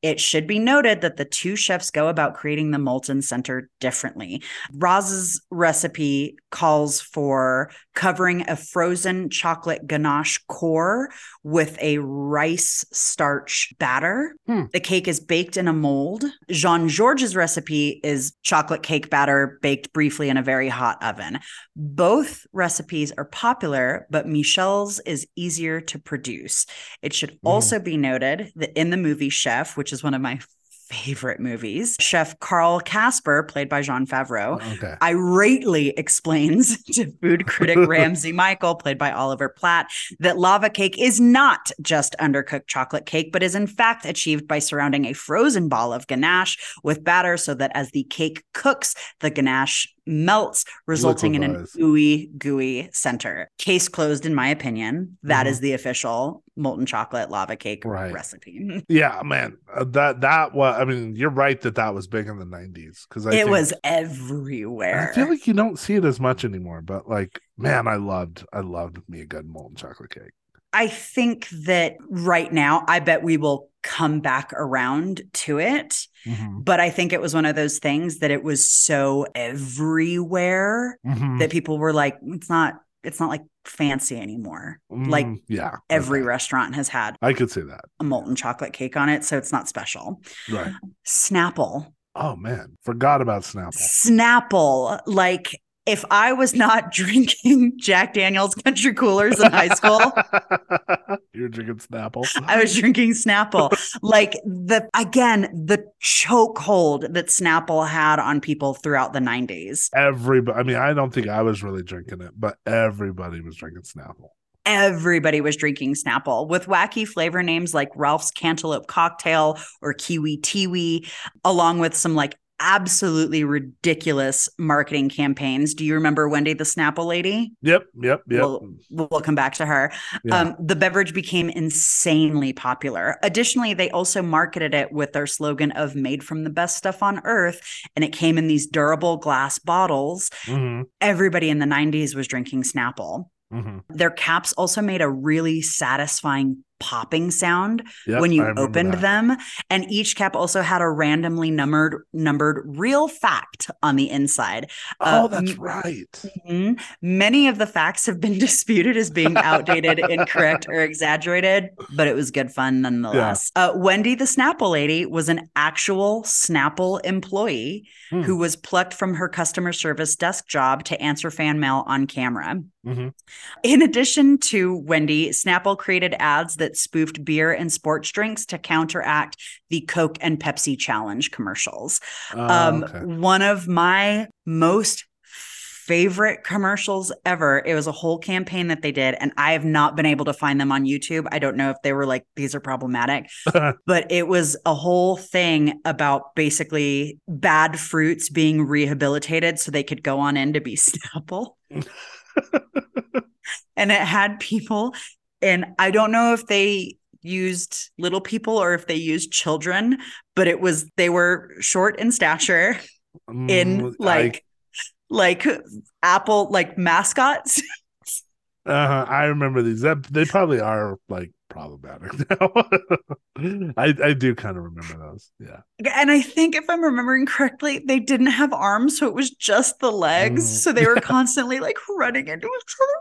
It should be noted that the two chefs go about creating the molten center differently. Bras's recipe calls for covering a frozen chocolate ganache core with a rice starch batter. Hmm. The cake is baked in a mold. Jean Georges' recipe is chocolate cake batter baked briefly in a very hot oven. Both recipes are popular, but Michel's is easier to produce. It should also be noted that in the movie Chef, which is one of my favorite movies, Chef Carl Casper, played by Jon Favreau, oh, Okay. irately explains <laughs> to food critic <laughs> Ramsey Michael, played by Oliver Platt, that lava cake is not just undercooked chocolate cake, but is in fact achieved by surrounding a frozen ball of ganache with batter so that as the cake cooks, the ganache melts, resulting in an ooey gooey center. Case closed, in my opinion. That Mhm. is the official molten chocolate lava cake Right. recipe. <laughs> Yeah, man. Uh, that that was. I mean, you're right that that was big in the '90s because it was everywhere. I feel like you don't see it as much anymore, but like, man, I loved, I loved me a good molten chocolate cake. I think that right now, I bet we will come back around to it. Mhm. But I think it was one of those things that it was so everywhere Mhm. that people were like, it's not, it's not like fancy anymore. like Mm, yeah, Every okay. restaurant has had I could say that. a molten chocolate cake on it. So it's not special. Right. Snapple. Oh man, forgot about Snapple. Snapple. Like if I was not <laughs> drinking Jack Daniels country coolers in high school, <laughs> You're drinking Snapple. I was drinking Snapple. <laughs> like the again, the chokehold that Snapple had on people throughout the 90s. Everybody. I mean, I don't think I was really drinking it, but everybody was drinking Snapple. Everybody was drinking Snapple with wacky flavor names like Ralph's Cantaloupe Cocktail or Kiwi Teawi, along with some like absolutely ridiculous marketing campaigns. Do you remember Wendy the Snapple lady? Yep, yep, yep. We'll, we'll come back to her. Yeah. Um, the beverage became insanely popular. Additionally, they also marketed it with their slogan of made from the best stuff on earth. And it came in these durable glass bottles. Mhm, Everybody in the 90s was drinking Snapple. mhm. Their caps also made a really satisfying popping sound Yep, when you opened that. them and each cap also had a randomly numbered numbered real fact on the inside Oh, Uh, that's right. Mhm. Many of the facts have been <laughs> disputed as being outdated, incorrect, or exaggerated, but it was good fun nonetheless. Uh, Wendy, the Snapple lady, was an actual Snapple employee Hmm. who was plucked from her customer service desk job to answer fan mail on camera. Mhm. In addition to Wendy, Snapple created ads that that spoofed beer and sports drinks to counteract the Coke and Pepsi challenge commercials. Oh, um, okay. One of my most favorite commercials ever. It was a whole campaign that they did, and I have not been able to find them on YouTube. I don't know if they were like, these are problematic, <laughs> but it was a whole thing about basically bad fruits being rehabilitated so they could go on in to be <laughs> Snapple. <laughs> and it had people, and I don't know if they used little people or if they used children, but it was they were short in stature in Mm, I- like like apple like mascots <laughs> Uh, I remember these. That they probably are like problematic <laughs> now. I I do kind of remember those. Yeah. and i think if i'm remembering correctly they didn't have arms so it was just the legs Mm. so they were constantly like running into each other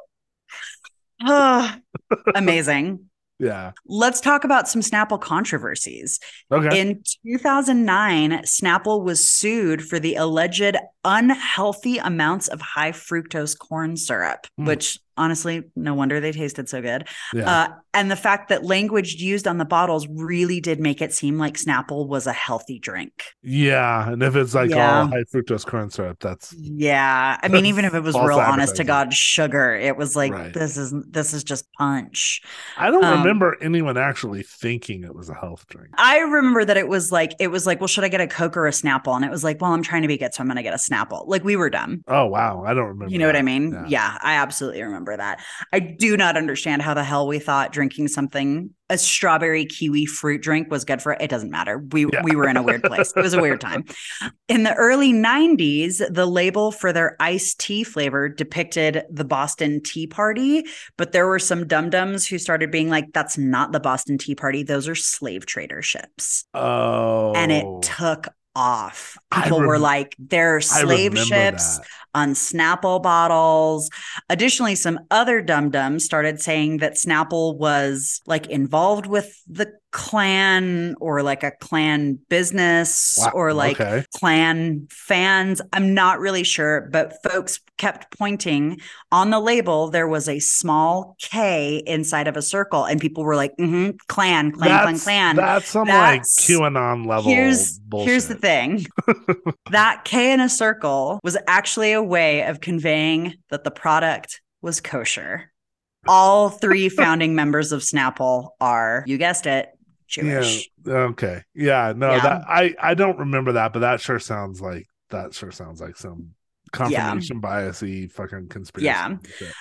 Ah, <laughs> amazing Yeah. let's talk about some snapple controversies Okay. In 2009, Snapple was sued for the alleged unhealthy amounts of high fructose corn syrup, Hmm. which honestly, no wonder they tasted so good. yeah. Uh, and the fact that language used on the bottles really did make it seem like Snapple was a healthy drink. yeah. And if it's like Yeah. all high fructose corn syrup, that's Yeah, I mean, even if it <laughs> was real honest to. God sugar, it was like Right. this is this is just punch. I don't Um, remember anyone actually thinking it was a health drink. I remember that it was like it was like, well, should I get a Coke or a Snapple? And it was like, well, I'm trying to be good, so I'm gonna get a Snapple. Like we were dumb. Oh wow. I don't remember. You know what. I mean? Yeah. Yeah. I absolutely remember that. I do not understand how the hell we thought drinking something a strawberry kiwi fruit drink was good for it. It doesn't matter. We Yeah. we were in a weird place. It was a weird time. In the early 90s, the label for their iced tea flavor depicted the Boston Tea Party, but there were some dum-dums who started being like that's not the Boston Tea Party. Those are slave trader ships. Oh. And it oh. took off. People were like, they're slave ships that. on Snapple bottles. Additionally, some other dum dums started saying that Snapple was like involved with the Klan or like a Klan business Wow, or like okay. Klan fans. I'm not really sure, but folks kept pointing on the label. There was a small K inside of a circle, and people were like, mm-hmm, Klan, Klan, Klan, Klan. that's some That's- like QAnon level. Here's bullshit. here's the thing. <laughs> that K in a circle was actually a way of conveying that the product was kosher. All three <laughs> founding members of Snapple are, you guessed it, Jewish. Yeah. Okay. Yeah. No, Yeah. that I I don't remember that, but that sure sounds like that sure sounds like some confirmation biasy fucking conspiracy. Yeah. shit.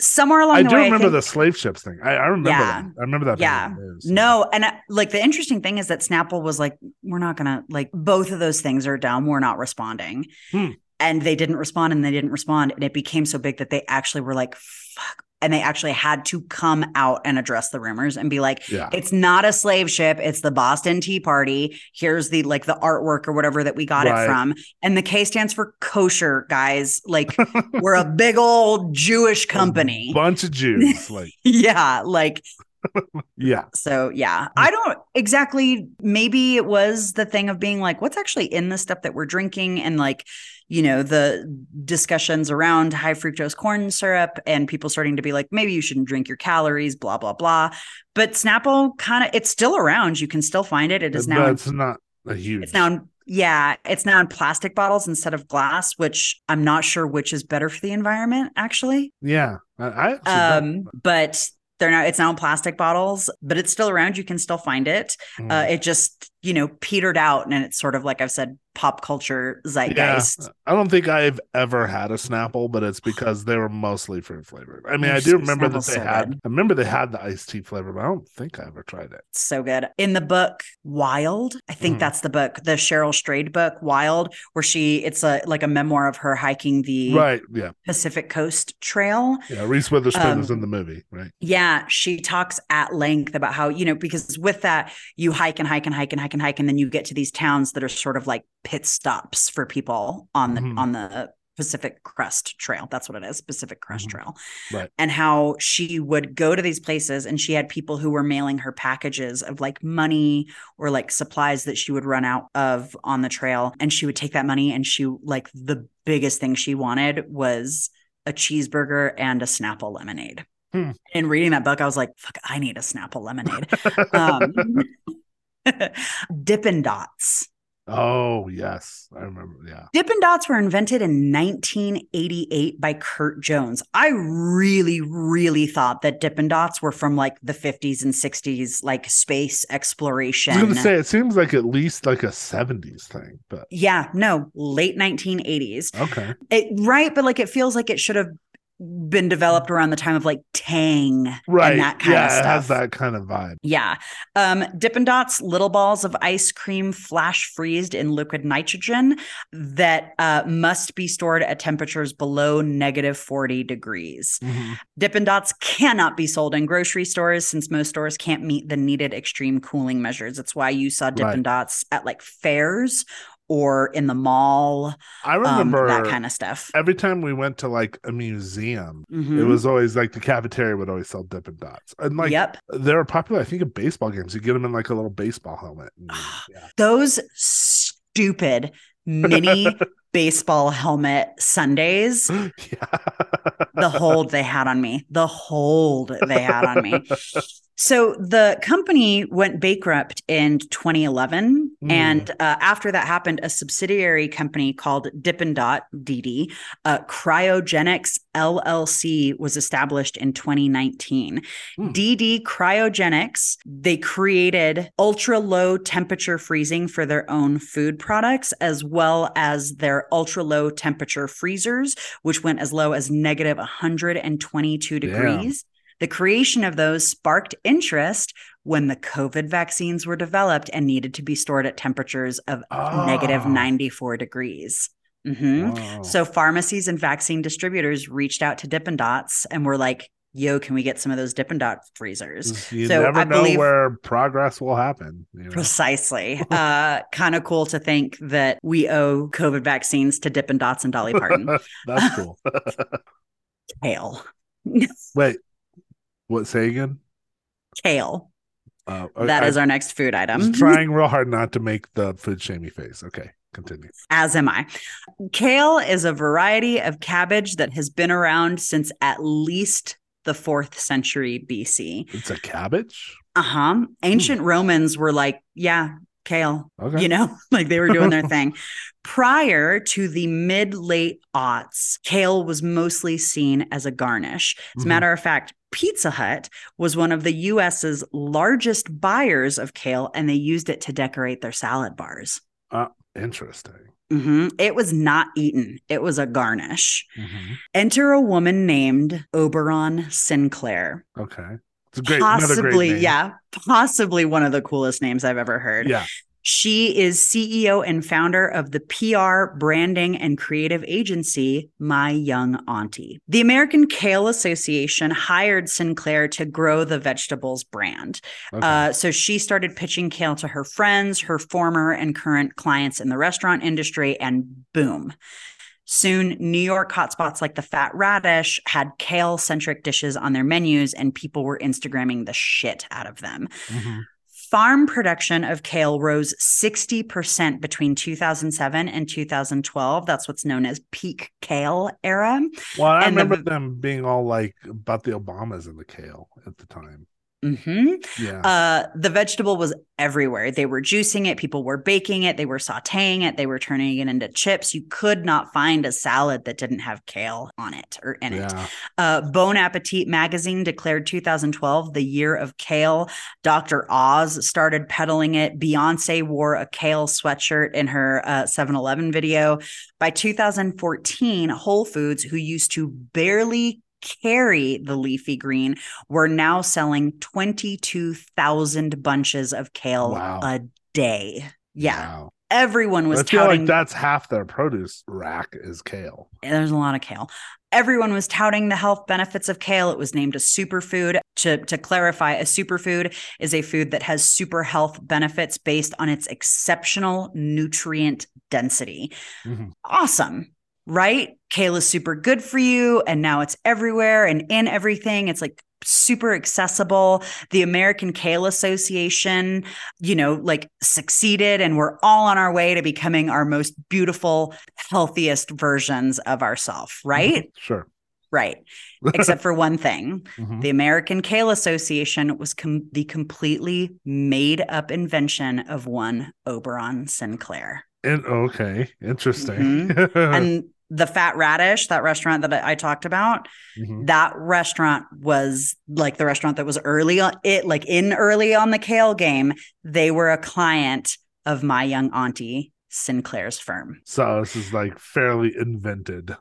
Somewhere along I the do way, remember think- the slave ships thing. I, I remember Yeah. that. I remember that. Yeah. news. No, and uh, like the interesting thing is that Snapple was like, we're not gonna like both of those things are dumb. We're not responding. Hmm. And they didn't respond and they didn't respond. And it became so big that they actually were like, fuck. And they actually had to come out and address the rumors and be like, Yeah. it's not a slave ship, it's the Boston Tea Party. Here's the like the artwork or whatever that we got Right. it from. And the K stands for kosher, guys. Like we're a big old Jewish company. bunch of Jews. Like, <laughs> yeah. Like <laughs> yeah. so yeah, I don't exactly. Maybe it was the thing of being like, what's actually in the stuff that we're drinking, and like, you know, the discussions around high fructose corn syrup, and people starting to be like, maybe you shouldn't drink your calories, blah blah blah. But Snapple kind of, it's still around. You can still find it. It is now. it's not a huge. it's now. In, yeah, it's now in plastic bottles instead of glass, which I'm not sure which is better for the environment. Actually, Yeah. I, I um, but they're now it's now in plastic bottles, but it's still around. You can still find it. Uh, Mm. it just you know petered out, and it's sort of like I've said, pop culture zeitgeist. I don't think I've ever had a Snapple, but it's because they were mostly fruit flavored. I mean, They're I do remember that they so had. good. I remember they had the iced tea flavor, but I don't think I ever tried it. So good. In the book Wild, I think Mm. that's the book, the Cheryl Strayed book Wild, where she it's a like a memoir of her hiking the Right? Yeah. Pacific Coast Trail. Yeah. Reese Witherspoon was Um, in the movie, right? Yeah, she talks at length about how, you know, because with that, you hike and hike and hike and hike and hike, and then you get to these towns that are sort of like pit stops for people on the Mhm. on the Pacific Crest Trail. That's what it is, Pacific Crest Mhm. Trail. Right. And how she would go to these places and she had people who were mailing her packages of like money or like supplies that she would run out of on the trail. And she would take that money and she like the biggest thing she wanted was a cheeseburger and a Snapple lemonade. Hmm. And reading that book, I was like, fuck, I need a Snapple lemonade. <laughs> um, <laughs> Dippin' Dots. Oh yes, I remember. Yeah. Dippin' Dots were invented in 1988 by Curt Jones. I really, really thought that Dippin' Dots were from like the 50s and 60s, like space exploration. I was exploration. gonna say it seems like at least like a '70s thing, but yeah, no, late 1980s. okay. It, right, but like it feels like it should have been developed around the time of like Tang Right. and that kind yeah, of stuff. it has that kind of vibe. Yeah. Um, Dippin' Dots, little balls of ice cream flash freezed in liquid nitrogen that uh, must be stored at temperatures below negative 40 degrees. Mhm. Dippin' Dots cannot be sold in grocery stores since most stores can't meet the needed extreme cooling measures. That's why you saw Dippin' Right. Dots at like fairs or in the mall, I um, remember that kind of stuff. every time we went to like a museum, it Mhm. was always like the cafeteria would always sell Dippin' Dots, and like yep. they were popular. I think at baseball games, you get them in like a little baseball helmet. And, yeah. Those stupid mini <laughs> baseball helmet sundaes. <gasps> yeah. the hold they had on me, the hold they had on me. <laughs> So the company went bankrupt in 2011. Mm. And uh, after that happened, a subsidiary company called Dippin' Dot, DD, uh, Cryogenics LLC was established in 2019. Hmm. DD Cryogenics, they created ultra low temperature freezing for their own food products, as well as their ultra low temperature freezers, which went as low as negative 122 Damn. degrees. The creation of those sparked interest when the COVID vaccines were developed and needed to be stored at temperatures of negative Oh. 94 degrees. Mhm. Wow. So pharmacies and vaccine distributors reached out to Dippin' Dots and were like, yo, can we get some of those Dippin' Dot freezers? you so never I know believe- where progress will happen. You know? Precisely. <laughs> uh, kind of cool to think that we owe COVID vaccines to Dippin' Dots and Dolly Parton. <laughs> That's cool. <laughs> Kale. Wait, what? Say again. Kale. Uh, That I, is our next food item. trying real hard not to make the food shamey face. Okay, continue. As am I. Kale is a variety of cabbage that has been around since at least the fourth century BC. It's a cabbage. Uh huh. Ancient Romans were like, yeah, kale, Okay. you know, <laughs> like they were doing their <laughs> thing. Prior to the mid late aughts, kale was mostly seen as a garnish. As a Mhm. matter of fact, Pizza Hut was one of the US's largest buyers of kale, and they used it to decorate their salad bars. Interesting. hmm It was not eaten, it was a garnish. Mhm. Enter a woman named Oberon Sinclair. Okay, it's a great, another great Possibly, yeah, possibly one of the coolest names I've ever heard. yeah. She is CEO and founder of the PR, branding, and creative agency, My Young Auntie. The American Kale Association hired Sinclair to grow the vegetables brand. Okay. Uh, so she started pitching kale to her friends, her former and current clients in the restaurant industry, and boom. Soon, New York hotspots like the Fat Radish had kale centric dishes on their menus, and people were Instagramming the shit out of them. Mhm. Farm production of kale rose 60% between 2007 and 2012. That's what's known as peak kale era. Well, I and the- remember them being all like about the Obamas and the kale at the time. Hmm Yeah. Uh, the vegetable was everywhere. They were juicing it, people were baking it, they were sauteing it, they were turning it into chips. You could not find a salad that didn't have kale on it or in it. yeah. Uh, Bon Appetit magazine declared 2012 the year of kale. Dr. Oz started peddling it. Beyonce wore a kale sweatshirt in her uh, 7 Eleven video. By 2014, Whole Foods, who used to barely carry the leafy green, were now selling 22,000 bunches of kale Wow. a day. Yeah. Wow. Everyone was I feel touting like that's half their produce rack is kale. there's a lot of kale. Everyone was touting the health benefits of kale. It was named a superfood. To, to clarify, a superfood is a food that has super health benefits based on its exceptional nutrient density. Mhm. Awesome, right? Kale is super good for you, and now it's everywhere and in everything. It's like super accessible. The American Kale Association, you know, like succeeded, and we're all on our way to becoming our most beautiful, healthiest versions of ourselves, right? Sure. Right. <laughs> Except for one thing. Mhm. The American Kale Association was com- the completely made up invention of one Oberon Sinclair. And- okay, interesting. Mm-hmm. <laughs> and the Fat Radish, that restaurant that I I talked about, Mhm. that restaurant was like the restaurant that was early on it, like in early on the kale game. They were a client of my young auntie Sinclair's firm. So this is like fairly invented.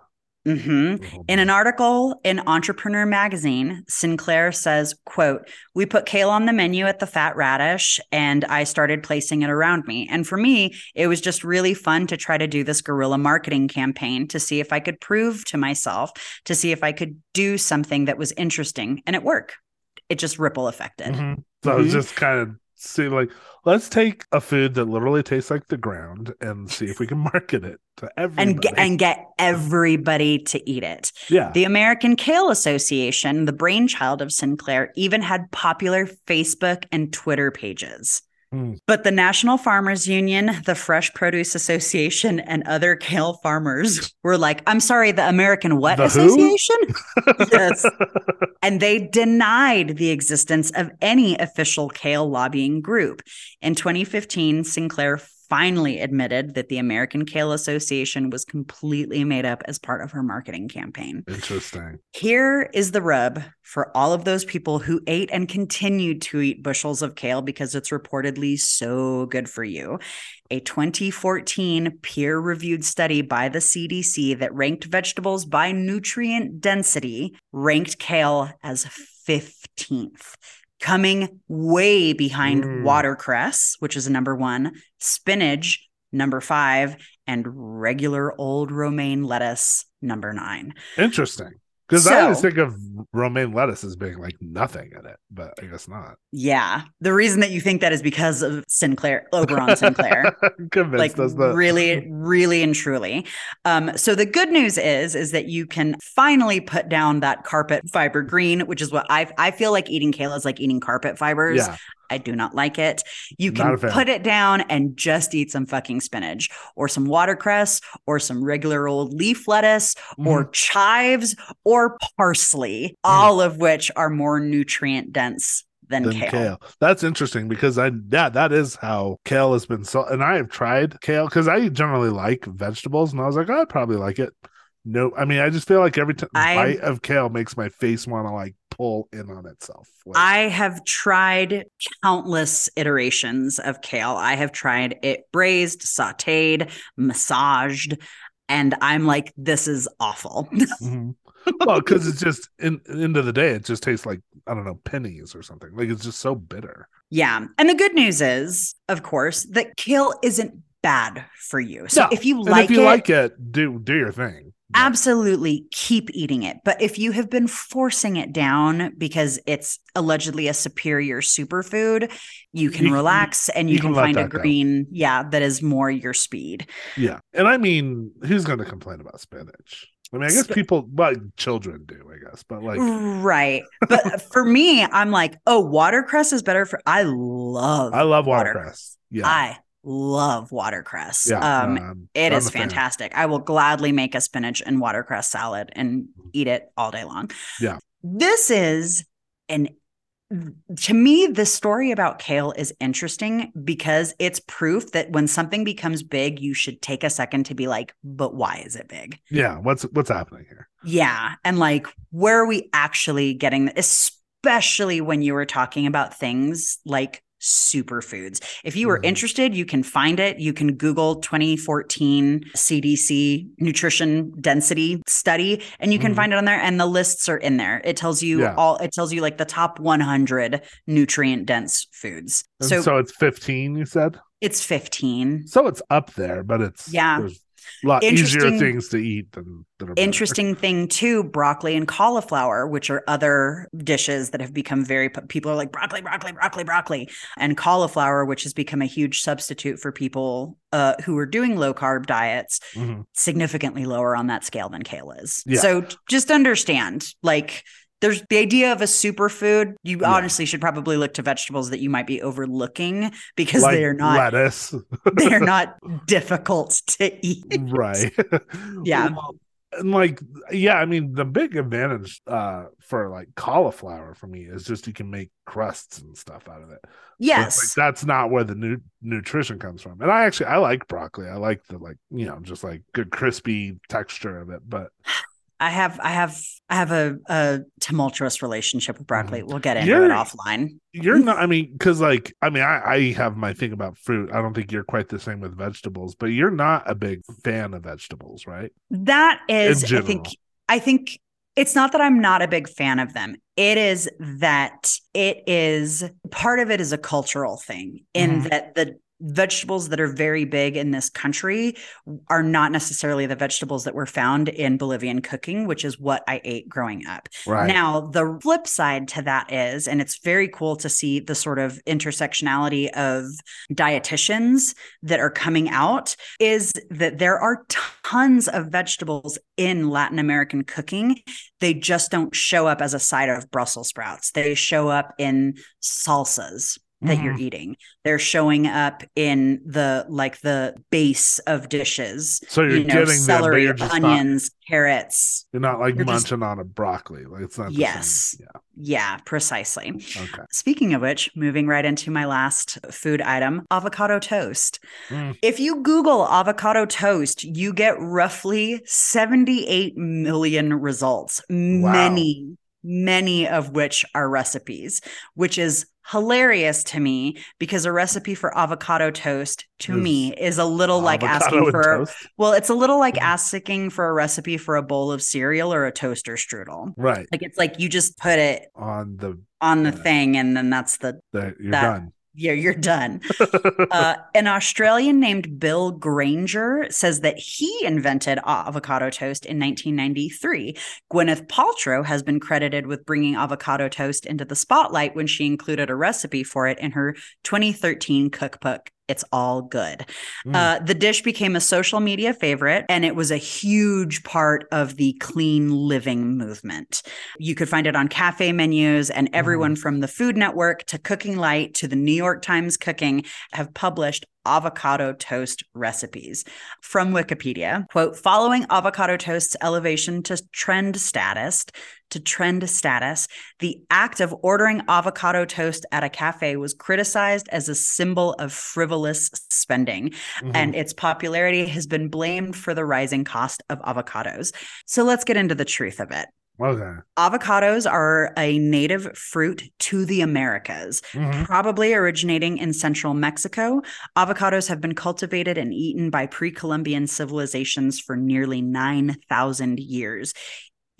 Hmm In an article in Entrepreneur magazine, Sinclair says, quote, "We put kale on the menu at the Fat Radish and I started placing it around me. And for me, it was just really fun to try to do this guerrilla marketing campaign to see if I could prove to myself to see if I could do something that was interesting and it worked. It just ripple affected. Mhm. So it's Mhm. just kind of see like let's take a food that literally tastes like the ground and see if we can <laughs> market it to everybody. And get, and get everybody to eat it. yeah, The American Kale Association, the brainchild of Sinclair, even had popular Facebook and Twitter pages. Hmm. But the National Farmers Union, the Fresh Produce Association, and other kale farmers were like, I'm sorry, the American what The association? <laughs> yes. And they denied the existence of any official kale lobbying group. In 2015, Sinclair finally admitted that the American Kale Association was completely made up as part of her marketing campaign. Interesting. Here is the rub for all of those people who ate and continued to eat bushels of kale because it's reportedly so good for you. A 2014 peer reviewed study by the CDC that ranked vegetables by nutrient density ranked kale as 15th. Coming way behind Mm. watercress, which is number one, spinach, number five, and regular old romaine lettuce, number nine. Interesting. Because I always So- think of romaine lettuce as being like nothing in it, but I guess not. Yeah. The reason that you think that is because of Sinclair, Oberon Sinclair. <laughs> Convinced like as the really <laughs> really and truly um so the good news is is that you can finally put down that carpet fiber green which is what i i feel like eating kale is like eating carpet fibers yeah. I do not like it you can put it down and just eat some fucking spinach or some watercress or some regular old leaf lettuce or Mm-hmm. chives or parsley all of which are more nutrient dense than, than kale. kale. That's interesting because I yeah, that is how kale has been so and I have tried kale because I generally like vegetables and I was like, oh, I'd probably like it. No, I mean I just feel like every t- I- bite of kale makes my face want to like pull in on itself. Like, I have tried countless iterations of kale. I have tried it braised, sauteed, massaged, and I'm like, this is awful. <laughs> Mhm. well, because it's just in end of the day, it just tastes like I don't know pennies or something. Like it's just so bitter. yeah. And the good news is, of course, that kale isn't bad for you. So No. if you like if you it, like it, do do your thing. But- Absolutely keep eating it. But if you have been forcing it down because it's allegedly a superior superfood, you can You- relax and you, you can, can find a that go. green, yeah, that is more your speed. Yeah, and I mean, who's going to complain about spinach? I mean, I guess people, well, children do, I guess, but like, right. But for me, I'm like, oh, watercress is better for I love I love water- watercress. Yeah, I love watercress. yeah, Um um, it I'm is a fan. fantastic. I will gladly make a spinach and watercress salad and eat it all day long. Yeah. This is an to me, the story about kale is interesting because it's proof that when something becomes big, you should take a second to be like, but why is it big? Yeah, what's what's happening here? Yeah. And like, where are we actually getting, especially when you were talking about things like superfoods? If you were Mhm. interested, you can find it. You can Google 2014 CDC nutrition density study and you can Mhm. find it on there. And the lists are in there. It tells you Yeah. all, it tells you like the top 100 nutrient dense foods. And So, so, it's 15, you said? it's 15. So it's up there, but it's Yeah. there's a lot easier things to eat than, than interesting thing too broccoli and cauliflower which are other dishes that have become very people are like broccoli broccoli broccoli broccoli and cauliflower which has become a huge substitute for people uh, who are doing low carb diets Mhm. significantly lower on that scale than kale is Yeah. so just understand like there's the idea of a superfood. You Yeah. honestly should probably look to vegetables that you might be overlooking because Like they are not lettuce, <laughs> they're <laughs> not difficult to eat. right? <laughs> Yeah. Well, and like yeah i mean the big advantage uh for like cauliflower for me is just you can make crusts and stuff out of it So Yes. like, that's not where the nu- nutrition comes from and i actually i like broccoli i like the like you know just like good crispy texture of it but <sighs> <sighs> <sighs> I have I have I have a, a tumultuous relationship with broccoli. We'll get into Mm-hmm. You're- it offline. you're not <laughs> i mean because like i mean I, I have my thing about fruit i don't think you're quite the same with vegetables but you're not a big fan of vegetables right That is, I think. I think it's not that I'm not a big fan of them. It is that it is part of it is a cultural thing in Mhm. that the vegetables that are very big in this country are not necessarily the vegetables that were found in Bolivian cooking, which is what I ate growing up. right Now, the flip side to that is, and it's very cool to see the sort of intersectionality of dietitians that are coming out, is that there are tons of vegetables in Latin American cooking. They just don't show up as a side of Brussels sprouts, they show up in salsas. That you're eating, they're showing up in the like the base of dishes. so you're you know, getting them celery, you're just not onions, carrots, you're not like You're just- munching on a broccoli like it's not. Yes. Yeah, precisely. okay Speaking of which, moving right into my last food item avocado toast. Mm. If you Google avocado toast, you get roughly 78 million results, many, many of which are recipes, which is hilarious to me because a recipe for avocado toast to Is me is a little like asking for toast? well it's a little like Mhm. asking for a recipe for a bowl of cereal or a toaster strudel right like it's like you just put it on the on the thing and then that's the the you're That- done yeah you're done. <laughs> Uh, an australian named bill granger says that he invented avocado toast in 1993 gwyneth paltrow has been credited with bringing avocado toast into the spotlight when she included a recipe for it in her 2013 cookbook it's all good Mm. uh, the dish became a social media favorite and it was a huge part of the clean living movement. You could find it on cafe menus, and everyone from the Food Network to Cooking Light to the New York Times Cooking have published avocado toast recipes. From Wikipedia, quote, following avocado toast's elevation to trend status, to trend status, the act of ordering avocado toast at a cafe was criticized as a symbol of frivolous spending Mhm. and its popularity has been blamed for the rising cost of avocados. So let's get into the truth of it. Okay Avocados are a native fruit to the Americas, Mhm. probably originating in central Mexico. Avocados have been cultivated and eaten by pre Columbian civilizations for nearly 9,000 years.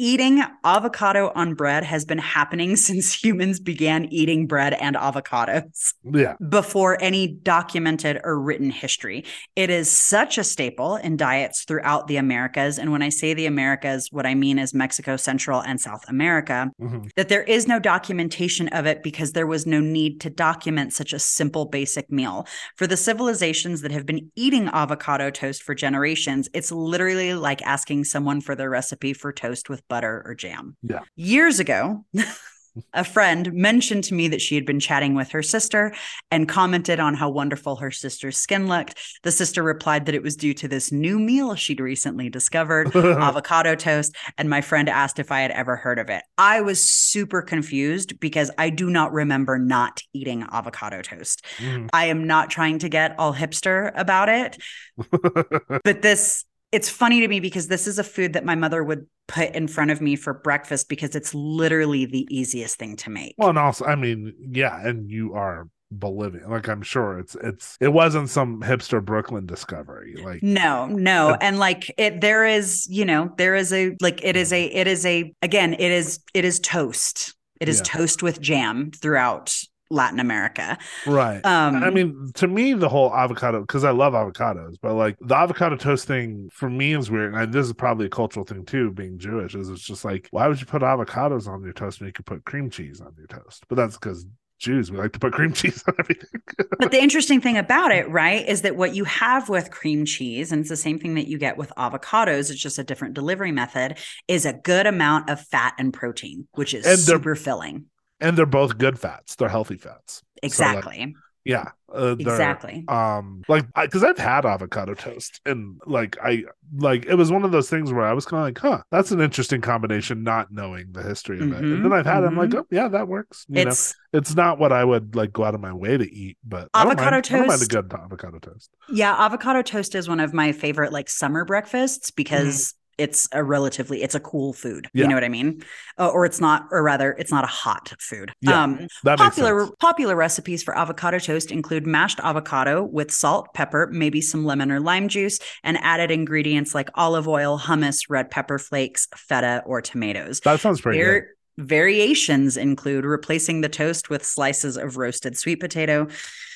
Eating avocado on bread has been happening <laughs> since humans began eating bread and avocados yeah before any documented or written history. It is such a staple in diets throughout the Americas. And when I say the Americas, what I mean is Mexico, Central, and South America, Mhm. that there is no documentation of it because there was no need to document such a simple, basic meal. For the civilizations that have been eating avocado toast for generations, it's literally like asking someone for their recipe for toast with butter or jam. Yeah. Years ago, <laughs> a friend mentioned to me that she had been chatting with her sister and commented on how wonderful her sister's skin looked. The sister replied that it was due to this new meal she'd recently discovered <laughs> avocado toast. And my friend asked if I had ever heard of it. I was super confused because I do not remember not eating avocado toast. Mhm. I am not trying to get all hipster about it, <laughs> but this. It's funny to me because this is a food that my mother would put in front of me for breakfast because it's literally the easiest thing to make. well and also i mean yeah and you are bolivian like i'm sure it's it's it wasn't some hipster brooklyn discovery like No, no. Uh, And like it there is, you know, there is a like it is a it is a again, it is it is toast. It is Yeah. toast with jam throughout Latin America. right Um I mean, to me, the whole avocado, because I love avocados, but like the avocado toast thing for me is weird. And this is probably a cultural thing too, being Jewish, is it's just like, why would you put avocados on your toast when you could put cream cheese on your toast? But that's because Jews, we like to put cream <laughs> cheese on everything. <laughs> but the interesting thing about it, right, is that what you have with cream cheese, and it's the same thing that you get with avocados, it's just a different delivery method, is a good amount of fat and protein, which is And super filling. And they're both good fats, they're healthy fats. So, like, Exactly. Yeah, uh, Exactly. Um, like because I've had avocado toast, and like I like it was one of those things where I was kind of like, huh, that's an interesting combination, not knowing the history of it. And then Mhm, I've had, it, I'm like, mhm. oh yeah, that works. You know, It's it's not what I would like go out of my way to eat, but I Avocado I don't mind a good avocado toast. yeah, avocado toast is one of my favorite like summer breakfasts because it's a relatively it's a cool food. Yeah. You know what I mean? Uh, or it's not, or rather, it's not a hot food. Yeah, um, popular popular recipes for avocado toast include mashed avocado with salt, pepper, maybe some lemon or lime juice, and added ingredients like olive oil, hummus, red pepper flakes, feta, or tomatoes. That sounds pretty good. Variations include replacing the toast with slices of roasted sweet potato,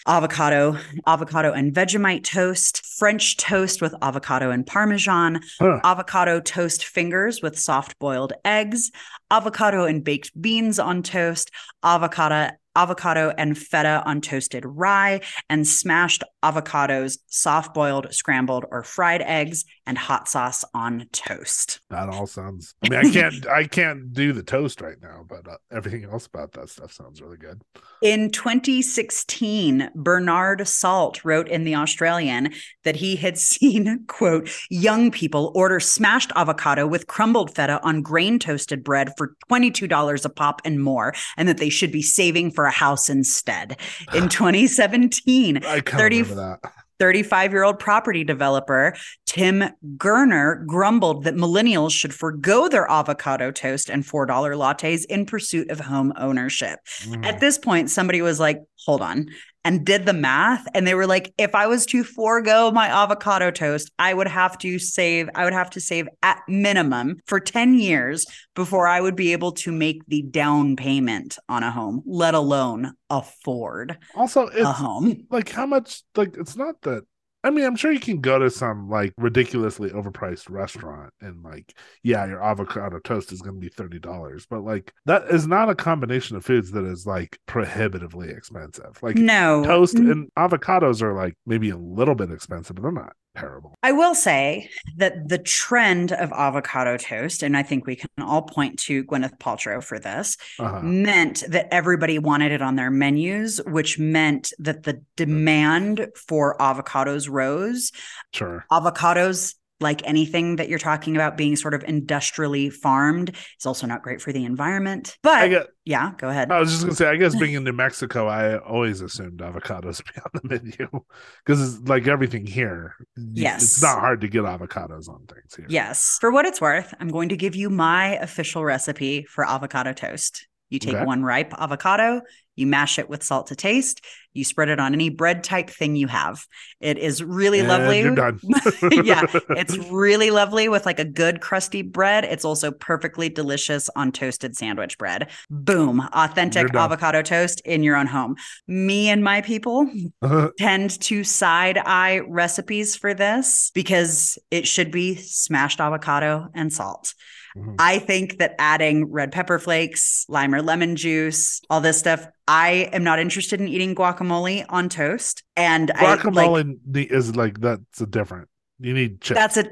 avocado, avocado and Vegemite toast, French toast with avocado and parmesan, Huh. avocado toast fingers with soft boiled eggs, avocado and baked beans on toast, avocado avocado and feta on toasted rye, and smashed avocados, soft boiled, scrambled, or fried eggs, and hot sauce on toast. That all sounds. I mean, I can't. I can't do the toast right now, but uh, everything else about that stuff sounds really good. In 2016, Bernard Salt wrote in The Australian that he had <laughs> seen, quote, young people order smashed avocado with crumbled feta on grain toasted bread for $22 a pop and more, and that they should be saving for a house instead. In <sighs> 2017, I kind 30 that. 35 year old property developer Tim Gurner grumbled that millennials should forego their avocado toast and $4 lattes in pursuit of home ownership. Mm. At this point, somebody was like, hold on, and did the math. And they were like, if I was to forego my avocado toast, I would have to save, I would have to save at minimum for 10 years before I would be able to make the down payment on a home, let alone afford Also, it's a home. like how much like it's not that I mean, I'm sure you can go to some like ridiculously overpriced restaurant and like, yeah, your avocado toast is going to be $30, but like that is not a combination of foods that is like prohibitively expensive. Like No. toast and avocados are like maybe a little bit expensive, but they're not terrible. I will say that the trend of avocado toast, and I think we can all point to Gwyneth Paltrow for this, Uh-huh. meant that everybody wanted it on their menus, which meant that the demand for avocados rose. Sure. Avocados, like anything that you're talking about being sort of industrially farmed, is also not great for the environment. But I get yeah, go ahead. I was just gonna say, I guess being in New Mexico, I always assumed avocados <laughs> be on the menu because it's like everything here. Yes. it's not hard to get avocados on things here. Yes. For what it's worth, I'm going to give you my official recipe for avocado toast. You take Okay. one ripe avocado, you mash it with salt to taste, you spread it on any bread type thing you have. It is really And lovely. You're done. <laughs> <laughs> yeah, it's really lovely with like a good crusty bread. It's also perfectly delicious on toasted sandwich bread. Boom, authentic avocado toast in your own home. Me and my people uh-huh. tend to side eye recipes for this because it should be smashed avocado and salt. Mhm. I think that adding red pepper flakes, lime or lemon juice, all this stuff, I am not interested in eating guacamole on toast. And I like Guacamole is like that's a different. You need chips. that's a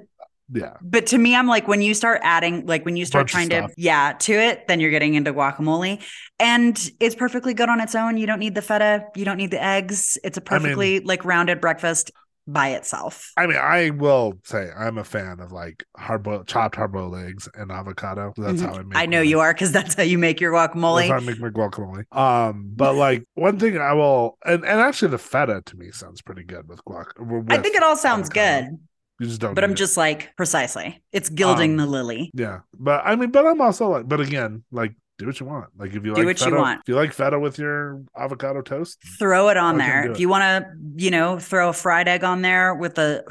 yeah. but to me, I'm like, when you start adding, like when you start Bunch trying to, yeah, to it, then you're getting into guacamole. And it's perfectly good on its own. You don't need the feta, you don't need the eggs. It's a I mean- perfectly like rounded breakfast by itself. I mean, I will say I'm a fan of like hard boiled, chopped hard boiled eggs and avocado. That's Mhm. how I make. I know you are because that's how you make your guacamole. That's how I make my guacamole. Um, but like one thing I will, and, and actually the feta to me sounds pretty good with guac. I think it all sounds avocado. good, You just don't. but I'm it. just like, precisely. It's gilding Um, the lily. Yeah, but I mean, but I'm also like, but again, like, do what you want. Like, if you Do like what you want. if you like feta with your avocado toast, Throw it on there. If it. you want to, you know, throw a fried egg on there with a,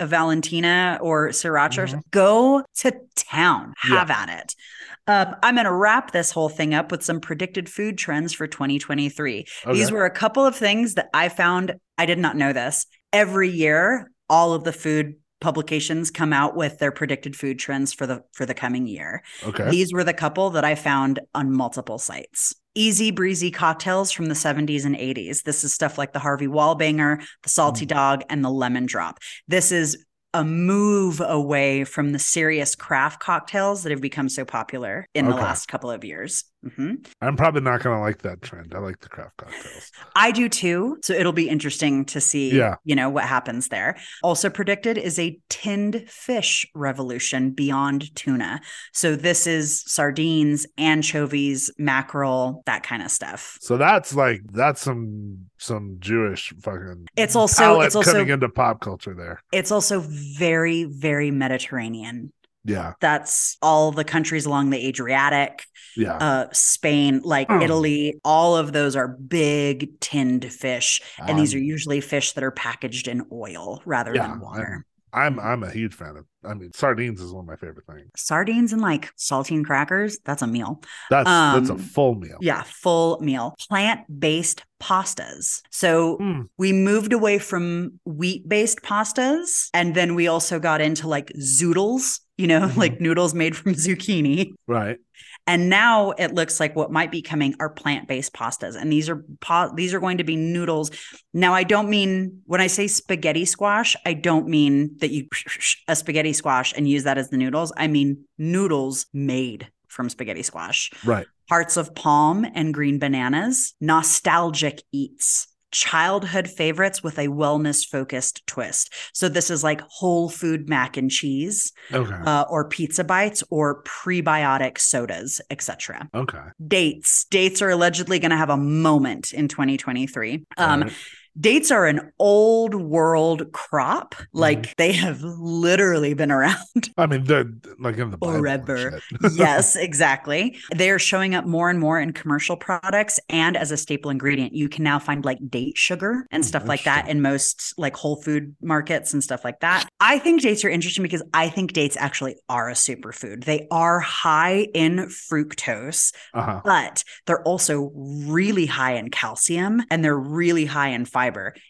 a Valentina or sriracha, Mhm. go to town. Yeah. Have at it. Um, I'm going to wrap this whole thing up with some predicted food trends for 2023. These were a couple of things that I found. I did not know this. Every year, all of the food publications come out with their predicted food trends for the for the coming year. okay, These were the couple that I found on multiple sites. Easy breezy cocktails from the 70s and 80s. This is stuff like the Harvey Wallbanger, the Salty Mm. Dog, and the Lemon Drop. This is a move away from the serious craft cocktails that have become so popular in the last couple of years. Hmm I'm probably not gonna like that trend. I like the craft cocktails. I do too. So it'll be interesting to see, Yeah. you know, what happens there. Also predicted is a tinned fish revolution beyond tuna. So this is sardines, anchovies, mackerel, that kind of stuff. So that's like that's some some Jewish fucking. It's also- it's also- coming into pop culture there. It's also very, very Mediterranean. Yeah, That's all the countries along the Adriatic, yeah. uh, Spain, like Hmm. Italy. All of those are big tinned fish, and these Um, are usually fish that are packaged in oil rather Yeah, than water. I'm I'm a huge fan of. I mean, sardines is one of my favorite things. Sardines and like saltine crackers. That's a meal. That's that's a Um, full meal. Yeah, full meal. Plant based pastas. So Mm, we moved away from wheat based pastas, and then we also got into like zoodles. You know, <laughs> Mhm. like noodles made from zucchini. right. And now it looks like what might be coming are plant-based pastas, and these are pa- these are going to be noodles. Now, I don't mean when I say spaghetti squash, I don't mean that you <laughs> a spaghetti squash and use that as the noodles. I mean noodles made from spaghetti squash. Right. Hearts of palm and green bananas, nostalgic eats. Childhood favorites with a wellness focused twist. So, this is like whole food mac and cheese, Okay. uh, or pizza bites or prebiotic sodas, etc. okay. Dates. Dates are allegedly going to have a moment in 2023. Um. Dates are an old world crop. Mm-hmm. Like they have literally been around. I mean, they're like in the Bible Forever. <laughs> yes, exactly. They are showing up more and more in commercial products and as a staple ingredient. You can now find like date sugar and Hmm, stuff like that in most like whole food markets and stuff like that. I think dates are interesting because I think dates actually are a superfood. They are high in fructose, uh-huh. but they're also really high in calcium and they're really high in fiber.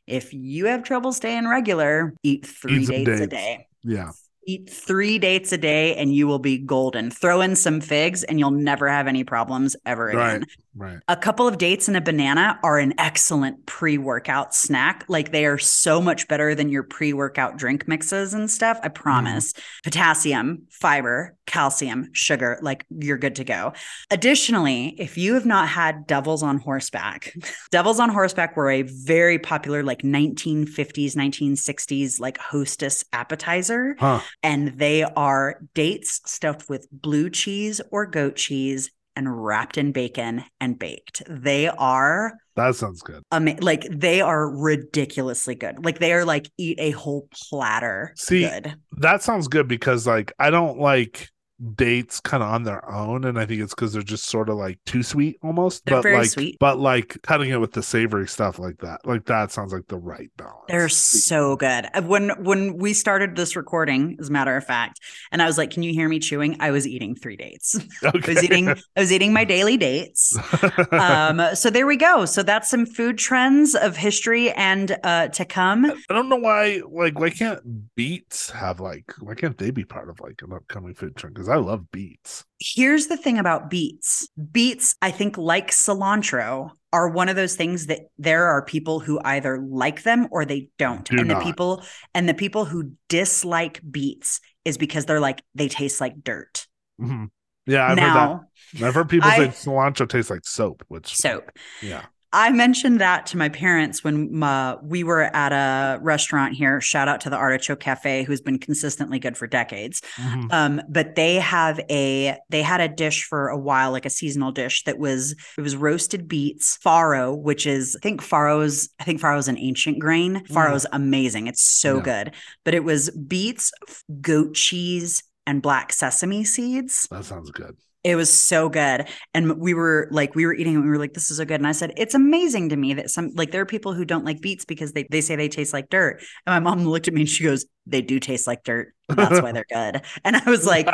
If you have trouble staying regular, eat three some dates, a day. Yeah. Eat three dates a day and you will be golden. Throw in some figs and you'll never have any problems ever again. Right. Right. A couple of dates and a banana are an excellent pre workout snack. Like they are so much better than your pre workout drink mixes and stuff. I mm-hmm. promise. Potassium, fiber, calcium, sugar, like you're good to go. Additionally, if you have not had Devils on Horseback, <laughs> Devils on Horseback were a very popular, like 1950s, 1960s, like hostess appetizer Huh. And they are dates stuffed with blue cheese or goat cheese and wrapped in bacon and baked. They are That sounds good. ama- like they are ridiculously good. Like they are like eat a whole platter See, good. That sounds good because like I don't like dates kind of on their own and i think it's because they're just sort of like too sweet almost They're but like sweet. but like cutting it with the savory stuff like that like that sounds like the right balance They're so good. Uh, When when we started this recording, as a matter of fact, and I was like, "Can you hear me chewing?" I was eating three dates. <laughs> <laughs> okay. I was eating. I was eating my daily dates. <laughs> um so there we go so that's some food trends of history and uh to come I don't know why, like, why can't beets have like, why can't they be part of like an upcoming food trend? Because I love beets. here's the thing about beets beets i think like cilantro are one of those things that there are people who either like them or they don't Do and not. the people and the people who dislike beets is because they're like they taste like dirt Mhm. Yeah, I've heard that. I've heard people I- say cilantro tastes like soap, which soap yeah, I mentioned that to my parents when uh, we were at a restaurant here. Shout out to the Artichoke Cafe, who's been consistently good for decades. Mhm. Um, but they have a they had a dish for a while, like a seasonal dish that was it was roasted beets, farro, which is I think farro's I think farro's an ancient grain. Farro's amazing. It's so Yeah. good. But it was beets, goat cheese, and black sesame seeds. that sounds good. It was so good. And we were like, we were eating and we were like, this is so good. And I said, it's amazing to me that some, like, there are people who don't like beets because they, they say they taste like dirt. And my mom looked at me and she goes, they do taste like dirt. That's why <laughs> they're good. And I was like,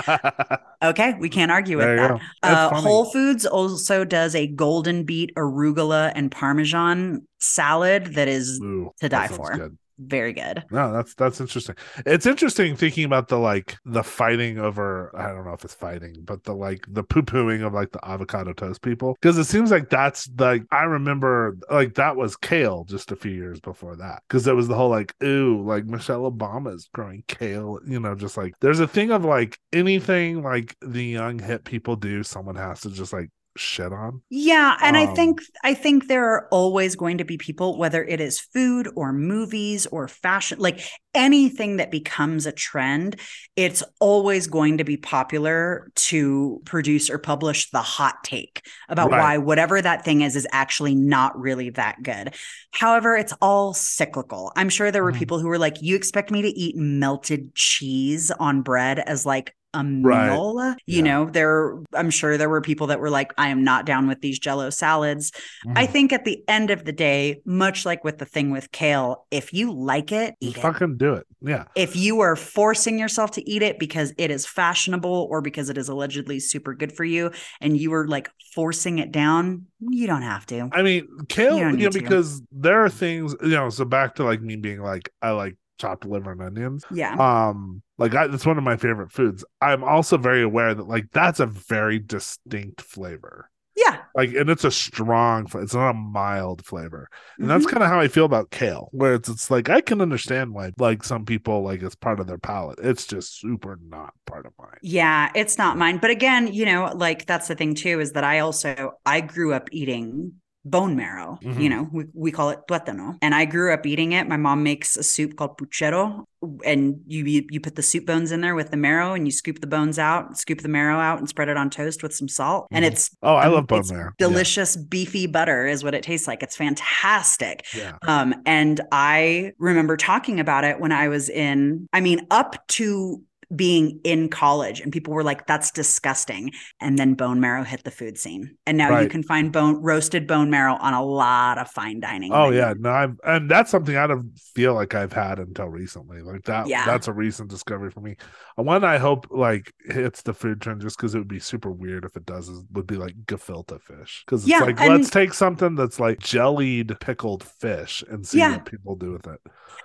okay, we can't argue with There that. Uh. Whole Foods also does a golden beet arugula and parmesan salad that is Ooh, to die for. good. Very good. No, that's that's interesting. It's interesting thinking about the like the fighting over I don't know if it's fighting, but the like the poo pooing of like the avocado toast people because it seems like that's like I remember like that was kale just a few years before that because it was the whole like ooh like Michelle Obama's growing kale, you know, just like there's a thing of like anything like the young hip people do, someone has to just like shit on. Yeah, and I Um, think I think there are always going to be people whether it is food or movies or fashion like anything that becomes a trend, it's always going to be popular to produce or publish the hot take about Right. why whatever that thing is is actually not really that good. However, it's all cyclical. I'm sure there were Mhm. people who were like you expect me to eat melted cheese on bread as like a Right. meal. You Yeah. know, there I'm sure there were people that were like, I am not down with these jello salads. I Mhm. think at the end of the day, much like with the thing with kale, if you like it, eat it. fucking do it. Yeah. If you are forcing yourself to eat it because it is fashionable or because it is allegedly super good for you and you are like forcing it down, you don't have to. I mean, kale, You you, know, to. because there are things, you know, so back to like me being like, I like chopped liver and onions. Yeah. Um, like I, that's one of my favorite foods. I'm also very aware that like that's a very distinct flavor. Yeah. Like, and it's a strong, it's not a mild flavor. And that's Mhm. kind of how I feel about kale, where it's, it's like I can understand why like some people like it's part of their palate. It's just super not part of mine. Yeah, it's not mine. But again, you know, like that's the thing too, is that I also I grew up eating bone marrow. You Mhm. know, we, we call it tuétano. And I grew up eating it. My mom makes a soup called puchero. And you, you you put the soup bones in there with the marrow and you scoop the bones out, scoop the marrow out and spread it on toast with some salt. And Mhm. it's Oh, I um, love bone marrow. Yeah. Delicious beefy butter is what it tastes like. It's fantastic. Yeah. Um, and I remember talking about it when I was in, I mean, up to being in college, and people were like, that's disgusting. And then bone marrow hit the food scene. And now you can find bone roasted bone marrow on a lot of fine dining. Oh menus. yeah, no, I'm, and that's something I don't feel like I've had until recently. Like that, Yeah. that's a recent discovery for me. One I hope like hits the food trend just because it would be super weird if it does. Is, would be like gefilte fish because it's Yeah, like and- let's take something that's like jellied pickled fish and see Yeah. what people do with it.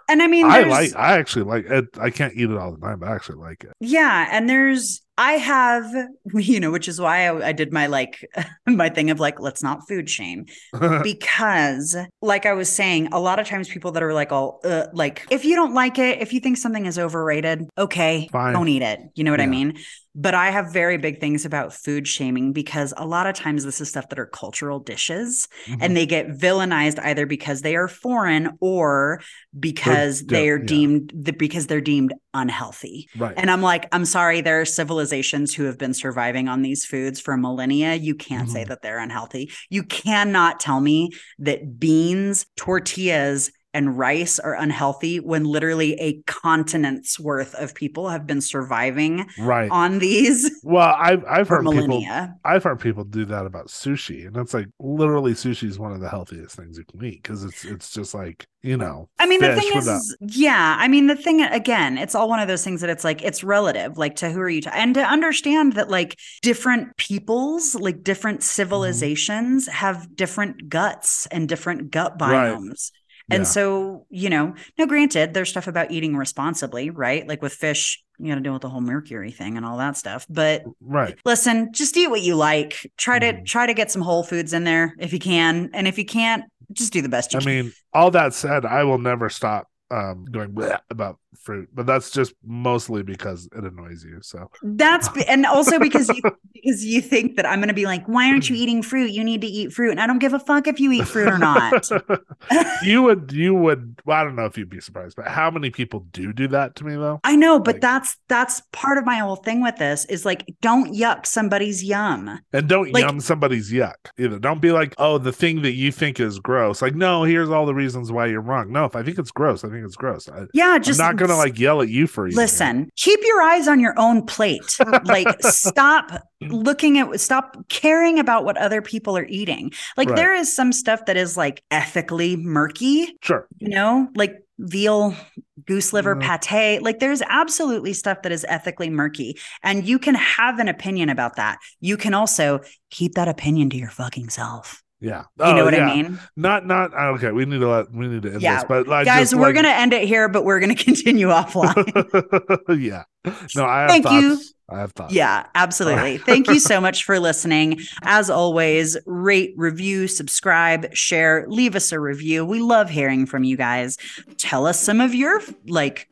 And I mean, I like, I actually like it. I can't eat it all the time, but I actually like it. Yeah, and there's I have <laughs> you know, which is why I, I did my like <laughs> my thing of like let's not food shame <laughs> because like I was saying, a lot of times people that are like all uh, like if you don't like it, if you think something is overrated, okay, Fine. don't eat it. You know what I mean? But I have very big things about food shaming because a lot of times this is stuff that are cultural dishes Mhm. and they get villainized either because they are foreign or because They're- they are yeah. deemed the, because they're deemed unhealthy. right. And I'm like, I'm sorry, there are civilizations who have been surviving on these foods for millennia. You can't say Mhm. that they're unhealthy. You cannot tell me that beans, tortillas, and rice are unhealthy when literally a continent's worth of people have been surviving right. on these well, I've I've heard people. I've heard people do that about sushi, and it's like literally sushi is one of the healthiest things you can eat because it's it's just like you know. I mean, the thing is, without- is- yeah. I mean, the thing again, it's all one of those things that it's like it's relative. Like to who are you? To, and to understand that like different peoples, like different mm-hmm. civilizations, have different guts and different gut Right. And Yeah. so, you know, now granted, there's stuff about eating responsibly, right? Like with fish, you got to deal with the whole mercury thing and all that stuff. But right, listen, just eat what you like. Try to Mhm. try to get some whole foods in there if you can, and if you can't, just do the best you I can. I mean, all that said, I will never stop um going about fruit, but that's just mostly because it annoys you. So That's and also <laughs> because you because you think that I'm going to be like, why aren't you mm. eating fruit? You need to eat fruit, and I don't give a fuck if you eat fruit or not. <laughs> you would you would well, I don't know if you'd be surprised, but how many people do do that to me though? I know, but Like- that's that's part of my whole thing with this is like, don't yuck somebody's yum. And don't Like- yum somebody's yuck either. Don't be like, oh, the thing that you think is gross. Like, no, here's all the reasons why you're wrong. No, if I think it's gross, I think it's gross. I, Yeah, just I'm not gonna like yell at you for eating listen. Keep your eyes on your own plate. <laughs> like, stop looking at stop caring about what other people are eating. Like, Right. there is some stuff that is like ethically murky. Sure. you know, like veal, goose liver Mm. pate. Like there's absolutely stuff that is ethically murky. And you can have an opinion about that. You can also keep that opinion to your fucking self. Yeah. You Oh, know what yeah. I mean? Not not ah, okay. We need to let we need to end Yeah. this. But like Guys, we're like- going to end it here, but we're going <laughs> to continue <laughs> offline. yeah. No, I have Thank thoughts. you. I have thoughts. Yeah, absolutely. Thank you so <laughs> much for listening. As always, rate, review, subscribe, share, leave us a review. We love hearing from you guys. Tell us some of your like,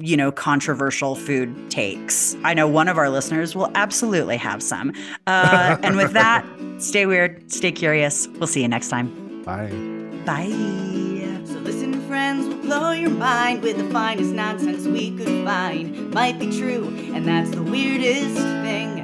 you know, controversial food takes. I know one of our listeners will absolutely have some. Uh, and with that, <laughs> stay weird, stay curious. We'll see you next time. Bye. Bye friends will blow your mind with the finest nonsense we could find. Might be true, and that's the weirdest thing.